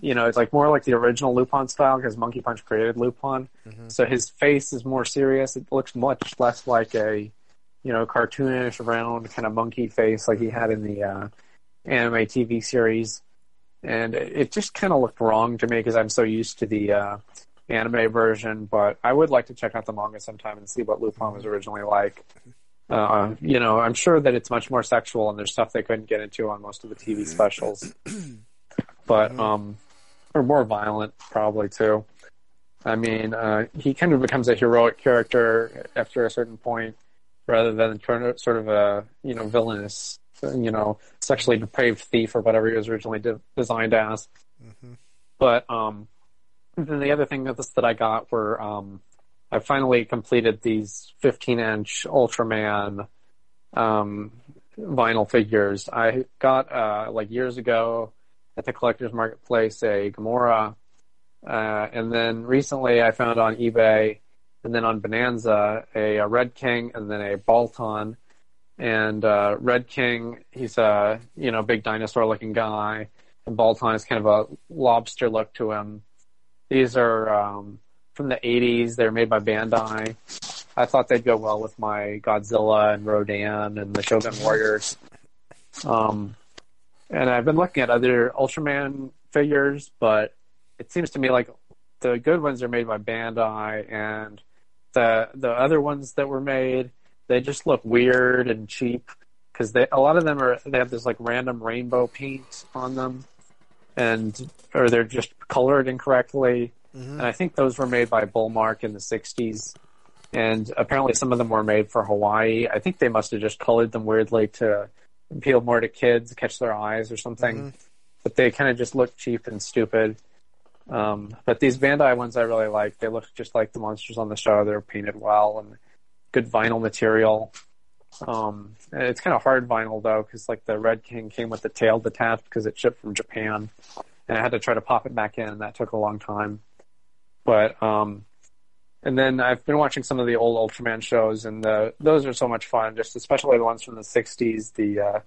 you know, it's like more like the original Lupin style because Monkey Punch created Lupin. So his face is more serious. It looks much less like a, you know, cartoonish, round kind of monkey face like he had in the uh, anime TV series. And it it just kind of looked wrong to me because I'm so used to the uh, anime version. But I would like to check out the manga sometime and see what Lupin was originally like. Uh, you know, I'm sure that it's much more sexual and there's stuff they couldn't get into on most of the TV specials. But, um, or more violent probably too. I mean, uh, he kind of becomes a heroic character after a certain point rather than sort of a, you know, villainous, you know, sexually depraved thief or whatever he was originally de- designed as. But, um, then the other thing that, this, that I got were, um, I finally completed these 15 inch Ultraman um, vinyl figures. I got uh, like years ago at the collector's marketplace a Gomora, uh, and then recently I found on eBay and then on Bonanza a, a Red King and then a Baltan. And uh, Red King, he's a you know big dinosaur looking guy, and Baltan is kind of a lobster look to him. These are um, from the 80s. They're made by Bandai. I thought they'd go well with my Godzilla and Rodan and the Shogun Warriors. Um, and I've been looking at other Ultraman figures, but it seems to me like the good ones are made by Bandai, and the the other ones that were made, they just look weird and cheap because they a lot of them are they have this like random rainbow paint on them, and or they're just colored incorrectly. And I think those were made by Bullmark in the 60s. And apparently some of them were made for Hawaii. I think they must have just colored them weirdly to appeal more to kids, catch their eyes or something. But they kind of just look cheap and stupid. Um, but these Bandai ones I really like. They look just like the monsters on the show. They're painted well and good vinyl material. Um, it's kind of hard vinyl though, because like the Red King came with the tail detached because it shipped from Japan, and I had to try to pop it back in, and that took a long time. But um, and then I've been watching some of the old Ultraman shows, and the, those are so much fun. Just especially the ones from the '60s, the uh,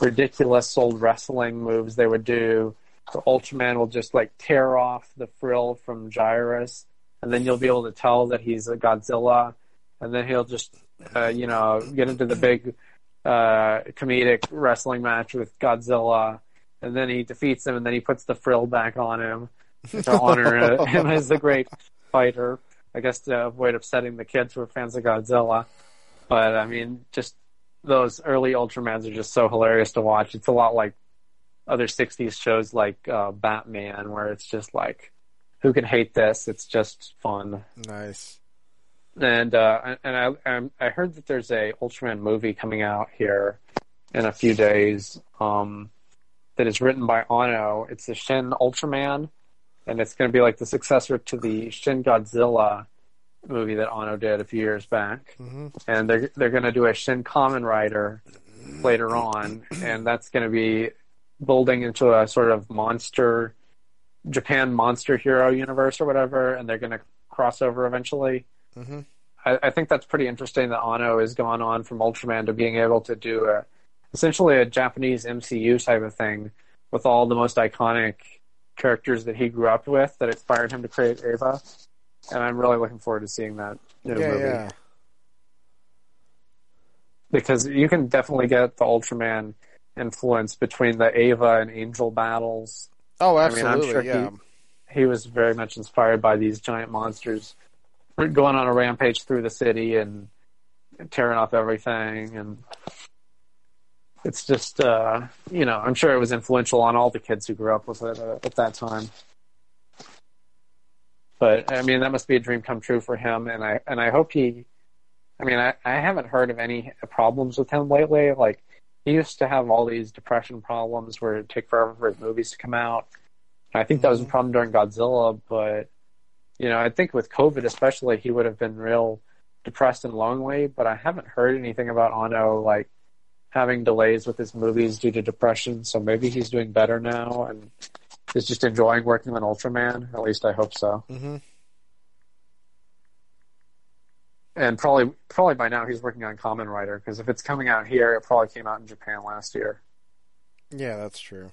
ridiculous old wrestling moves they would do. The Ultraman will just like tear off the frill from Jirass, and then you'll be able to tell that he's a Godzilla, and then he'll just, uh, you know, get into the big uh, comedic wrestling match with Godzilla, and then he defeats him, and then he puts the frill back on him to honor him as the great fighter. I guess to avoid upsetting the kids who are fans of Godzilla. But I mean, just those early Ultramans are just so hilarious to watch. It's a lot like other '60s shows like uh, Batman, where it's just like, who can hate this? It's just fun. Nice. And uh, and I I'm- I heard that there's a Ultraman movie coming out here in a few days. Um, that is written by Anno. It's the Shin Ultraman, and it's going to be like the successor to the Shin Godzilla movie that Anno did a few years back. And they're they're going to do a Shin Kamen Rider later on, and that's going to be building into a sort of monster Japan monster hero universe or whatever, and they're going to cross over eventually. Mhm. I, I think that's pretty interesting that Anno has gone on from Ultraman to being able to do a essentially a Japanese MCU type of thing with all the most iconic characters that he grew up with that inspired him to create Eva. And I'm really looking forward to seeing that new Yeah, movie yeah. because you can definitely get the Ultraman influence between the Eva and Angel battles. Oh, I mean, I'm absolutely. sure yeah. he was very much inspired by these giant monsters going on a rampage through the city and tearing off everything and it's just uh you know i'm sure it was influential on all the kids who grew up with it uh, at that time. But i mean that must be a dream come true for him and i and i hope he i mean i, I haven't heard of any problems with him lately. Like he used to have all these depression problems where it'd take forever for his movies to come out. I think that was a problem during Godzilla, but you know, I think with COVID especially, he would have been real depressed and lonely. But I haven't heard anything about Anno like having delays with his movies due to depression. So maybe he's doing better now and is just enjoying working on Ultraman. At least I hope so. hmm And probably, probably by now he's working on Kamen Rider because if it's coming out here, it probably came out in Japan last year. Yeah, that's true.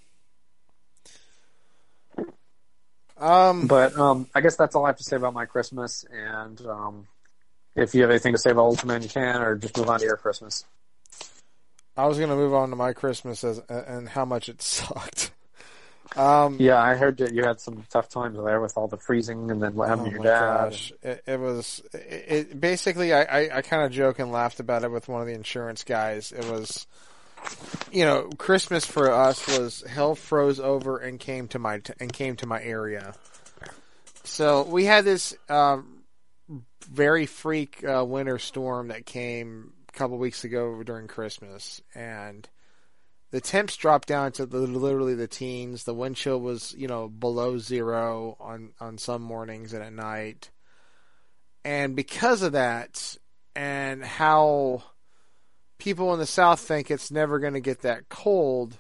Um, But um, I guess that's all I have to say about my Christmas. And um, if you have anything to say about Ultraman, you can, or just move on to your Christmas. I was gonna move on to my Christmas as, and how much it sucked. Um, Yeah, I heard that you had some tough times there with all the freezing and then what happened oh to your dad. gosh, it, it was. It, it basically, I, I, I kind of joke and laughed about it with one of the insurance guys. It was, you know, Christmas for us was hell froze over and came to my and came to my area. So we had this um, very freak uh, winter storm that came couple weeks ago during Christmas, and the temps dropped down to the, literally the teens. The wind chill was, you know, below zero on on some mornings and at night. And because of that, and how people in the South think it's never going to get that cold,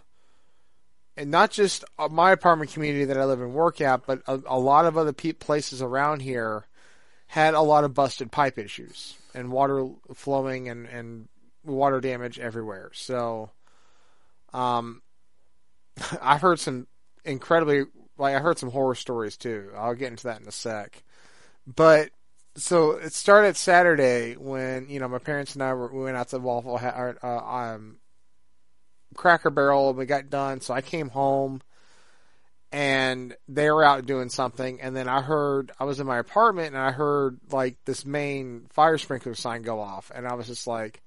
and not just uh, my apartment community that I live and work at, but a, a lot of other pe- places around here had a lot of busted pipe issues and water flowing and, and water damage everywhere. So, um, I've heard some incredibly, like, I heard some horror stories too. I'll get into that in a sec. But, so it started Saturday when, you know, my parents and I were, we went out to Waffle, uh, um, Cracker Barrel and we got done. So I came home and they were out doing something. And then I heard, I was in my apartment and I heard like this main fire sprinkler sign go off. And I was just like,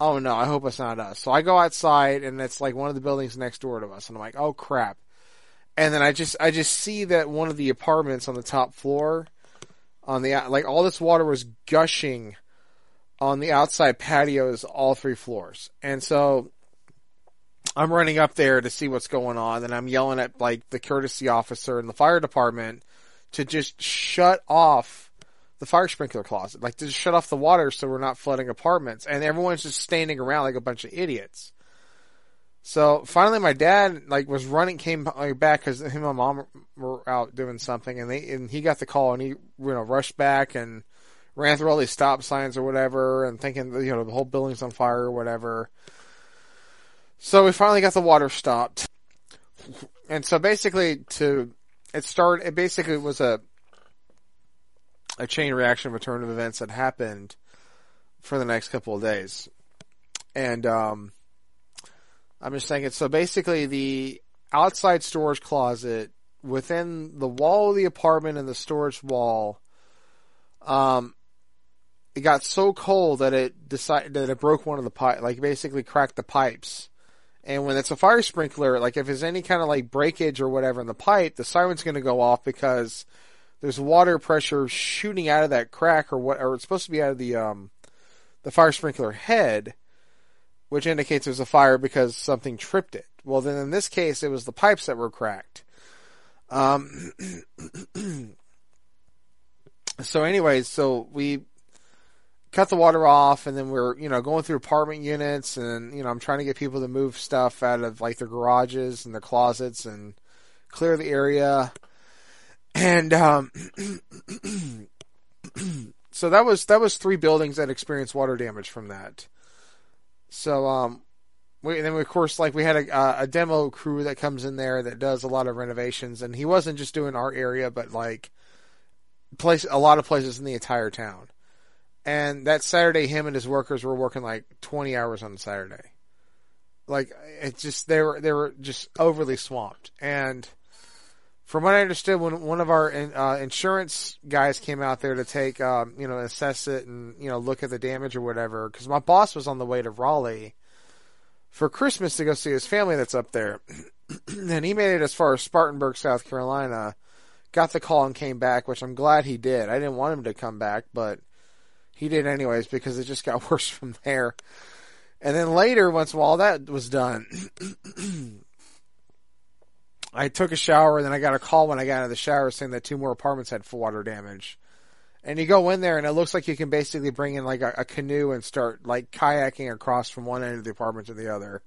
oh no, I hope it's not us. So I go outside and it's like one of the buildings next door to us. And I'm like, oh crap. And then I just, I just see that one of the apartments on the top floor on the, like all this water was gushing on the outside patios, all three floors. And so I'm running up there to see what's going on, and I'm yelling at like the courtesy officer in the fire department to just shut off the fire sprinkler closet, like to just shut off the water so we're not flooding apartments. And everyone's just standing around like a bunch of idiots. So finally, my dad like was running, came back because him and my mom were out doing something, and they and he got the call, and he you know rushed back and ran through all these stop signs or whatever, and thinking you know the whole building's on fire or whatever. So we finally got the water stopped. And so basically to it started it basically was a a chain reaction of a turn of events that happened for the next couple of days. And um I'm just thinking so basically the outside storage closet within the wall of the apartment and the storage wall um it got so cold that it decided that it broke one of the pipe like basically cracked the pipes and when it's a fire sprinkler, like if there's any kind of like breakage or whatever in the pipe, the siren's going to go off because there's water pressure shooting out of that crack or what, or it's supposed to be out of the um, the fire sprinkler head, which indicates there's a fire because something tripped it. Well, then in this case, it was the pipes that were cracked. Um. so, anyways, so we cut the water off and then we're you know going through apartment units and you know i'm trying to get people to move stuff out of like their garages and their closets and clear the area. And um so that was that was three buildings that experienced water damage from that. So um we, and then we, of course like we had a, a demo crew that comes in there that does a lot of renovations and he wasn't just doing our area but like place a lot of places in the entire town and that Saturday, him and his workers were working like 20 hours on Saturday. Like it just they were they were just overly swamped. And from what I understood, when one of our uh, insurance guys came out there to take um, you know assess it and you know look at the damage or whatever, because my boss was on the way to Raleigh for Christmas to go see his family that's up there, and he made it as far as Spartanburg, South Carolina. Got the call and came back, which I'm glad he did. I didn't want him to come back, but he did anyways because it just got worse from there. And then later, once all that was done, I took a shower and then I got a call when I got out of the shower saying that two more apartments had water damage. And you go in there and it looks like you can basically bring in like a, a canoe and start like kayaking across from one end of the apartment to the other.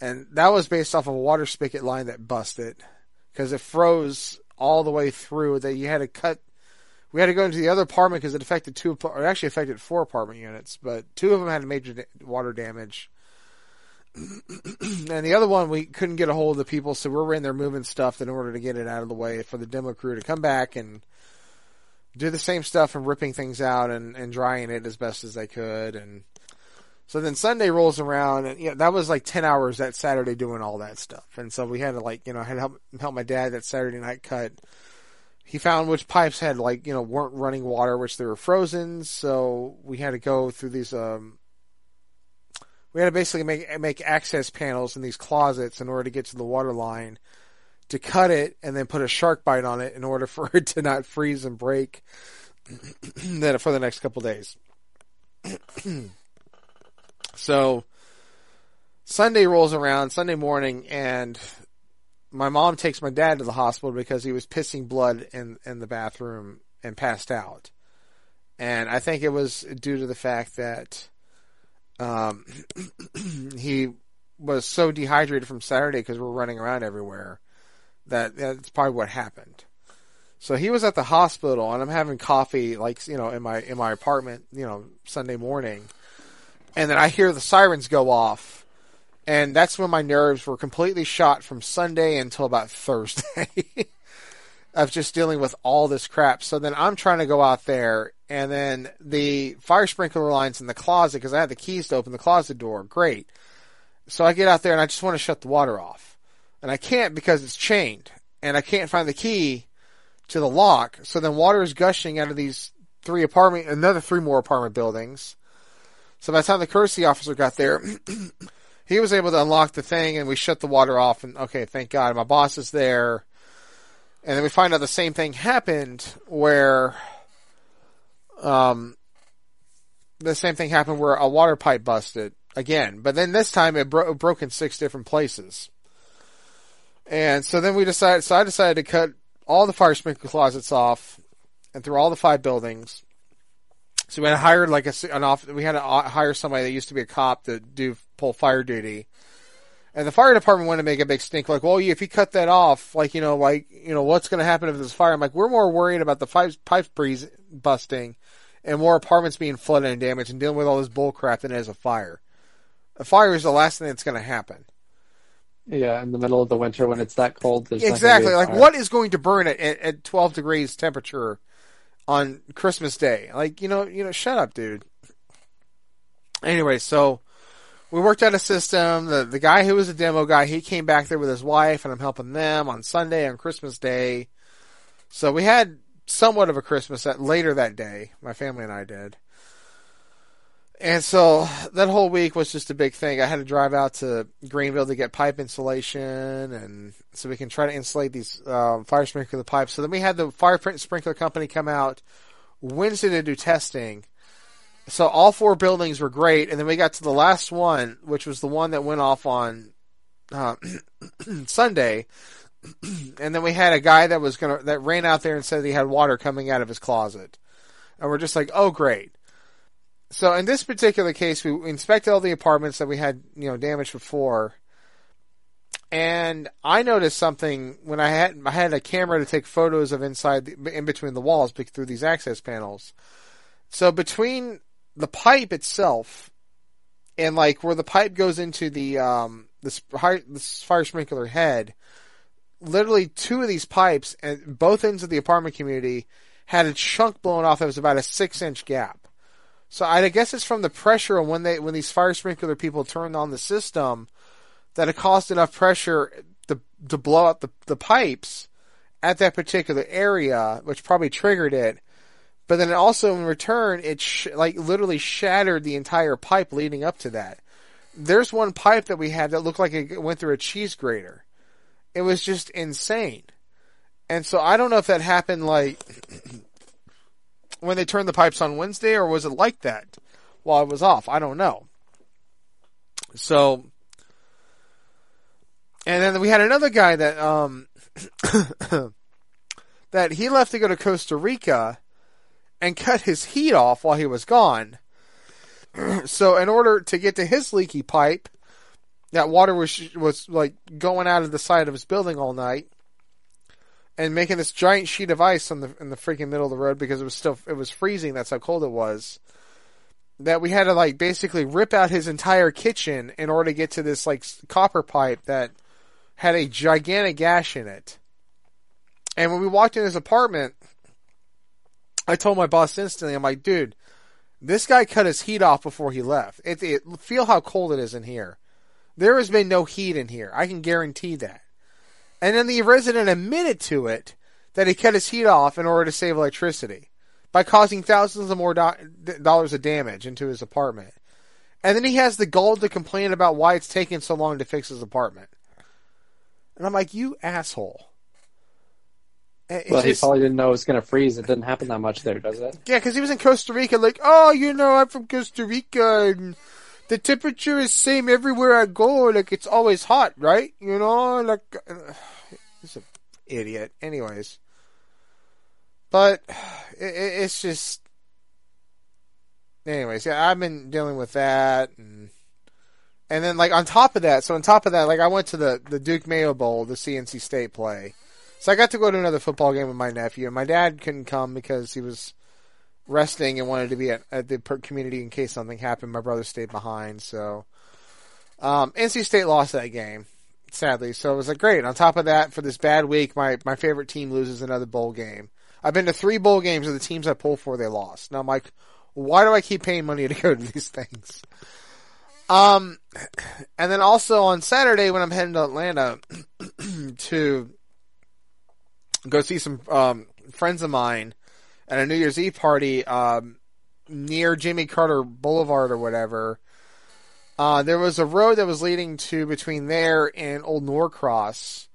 And that was based off of a water spigot line that busted because it froze all the way through that you had to cut we had to go into the other apartment because it affected two, or actually affected four apartment units, but two of them had major da- water damage. and the other one we couldn't get a hold of the people, so we were in there moving stuff in order to get it out of the way for the demo crew to come back and do the same stuff and ripping things out and, and drying it as best as they could. And so then Sunday rolls around, and you know, that was like ten hours that Saturday doing all that stuff. And so we had to like you know I had to help help my dad that Saturday night cut. He found which pipes had like you know weren't running water, which they were frozen. So we had to go through these um we had to basically make make access panels in these closets in order to get to the water line to cut it and then put a shark bite on it in order for it to not freeze and break then for the next couple days. so Sunday rolls around, Sunday morning, and my mom takes my dad to the hospital because he was pissing blood in in the bathroom and passed out. And I think it was due to the fact that um, he was so dehydrated from Saturday because we are running around everywhere that that's probably what happened. So he was at the hospital, and I'm having coffee, like you know, in my in my apartment, you know, Sunday morning, and then I hear the sirens go off, and that's when my nerves were completely shot from Sunday until about Thursday. of just dealing with all this crap. So then I'm trying to go out there, and then the fire sprinkler lines in the closet because I had the keys to open the closet door. Great. So I get out there and I just want to shut the water off, and I can't because it's chained, and I can't find the key to the lock. So then water is gushing out of these three apartment, another three more apartment buildings. So by the time the courtesy officer got there, he was able to unlock the thing, and we shut the water off. And okay, thank God, my boss is there and then we find out the same thing happened where, um, the same thing happened where a water pipe busted again, but then this time it, bro- broke in six different places. And so then we decided, so I decided to cut all the fire sprinkler closets off and through all the five buildings. So we had hired like a, an off, we had to hire somebody that used to be a cop to do pull fire duty and the fire department wanted to make a big stink, like, well, if you cut that off, like, you know, like, you know, what's going to happen if there's fire? I'm like, we're more worried about the pipes, pipes breeze busting and more apartments being flooded and damaged and dealing with all this bull crap than it is a fire. A fire is the last thing that's going to happen. Yeah, in the middle of the winter when it's that cold. exactly. Like, what is going to burn at, at 12 degrees temperature on Christmas Day? Like, you know, you know, shut up, dude. Anyway, so we worked out a system. The the guy who was a demo guy, he came back there with his wife, and I'm helping them on Sunday on Christmas Day. So we had somewhat of a Christmas later that day. My family and I did. And so that whole week was just a big thing. I had to drive out to Greenville to get pipe insulation, and so we can try to insulate these um, fire sprinkler pipes. So then we had the fire sprinkler company come out Wednesday to do testing so all four buildings were great, and then we got to the last one, which was the one that went off on uh, Sunday, and then we had a guy that was gonna that ran out there and said he had water coming out of his closet, and we're just like, oh great. So in this particular case, we inspected all the apartments that we had you know damaged before, and I noticed something when I had I had a camera to take photos of inside the, in between the walls through these access panels. So between the pipe itself and like where the pipe goes into the um this fire, sprinkler head literally two of these pipes and both ends of the apartment community had a chunk blown off that was about a six inch gap so I guess it's from the pressure when they when these fire sprinkler people turned on the system that it caused enough pressure to to blow up the the pipes at that particular area, which probably triggered it. But then also in return, it sh- like literally shattered the entire pipe leading up to that. There's one pipe that we had that looked like it went through a cheese grater. It was just insane. And so I don't know if that happened like when they turned the pipes on Wednesday or was it like that while I was off? I don't know. So, and then we had another guy that, um, that he left to go to Costa Rica and cut his heat off while he was gone. so in order to get to his leaky pipe, that water was was like going out of the side of his building all night and making this giant sheet of ice on the in the freaking middle of the road because it was still it was freezing. That's how cold it was. that we had to like basically rip out his entire kitchen in order to get to this like copper pipe that had a gigantic gash in it. And when we walked in his apartment, I told my boss instantly, I'm like, dude, this guy cut his heat off before he left. It, it feel how cold it is in here. There has been no heat in here. I can guarantee that. And then the resident admitted to it that he cut his heat off in order to save electricity by causing thousands of more do- dollars of damage into his apartment. And then he has the gall to complain about why it's taking so long to fix his apartment. And I'm like, you asshole. Well, he probably didn't know it was going to freeze. It didn't happen that much there, does it? yeah, because he was in Costa Rica, like, oh, you know, I'm from Costa Rica, and the temperature is same everywhere I go. Like, it's always hot, right? You know, like, uh, he's an idiot. Anyways, but it, it's just, anyways, yeah, I've been dealing with that, and and then like on top of that, so on top of that, like I went to the the Duke Mayo Bowl, the CNC State play. So I got to go to another football game with my nephew, and my dad couldn't come because he was resting and wanted to be at, at the community in case something happened. My brother stayed behind, so um, NC State lost that game, sadly. So it was like great. On top of that, for this bad week, my my favorite team loses another bowl game. I've been to three bowl games, of the teams I pull for they lost. Now I'm like, why do I keep paying money to go to these things? Um, and then also on Saturday when I'm heading to Atlanta to go see some um, friends of mine at a New Year's Eve party um, near Jimmy Carter Boulevard or whatever. Uh, there was a road that was leading to between there and Old Norcross.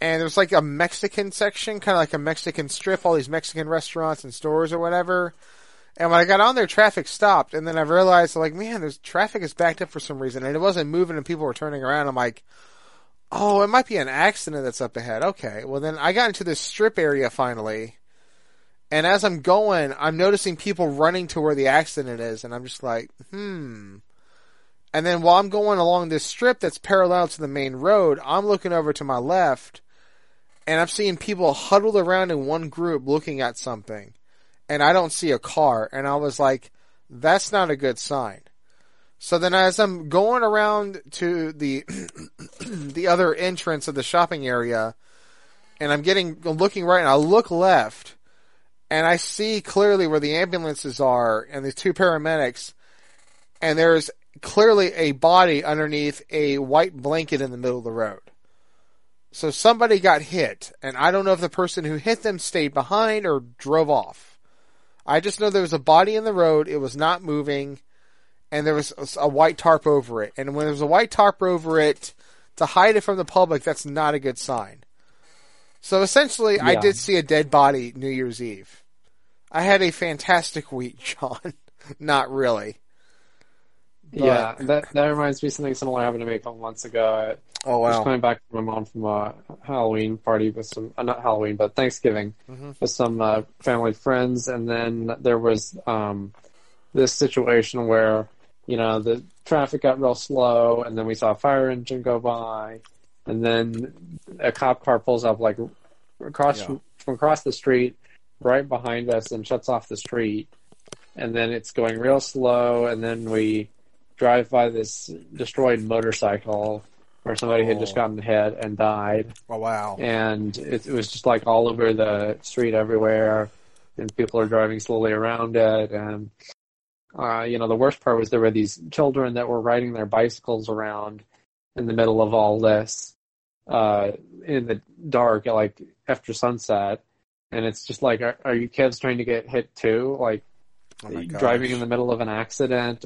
And there was like a Mexican section, kind of like a Mexican strip, all these Mexican restaurants and stores or whatever. And when I got on there, traffic stopped. And then I realized, like, man, there's traffic is backed up for some reason. And it wasn't moving and people were turning around. I'm like, oh, it might be an accident that's up ahead. Okay. Well, then I got into this strip area finally. And as I'm going, I'm noticing people running to where the accident is. And I'm just like, hmm. And then while I'm going along this strip that's parallel to the main road, I'm looking over to my left and I'm seeing people huddled around in one group looking at something. And I don't see a car. And I was like, that's not a good sign. So then as I'm going around to the the other entrance of the shopping area and I'm getting looking right and I look left and I see clearly where the ambulances are and the two paramedics and there's clearly a body underneath a white blanket in the middle of the road. So somebody got hit and I don't know if the person who hit them stayed behind or drove off. I just know there was a body in the road, it was not moving and there was a white tarp over it. And when there's a white tarp over it to hide it from the public, that's not a good sign. So essentially, I did see a dead body New Year's Eve. I had a fantastic week, John. not really. But- yeah, that that reminds me of something similar happened to me a couple months ago. Oh I was coming back from my mom from a Halloween party with some, uh, not Halloween, but Thanksgiving Mhm. with some uh, family friends, and then there was um, this situation where you know the traffic got real slow, and then we saw a fire engine go by, and then a cop car pulls up like across Yeah. from, from across the street, right behind us, and shuts off the street, and then it's going real slow, and then we drive by this destroyed motorcycle where somebody had just Oh. gotten hit and died, Oh wow. and it, it was just like all over the street everywhere, and people are driving slowly around it, and uh, you know the worst part was there were these children that were riding their bicycles around in the middle of all this, uh, in the dark, like after sunset, and it's just like, are, are you kids trying to get hit too? Like Oh driving in the middle of an accident.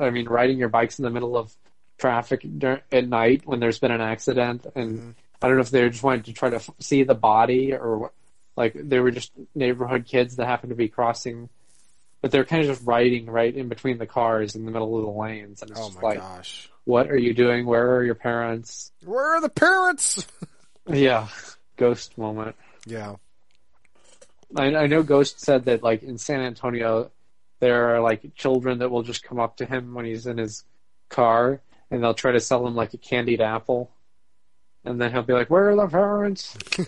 I mean, riding your bikes in the middle of traffic dur- at night when there's been an accident. And Mhm. I don't know if they just wanted to try to f- see the body or what. Like they were just neighborhood kids that happened to be crossing, but they're kind of just riding right in between the cars in the middle of the lanes. And it's Oh just my like, gosh. what are you doing? Where are your parents? Where are the parents? Yeah, ghost moment. yeah. I, I know Ghost said that like in San Antonio, there are like children that will just come up to him when he's in his car and they'll try to sell him like a candied apple, and then he'll be like, "Where are the parents?"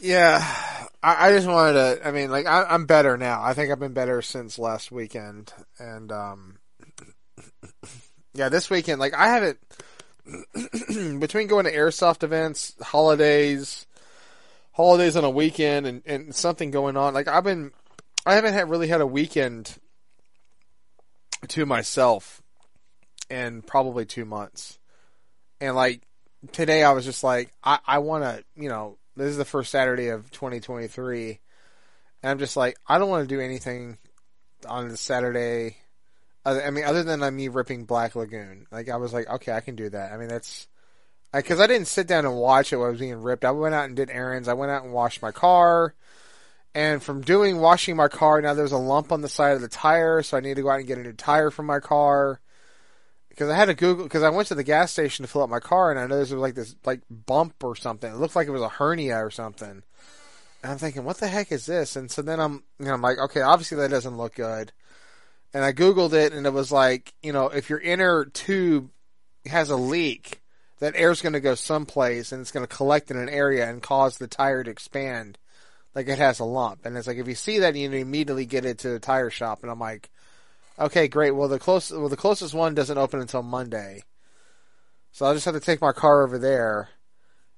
yeah. I, I just wanted to. I mean, like I, I'm better now. I think I've been better since last weekend, and um, yeah, this weekend, like I haven't between going to airsoft events, holidays, holidays on a weekend, and, and something going on. Like I've been, I haven't had really had a weekend to myself in probably two months, and like today, I was just like, I, I want to, you know, this is the first Saturday of 2023, and I'm just like, I don't want to do anything on the Saturday. I mean, other than me ripping Black Lagoon, like I was like, okay, I can do that. I mean, that's because I, I didn't sit down and watch it while it was being ripped. I went out and did errands. I went out and washed my car. And from doing washing my car, now there's a lump on the side of the tire, so I need to go out and get a new tire for my car because I had to Google because I went to the gas station to fill up my car and I noticed there was like this like bump or something. It looked like it was a hernia or something. And I'm thinking, what the heck is this? And so then I'm you know I'm like, okay, obviously that doesn't look good. And I googled it and it was like, you know, if your inner tube has a leak, that air's going to go someplace and it's going to collect in an area and cause the tire to expand like it has a lump. And it's like if you see that, you immediately get it to the tire shop. And I'm like, Okay, great. Well, the close well the closest one doesn't open until Monday, so I'll just have to take my car over there,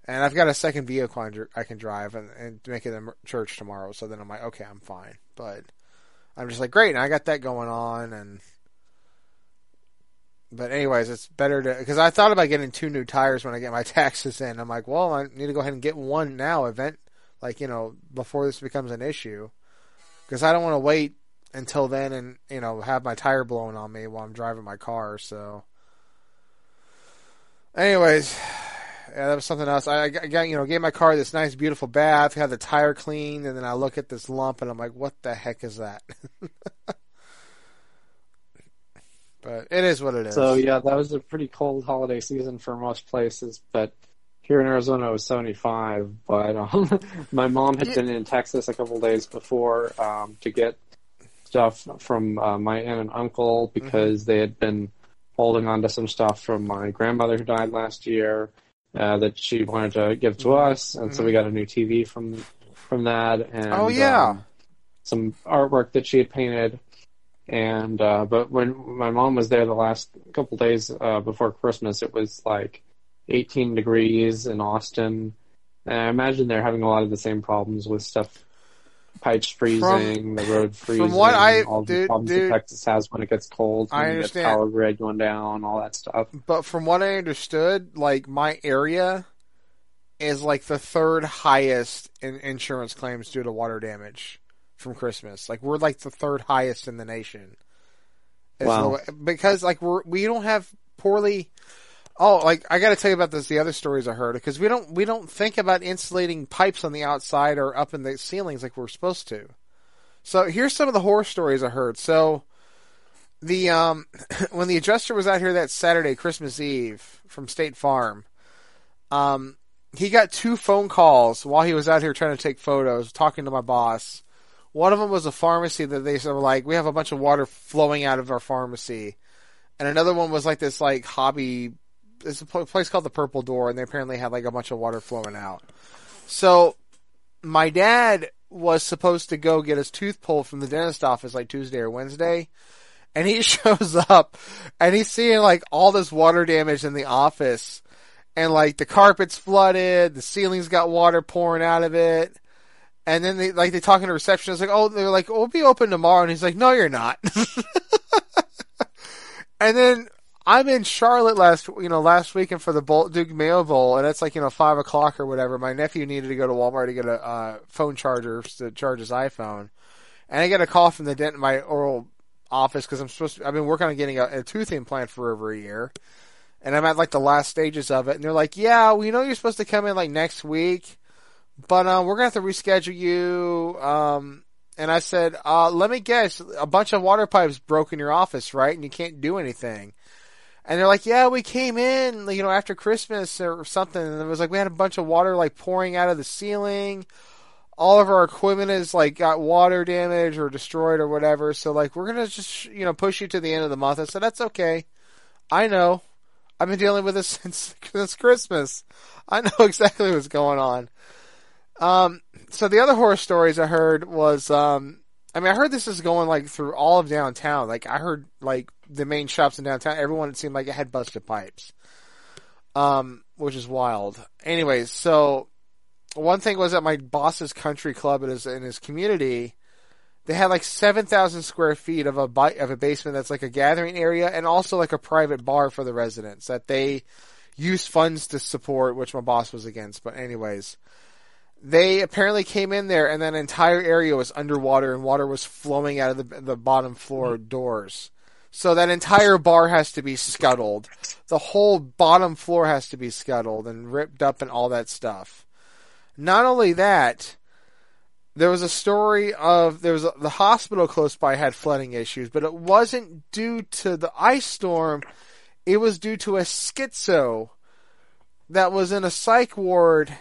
and I've got a second vehicle I can drive and, and make it to church tomorrow. So then I'm like, okay, I'm fine. But I'm just like, great, and I got that going on, and but anyways, it's better to because I thought about getting two new tires when I get my taxes in. I'm like, well, I need to go ahead and get one now, event like you know before this becomes an issue, because I don't want to wait until then and you know have my tire blown on me while I'm driving my car. So, anyways, yeah, that was something else. I, I got you know gave my car this nice beautiful bath, had the tire cleaned, and then I look at this lump and I'm like, what the heck is that? but it is what it is. So yeah, that was a pretty cold holiday season for most places, but here in Arizona it was 75. But um, my mom had been in Texas a couple days before um, to get stuff from uh, my aunt and uncle mm-hmm. because mm-hmm. they had been holding on to some stuff from my grandmother who died last year uh, that she wanted to give to mm-hmm. us, and mm-hmm. so we got a new TV from from that, and oh yeah, um, some artwork that she had painted. And uh, but when my mom was there the last couple days uh, before Christmas, it was like 18 degrees in Austin. And I imagine they're having a lot of the same problems with stuff pipes freezing, from, the road freezing, from what I, all dude, the problems dude, that Texas has when it gets cold, when I understand. power grid going down, all that stuff. But from what I understood, like my area is like the third highest in insurance claims due to water damage from Christmas. Like we're like the third highest in the nation. Wow. because like we're we don't have poorly Oh, like I got to tell you about this. The other stories I heard because we don't we don't think about insulating pipes on the outside or up in the ceilings like we're supposed to. So here's some of the horror stories I heard. So the um when the adjuster was out here that Saturday, Christmas Eve, from State Farm, um he got two phone calls while he was out here trying to take photos, talking to my boss. One of them was a pharmacy that they were like, we have a bunch of water flowing out of our pharmacy, and another one was like this like hobby it's a place called the Purple Door, and they apparently had like a bunch of water flowing out. So my dad was supposed to go get his tooth pulled from the dentist office like Tuesday or Wednesday. And he shows up and he's seeing like all this water damage in the office and like the carpet's flooded, the ceiling's got water pouring out of it. And then they like they talking to receptionist like, oh, they're like, we'll be open tomorrow. And he's like, no, you're not. and then I'm in Charlotte last, you know, last weekend for the Bolt Duke Mayo Bowl, and it's like you know five o'clock or whatever. My nephew needed to go to Walmart to get a uh, phone charger to charge his iPhone, and I get a call from the dent in my oral office because I'm supposed to. I've been working on getting a, a tooth implant for over a year, and I'm at like the last stages of it, and they're like, "Yeah, we know you're supposed to come in like next week, but um, we're gonna have to reschedule you." Um, and I said, uh, "Let me guess, a bunch of water pipes broke in your office, right? And you can't do anything." And they're like, yeah, we came in, you know, after Christmas or something, and it was like we had a bunch of water like pouring out of the ceiling. All of our equipment is like got water damage or destroyed or whatever. So like we're gonna just you know push you to the end of the month. I said that's okay. I know. I've been dealing with this since since Christmas. I know exactly what's going on. Um, so the other horror stories I heard was, um, I mean, I heard this is going like through all of downtown. Like I heard like the main shops in downtown, everyone it seemed like it had busted pipes. Um, which is wild. Anyways, so one thing was at my boss's country club in his in his community, they had like seven thousand square feet of a bi- of a basement that's like a gathering area and also like a private bar for the residents that they use funds to support, which my boss was against. But anyways, they apparently came in there and that entire area was underwater and water was flowing out of the the bottom floor hmm. doors. So that entire bar has to be scuttled. The whole bottom floor has to be scuttled and ripped up and all that stuff. Not only that, there was a story of there was a, the hospital close by had flooding issues, but it wasn't due to the ice storm. It was due to a schizo that was in a psych ward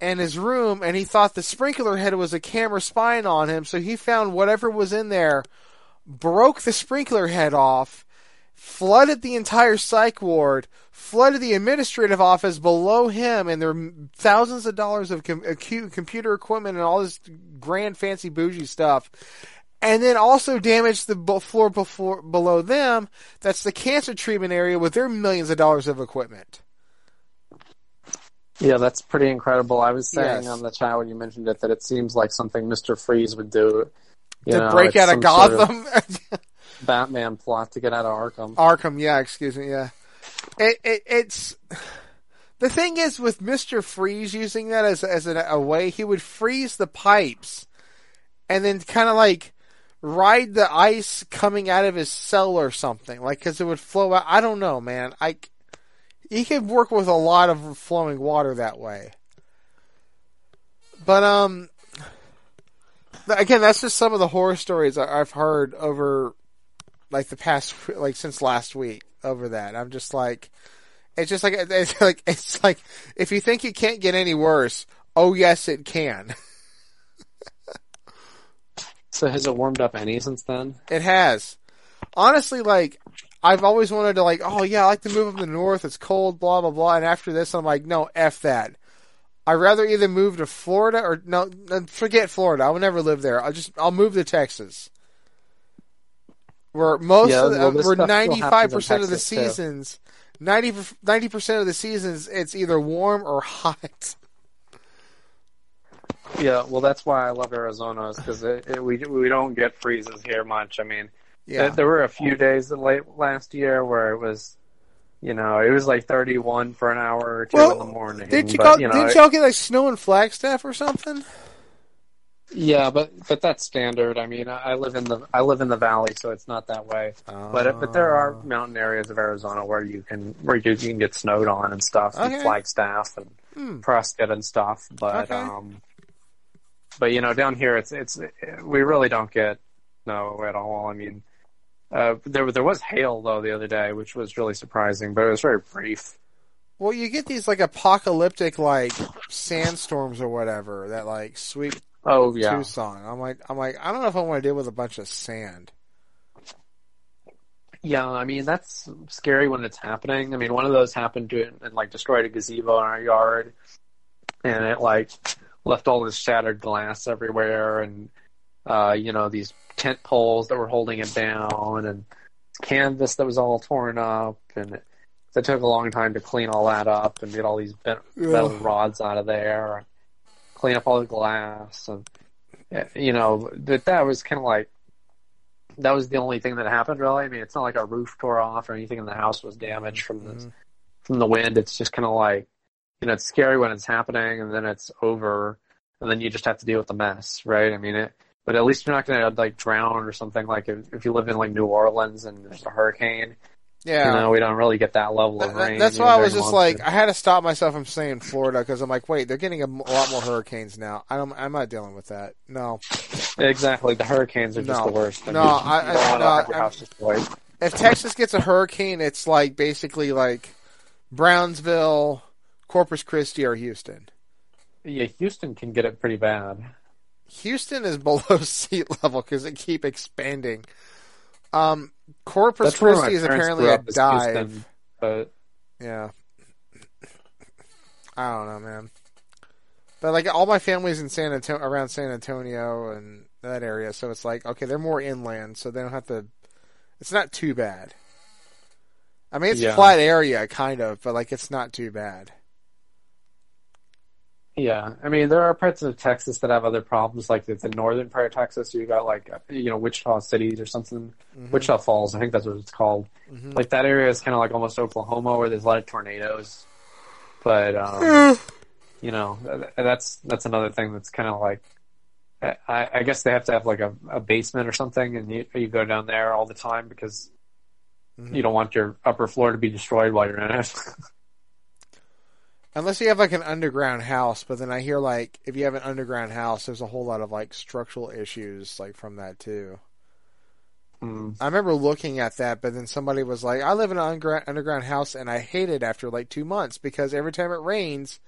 in his room, and he thought the sprinkler head was a camera spying on him. So he found whatever was in there, broke the sprinkler head off, flooded the entire psych ward, flooded the administrative office below him, and there were thousands of dollars of com- computer equipment and all this grand, fancy, bougie stuff. And then also damaged the floor before, below them. That's the cancer treatment area with their millions of dollars of equipment. Yeah, that's pretty incredible. I was saying Yes. on the chat when you mentioned it that it seems like something Mr. Freeze would do. You to know, break out of some sort of Gotham. Batman plot to get out of Arkham. Arkham, yeah, excuse me, yeah. It, it it's the thing is with Mister Freeze using that as as a, a way he would freeze the pipes, and then kind of like ride the ice coming out of his cell or something, like because it would flow out. I don't know, man. I he can work with a lot of flowing water that way, but um. Again, that's just some of the horror stories I've heard over like the past like since last week over that. I'm just like it's just like it's like it's like if you think it can't get any worse, oh yes it can. So has it warmed up any since then? It has. Honestly, like I've always wanted to like, oh yeah, I like to move up to the north. It's cold, blah blah blah. And after this, I'm like, no, f that. I'd rather either move to Florida or no, no, forget Florida. I will never live there. I'll just I'll move to Texas, where most Yeah, of the, well, this where ninety five percent of the happens in Texas, too. seasons, 90 percent of the seasons, it's either warm or hot. Yeah, well, that's why I love Arizona, is because it, it, we we don't get freezes here much. I mean, Yeah, there, were a few days late last year where it was, you know, it was like 31 for an hour or two Well, in the morning. didn't you but, you know, didn't y'all get like snow in Flagstaff or something? Yeah, but but that's standard. I mean, I live in the I live in the valley, so it's not that way. But but there are mountain areas of Arizona where you can where you, you can get snowed on and stuff, Okay. and Flagstaff and Hmm. Prescott and stuff. But Okay. um, but you know, down here it's it's we really don't get snow at all. I mean, uh, there there was hail though the other day, which was really surprising, but it was very brief. Well, you get these like apocalyptic like sandstorms or whatever that like sweep Oh yeah, Tucson. I'm like, I'm like, I don't know if I want to deal with a bunch of sand. Yeah, I mean that's scary when it's happening. I mean, one of those happened to it and like destroyed a gazebo in our yard, and it like left all this shattered glass everywhere, and uh, you know these tent poles that were holding it down, and canvas that was all torn up, and it, it took a long time to clean all that up and get all these bent metal rods out of there, and clean up all the glass, and you know that that was kind of like that was the only thing that happened really. I mean, it's not like our roof tore off or anything in the house was damaged from the Mhm. from the wind. It's just kind of like you know, it's scary when it's happening and then it's over, and then you just have to deal with the mess, right? I mean, it. But at least you're not going to like drown or something. Like if, if you live in like New Orleans and there's a hurricane, Yeah. you know, we don't really get that level of rain. that's why I was just like, I had to stop myself from saying Florida because I'm like, wait, they're getting a, m- a lot more hurricanes now. I don't, I'm not dealing with that. No. exactly, the hurricanes are just No. the worst. No, I- I- no, I'm-. If Texas gets a hurricane, it's like basically like Brownsville, Corpus Christi, or Houston. Yeah, Houston can get it pretty bad. Houston is below sea level because it keep expanding. Um, Corpus That's Christi is apparently a dive. Houston, but Yeah. I don't know, man. But like all my family's in San Antonio, around San Antonio and that area, so it's like okay, they're more inland, so they don't have to. It's not too bad. I mean, it's Yeah. a flat area, kind of, but like it's not too bad. Yeah, I mean there are parts of Texas that have other problems, like the, the northern part of Texas. You got like you know Wichita Cities or something, Mhm. Wichita Falls. I think that's what it's called. Mhm. Like that area is kind of like almost Oklahoma, where there's a lot of tornadoes. But um, you know that's that's another thing that's kind of like I, I guess they have to have like a, a basement or something, and you, you go down there all the time because Mhm. you don't want your upper floor to be destroyed while you're in it. Unless you have like an underground house, but then I hear like if you have an underground house, there's a whole lot of like structural issues like from that too. Mm. I remember looking at that, but then somebody was like, "I live in an underground underground house, and I hate it after like two months because every time it rains,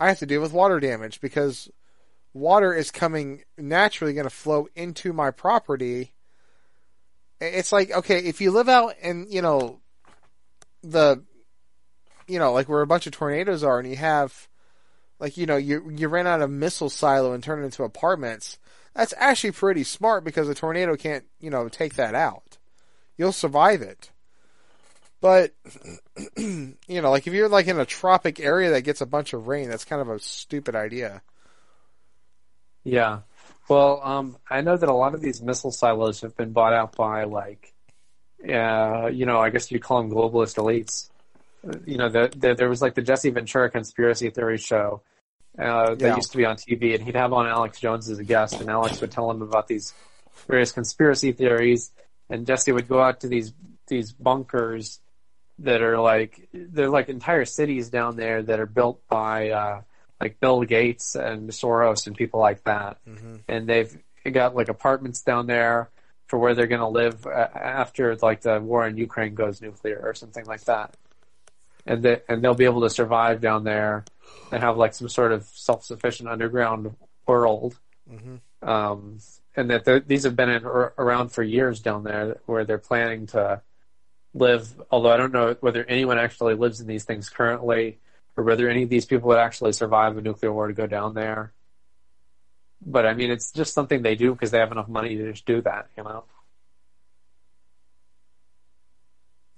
I have to deal with water damage because water is coming naturally going to flow into my property." It's like okay, if you live out in you know the you know like where a bunch of tornadoes are, and you have like you know you you ran out of missile silo and turn it into apartments that's actually pretty smart because a tornado can't, you know, take that out. You'll survive it. But you know, like if you're like in a tropic area that gets a bunch of rain, that's kind of a stupid idea. Yeah. Well, um, I know that a lot of these missile silos have been bought out by like, uh, you know, I guess you call them globalist elites. You know, the, the, there was like the Jesse Ventura conspiracy theory show uh, that Yeah. used to be on TV, and he'd have on Alex Jones as a guest, and Alex would tell him about these various conspiracy theories, and Jesse would go out to these these bunkers that are like they're like entire cities down there that are built by uh, like Bill Gates and Soros and people like that Mm-hmm. and they've got like apartments down there for where they're going to live uh, after like the war in Ukraine goes nuclear or something like that. And they, and they'll be able to survive down there and have like some sort of self-sufficient underground world. Mm-hmm. Um, and that these have been in, ar- around for years down there where they're planning to live. Although I don't know whether anyone actually lives in these things currently or whether any of these people would actually survive a nuclear war to go down there. But I mean, it's just something they do because they have enough money to just do that, you know?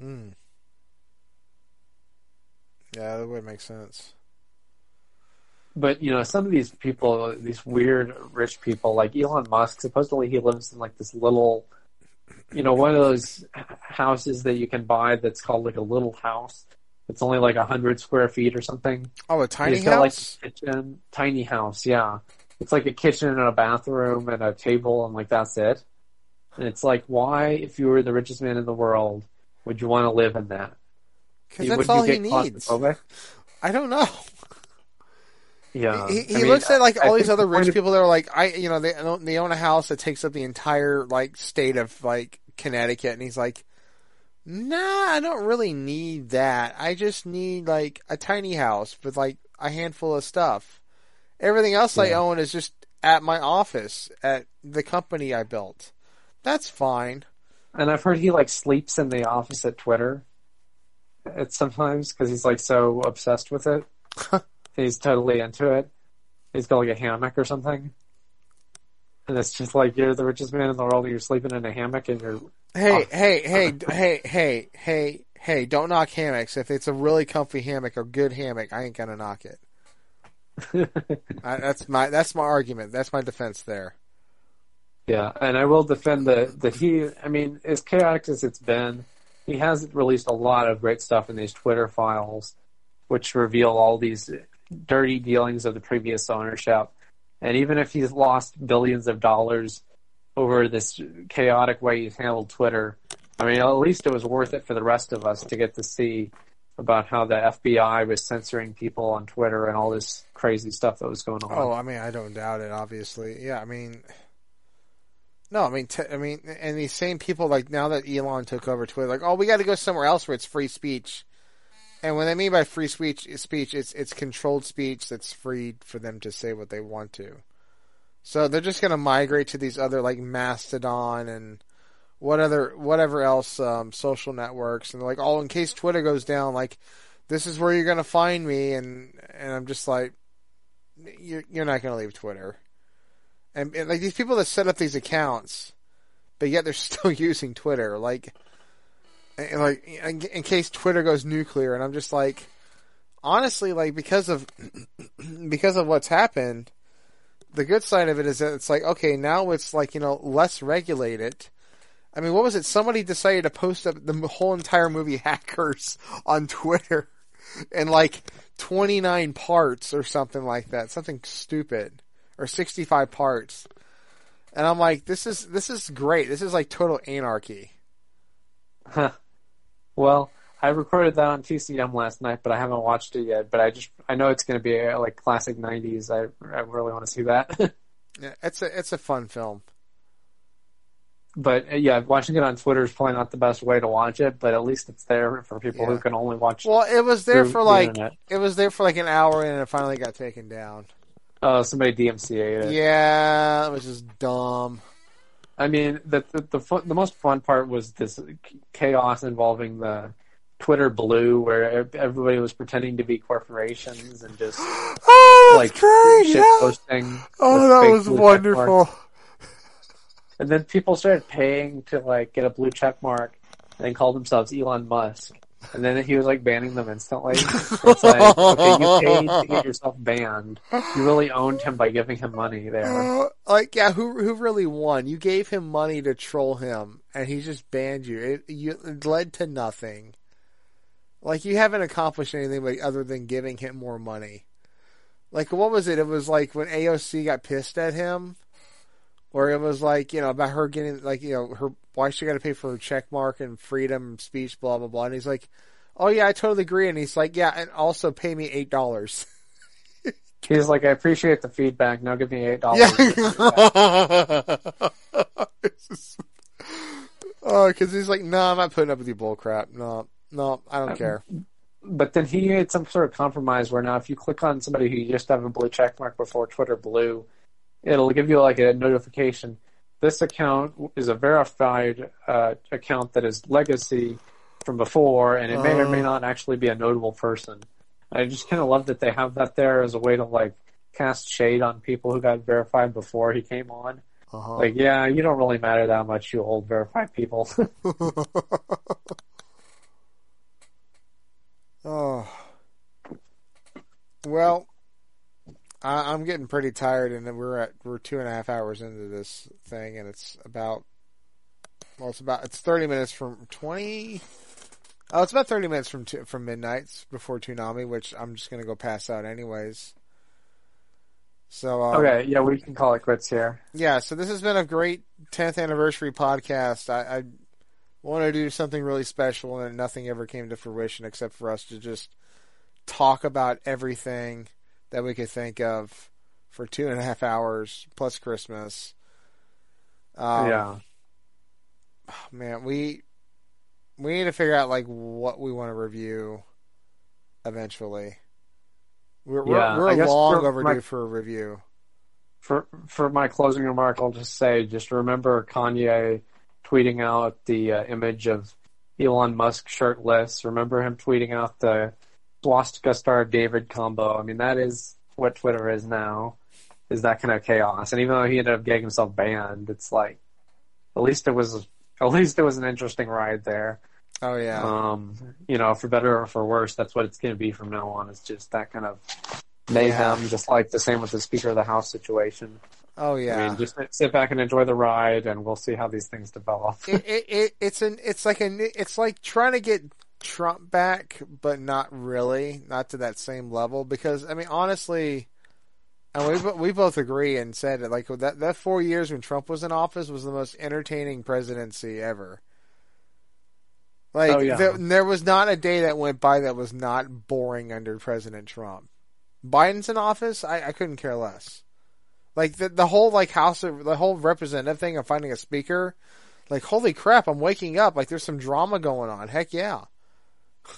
Mm. Yeah, that would make sense. But you know, some of these people, these weird rich people, like Elon Musk, supposedly he lives in like this little, you know, one of those houses that you can buy that's called like a little house. It's only like a hundred square feet or something. Oh, a tiny He's got, like, a kitchen, tiny house, yeah. It's like a kitchen and a bathroom and a table and like that's it. And it's like, why, if you were the richest man in the world, would you want to live in that? Because that's all he needs. I don't know. Yeah. he I mean, looks at like I all these other rich people that are like I you know they own- they own a house that takes up the entire like state of like Connecticut and he's like nah I don't really need that I just need like a tiny house with like a handful of stuff everything else I own is just at my office at the company I built that's fine And I've heard he like sleeps in the office at Twitter. At sometimes because he's like so obsessed with it. he's totally into it. He's got like a hammock or something. And it's just like you're the richest man in the world and you're sleeping in a hammock and you're hey hey hey hey hey hey hey don't knock hammocks if it's a really comfy hammock or good hammock I ain't gonna knock it I, that's my that's my argument. That's my defense there. Yeah, and I will defend the that he. I mean, as chaotic as it's been, he has released a lot of great stuff in these Twitter files, which reveal all these dirty dealings of the previous ownership. And even if he's lost billions of dollars over this chaotic way he's handled Twitter, I mean, at least it was worth it for the rest of us to get to see about how the FBI was censoring people on Twitter and all this crazy stuff that was going on. Oh, I mean, I don't doubt it. Obviously, yeah. I mean, no, I mean, t- I mean, and these same people, like now that Elon took over Twitter, like, oh, we got to go somewhere else where it's free speech. And what I mean by free speech, speech, it's it's controlled speech that's free for them to say what they want to. So they're just going to migrate to these other like Mastodon and what other whatever else um, social networks, and like, oh, in case Twitter goes down, like this is where you're going to find me, and and I'm just like, you're you're not going to leave Twitter. And, and like these people that set up these accounts, but yet they're still using Twitter, like, and, like in, in case Twitter goes nuclear, and I'm just like, honestly, like because of because of what's happened, the good side of it is that it's like okay, now it's like you know less regulated. I mean, what was it? Somebody decided to post up the whole entire movie Hackers on Twitter in like 29 parts or something like that, something stupid, or 65 parts. And I'm like, this is this is great. This is like total anarchy. Huh. Well, I recorded that on TCM last night, but I haven't watched it yet. But I just I know it's going to be a, like classic '90s. I I really want to see that. Yeah, it's a it's a fun film. but uh, yeah, watching it on Twitter is probably not the best way to watch it. But at least it's there for people who can only watch. Well, it was there for the like internet. it was there for like an hour, and it finally got taken down. Oh, somebody DMCA'd it. Yeah, it was just dumb. I mean, the the the, the most fun part was this chaos involving the Twitter Blue, where everybody was pretending to be corporations and just Oh, like great! shit Yeah. posting. Oh, that was wonderful. And then people started paying to like get a blue check mark, and called themselves Elon Musk. And then he was like banning them instantly. It's like, okay, you paid to get yourself banned. You really owned him by giving him money there. Uh, like, yeah, who who really won? You gave him money to troll him, and he just banned you. It, you, it led to nothing. Like, you haven't accomplished anything but other than giving him more money. Like, what was it? It was like when AOC got pissed at him, where it was like, you know, about her getting, like, you know, her, why she got to pay for her check mark and freedom speech, blah, blah, blah. And he's like, oh, yeah, I totally agree. And he's like, yeah, and also pay me $8. He's like, I appreciate the feedback. Now give me eight dollars. Yeah. oh, because he's like, no, I'm not putting up with your bull crap. No, no, I don't um, care. But then he made some sort of compromise where now if you click on somebody who you just have a blue check mark before Twitter Blue, it'll give you like a notification. This account is a verified uh, account that is legacy from before, and it may or may Oh. not actually be a notable person. I just kind of love that they have that there as a way to like cast shade on people who got verified before he came on. Uh-huh. Like, yeah, you don't really matter that much, you old verified people. oh. Well, I, I'm getting pretty tired, and we're at we're two and a half hours into this thing, and it's about well, it's about it's thirty minutes from twenty. Oh, it's about thirty minutes from two, from midnight before Toonami, which I'm just gonna go pass out anyways. So um, okay, yeah, we can call it quits here. yeah, so this has been a great 10th anniversary podcast. I, I want to do something really special, and nothing ever came to fruition except for us to just talk about everything that we could think of for two and a half hours plus Christmas. Um, yeah. man, we we need to figure out like what we want to review eventually. We're Yeah, we're, we're long for overdue my- for a review. for for my closing remark, I'll just say, just remember Kanye tweeting out the uh, image of Elon Musk shirtless. Remember him tweeting out the swastika star David combo. I mean, that is what Twitter is now. Is that kind of chaos? And even though he ended up getting himself banned, it's like at least it was at least it was an interesting ride there. Oh yeah. Um, you know, for better or for worse, that's what it's going to be from now on. It's just that kind of mayhem, just like the same with the Speaker of the House situation. oh yeah. I mean, just sit back and enjoy the ride, and we'll see how these things develop. it, it, it it's an it's like a it's like trying to get Trump back, but not really, not to that same level. Because I mean, honestly, and we we both agree and said it like that that four years when Trump was in office was the most entertaining presidency ever. Like Oh, yeah. there, there was not a day that went by that was not boring under President Trump. Biden's in office, I, I couldn't care less. Like the the whole like House of the whole representative thing of finding a speaker, like holy crap, I'm waking up. Like there's some drama going on. Heck yeah.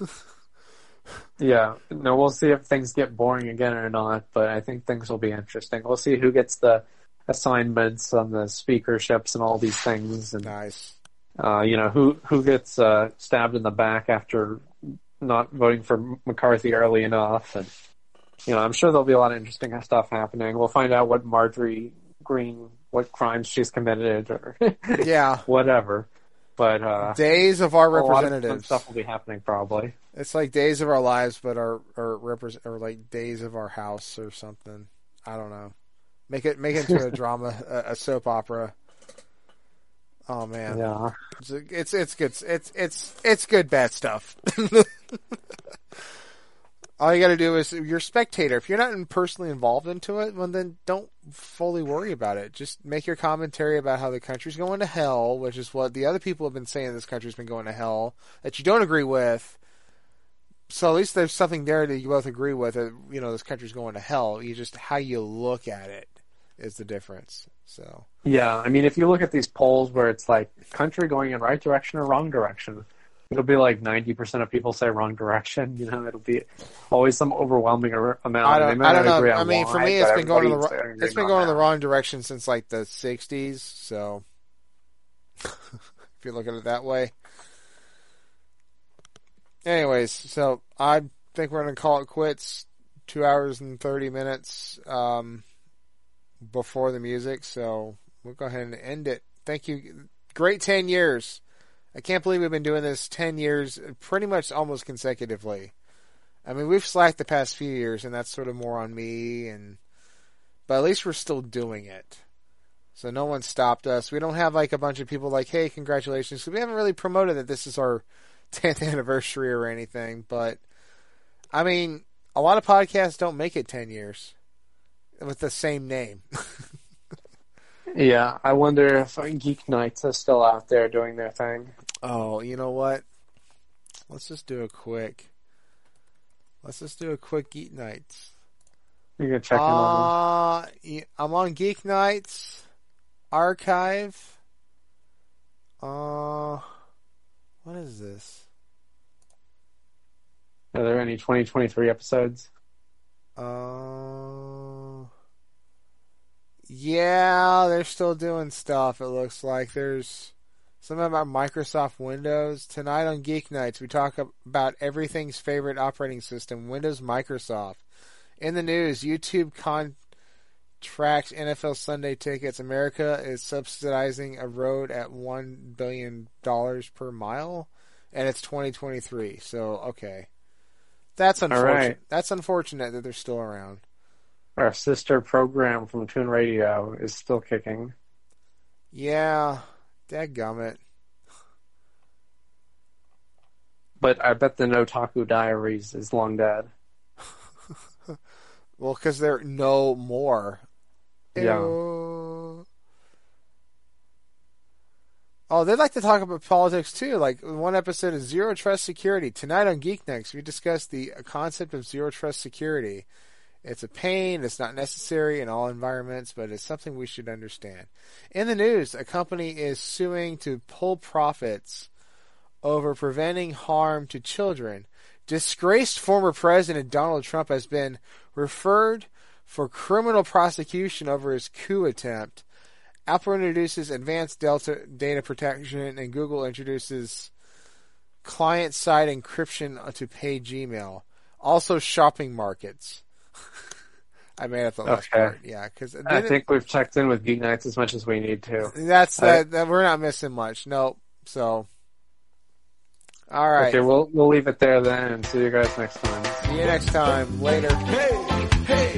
yeah, no, we'll see if things get boring again or not, but I think things will be interesting. We'll see who gets the assignments on the speakerships and all these things, and Nice. uh, you know who who gets uh, stabbed in the back after not voting for McCarthy early enough, and you know, I'm sure there'll be a lot of interesting stuff happening. We'll find out what Marjorie Greene, what crimes she's committed, or Yeah. whatever. But uh, Days of our a lot of stuff will be happening probably. It's like days of our lives, but our or represent or like days of our house or something. I don't know. Make it make it into a drama, a, a soap opera. Oh man, Yeah. it's it's it's good. It's it's it's good bad stuff. All you got to do is you're a spectator. If you're not personally involved into it, well, then don't fully worry about it. Just make your commentary about how the country's going to hell, which is what the other people have been saying. This country's been going to hell that you don't agree with. So at least there's something there that you both agree with. That, you know, this country's going to hell. You just how you look at it is the difference. So Yeah, I mean, if you look at these polls where it's like country going in right direction or wrong direction, it'll be like 90% of people say wrong direction. You know, it'll be always some overwhelming amount. I don't, I don't know. I mean, for me, it's been going in the wrong, it's been going in the wrong direction since like the '60s. So if you look at it that way. Anyways, so I think we're going to call it quits. Two hours and thirty minutes um, before the music, so we'll go ahead and end it. Thank you. Great ten years. I can't believe we've been doing this ten years, pretty much almost consecutively. I mean, we've slacked the past few years, and that's sort of more on me. And but at least we're still doing it. So no one stopped us. We don't have like a bunch of people like, "Hey, congratulations!" we haven't really promoted that this is our 10th anniversary or anything. But I mean, a lot of podcasts don't make it 10 years with the same name. Yeah, I wonder if Geek Nights are still out there doing their thing. oh, you know what? Let's just do a quick. Let's just do a quick Geek Nights. You can check in on Uh, yeah, I'm on Geek Nights archive. Uh, what is this? Are there any 2023 episodes? Uh, yeah, they're still doing stuff. It looks like there's something about Microsoft Windows tonight on Geek Nights. We talk about everything's favorite operating system, Windows Microsoft. In the news, YouTube contracts NFL Sunday tickets. America is subsidizing a road at one billion dollars per mile, and it's 2023. So okay, that's right. unfortunate. That's unfortunate that they're still around. Our sister program from Toon Radio is still kicking. Yeah, dadgummit. But I bet the Notaku Diaries is long dead. Well, because they're no more. Yeah. Ew. Oh, they like to talk about politics too. Like one episode is zero trust security. Tonight on Geek Nights, we discuss the concept of zero trust security. It's a pain. It's not necessary in all environments, but it's something we should understand. In the news, a company is suing to pull profits over preventing harm to children. Disgraced former President Donald Trump has been referred for criminal prosecution over his coup attempt. Apple introduces advanced Delta data protection, and Google introduces client side encryption to pay Gmail. Also, shopping markets. I made up the last Okay. part. Yeah, because I think we've checked in with Geek Nights as much as we need to. that's I- uh, that, that. We're not missing much. Nope. So, all right. Okay, we'll we'll leave it there then and see you guys next time. See you next time. Later. Check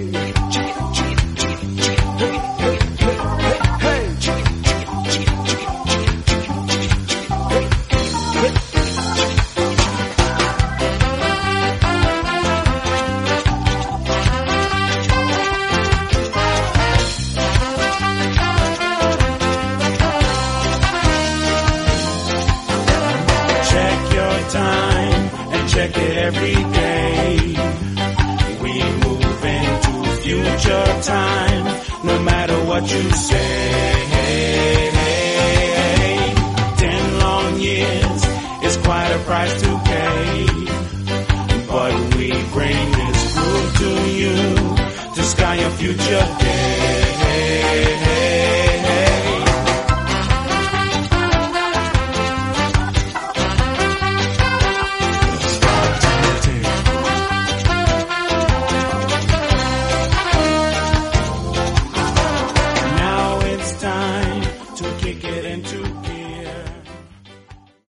time, no matter what you say. Ten long years is quite a price to pay, but we bring this groove to you to sky your future.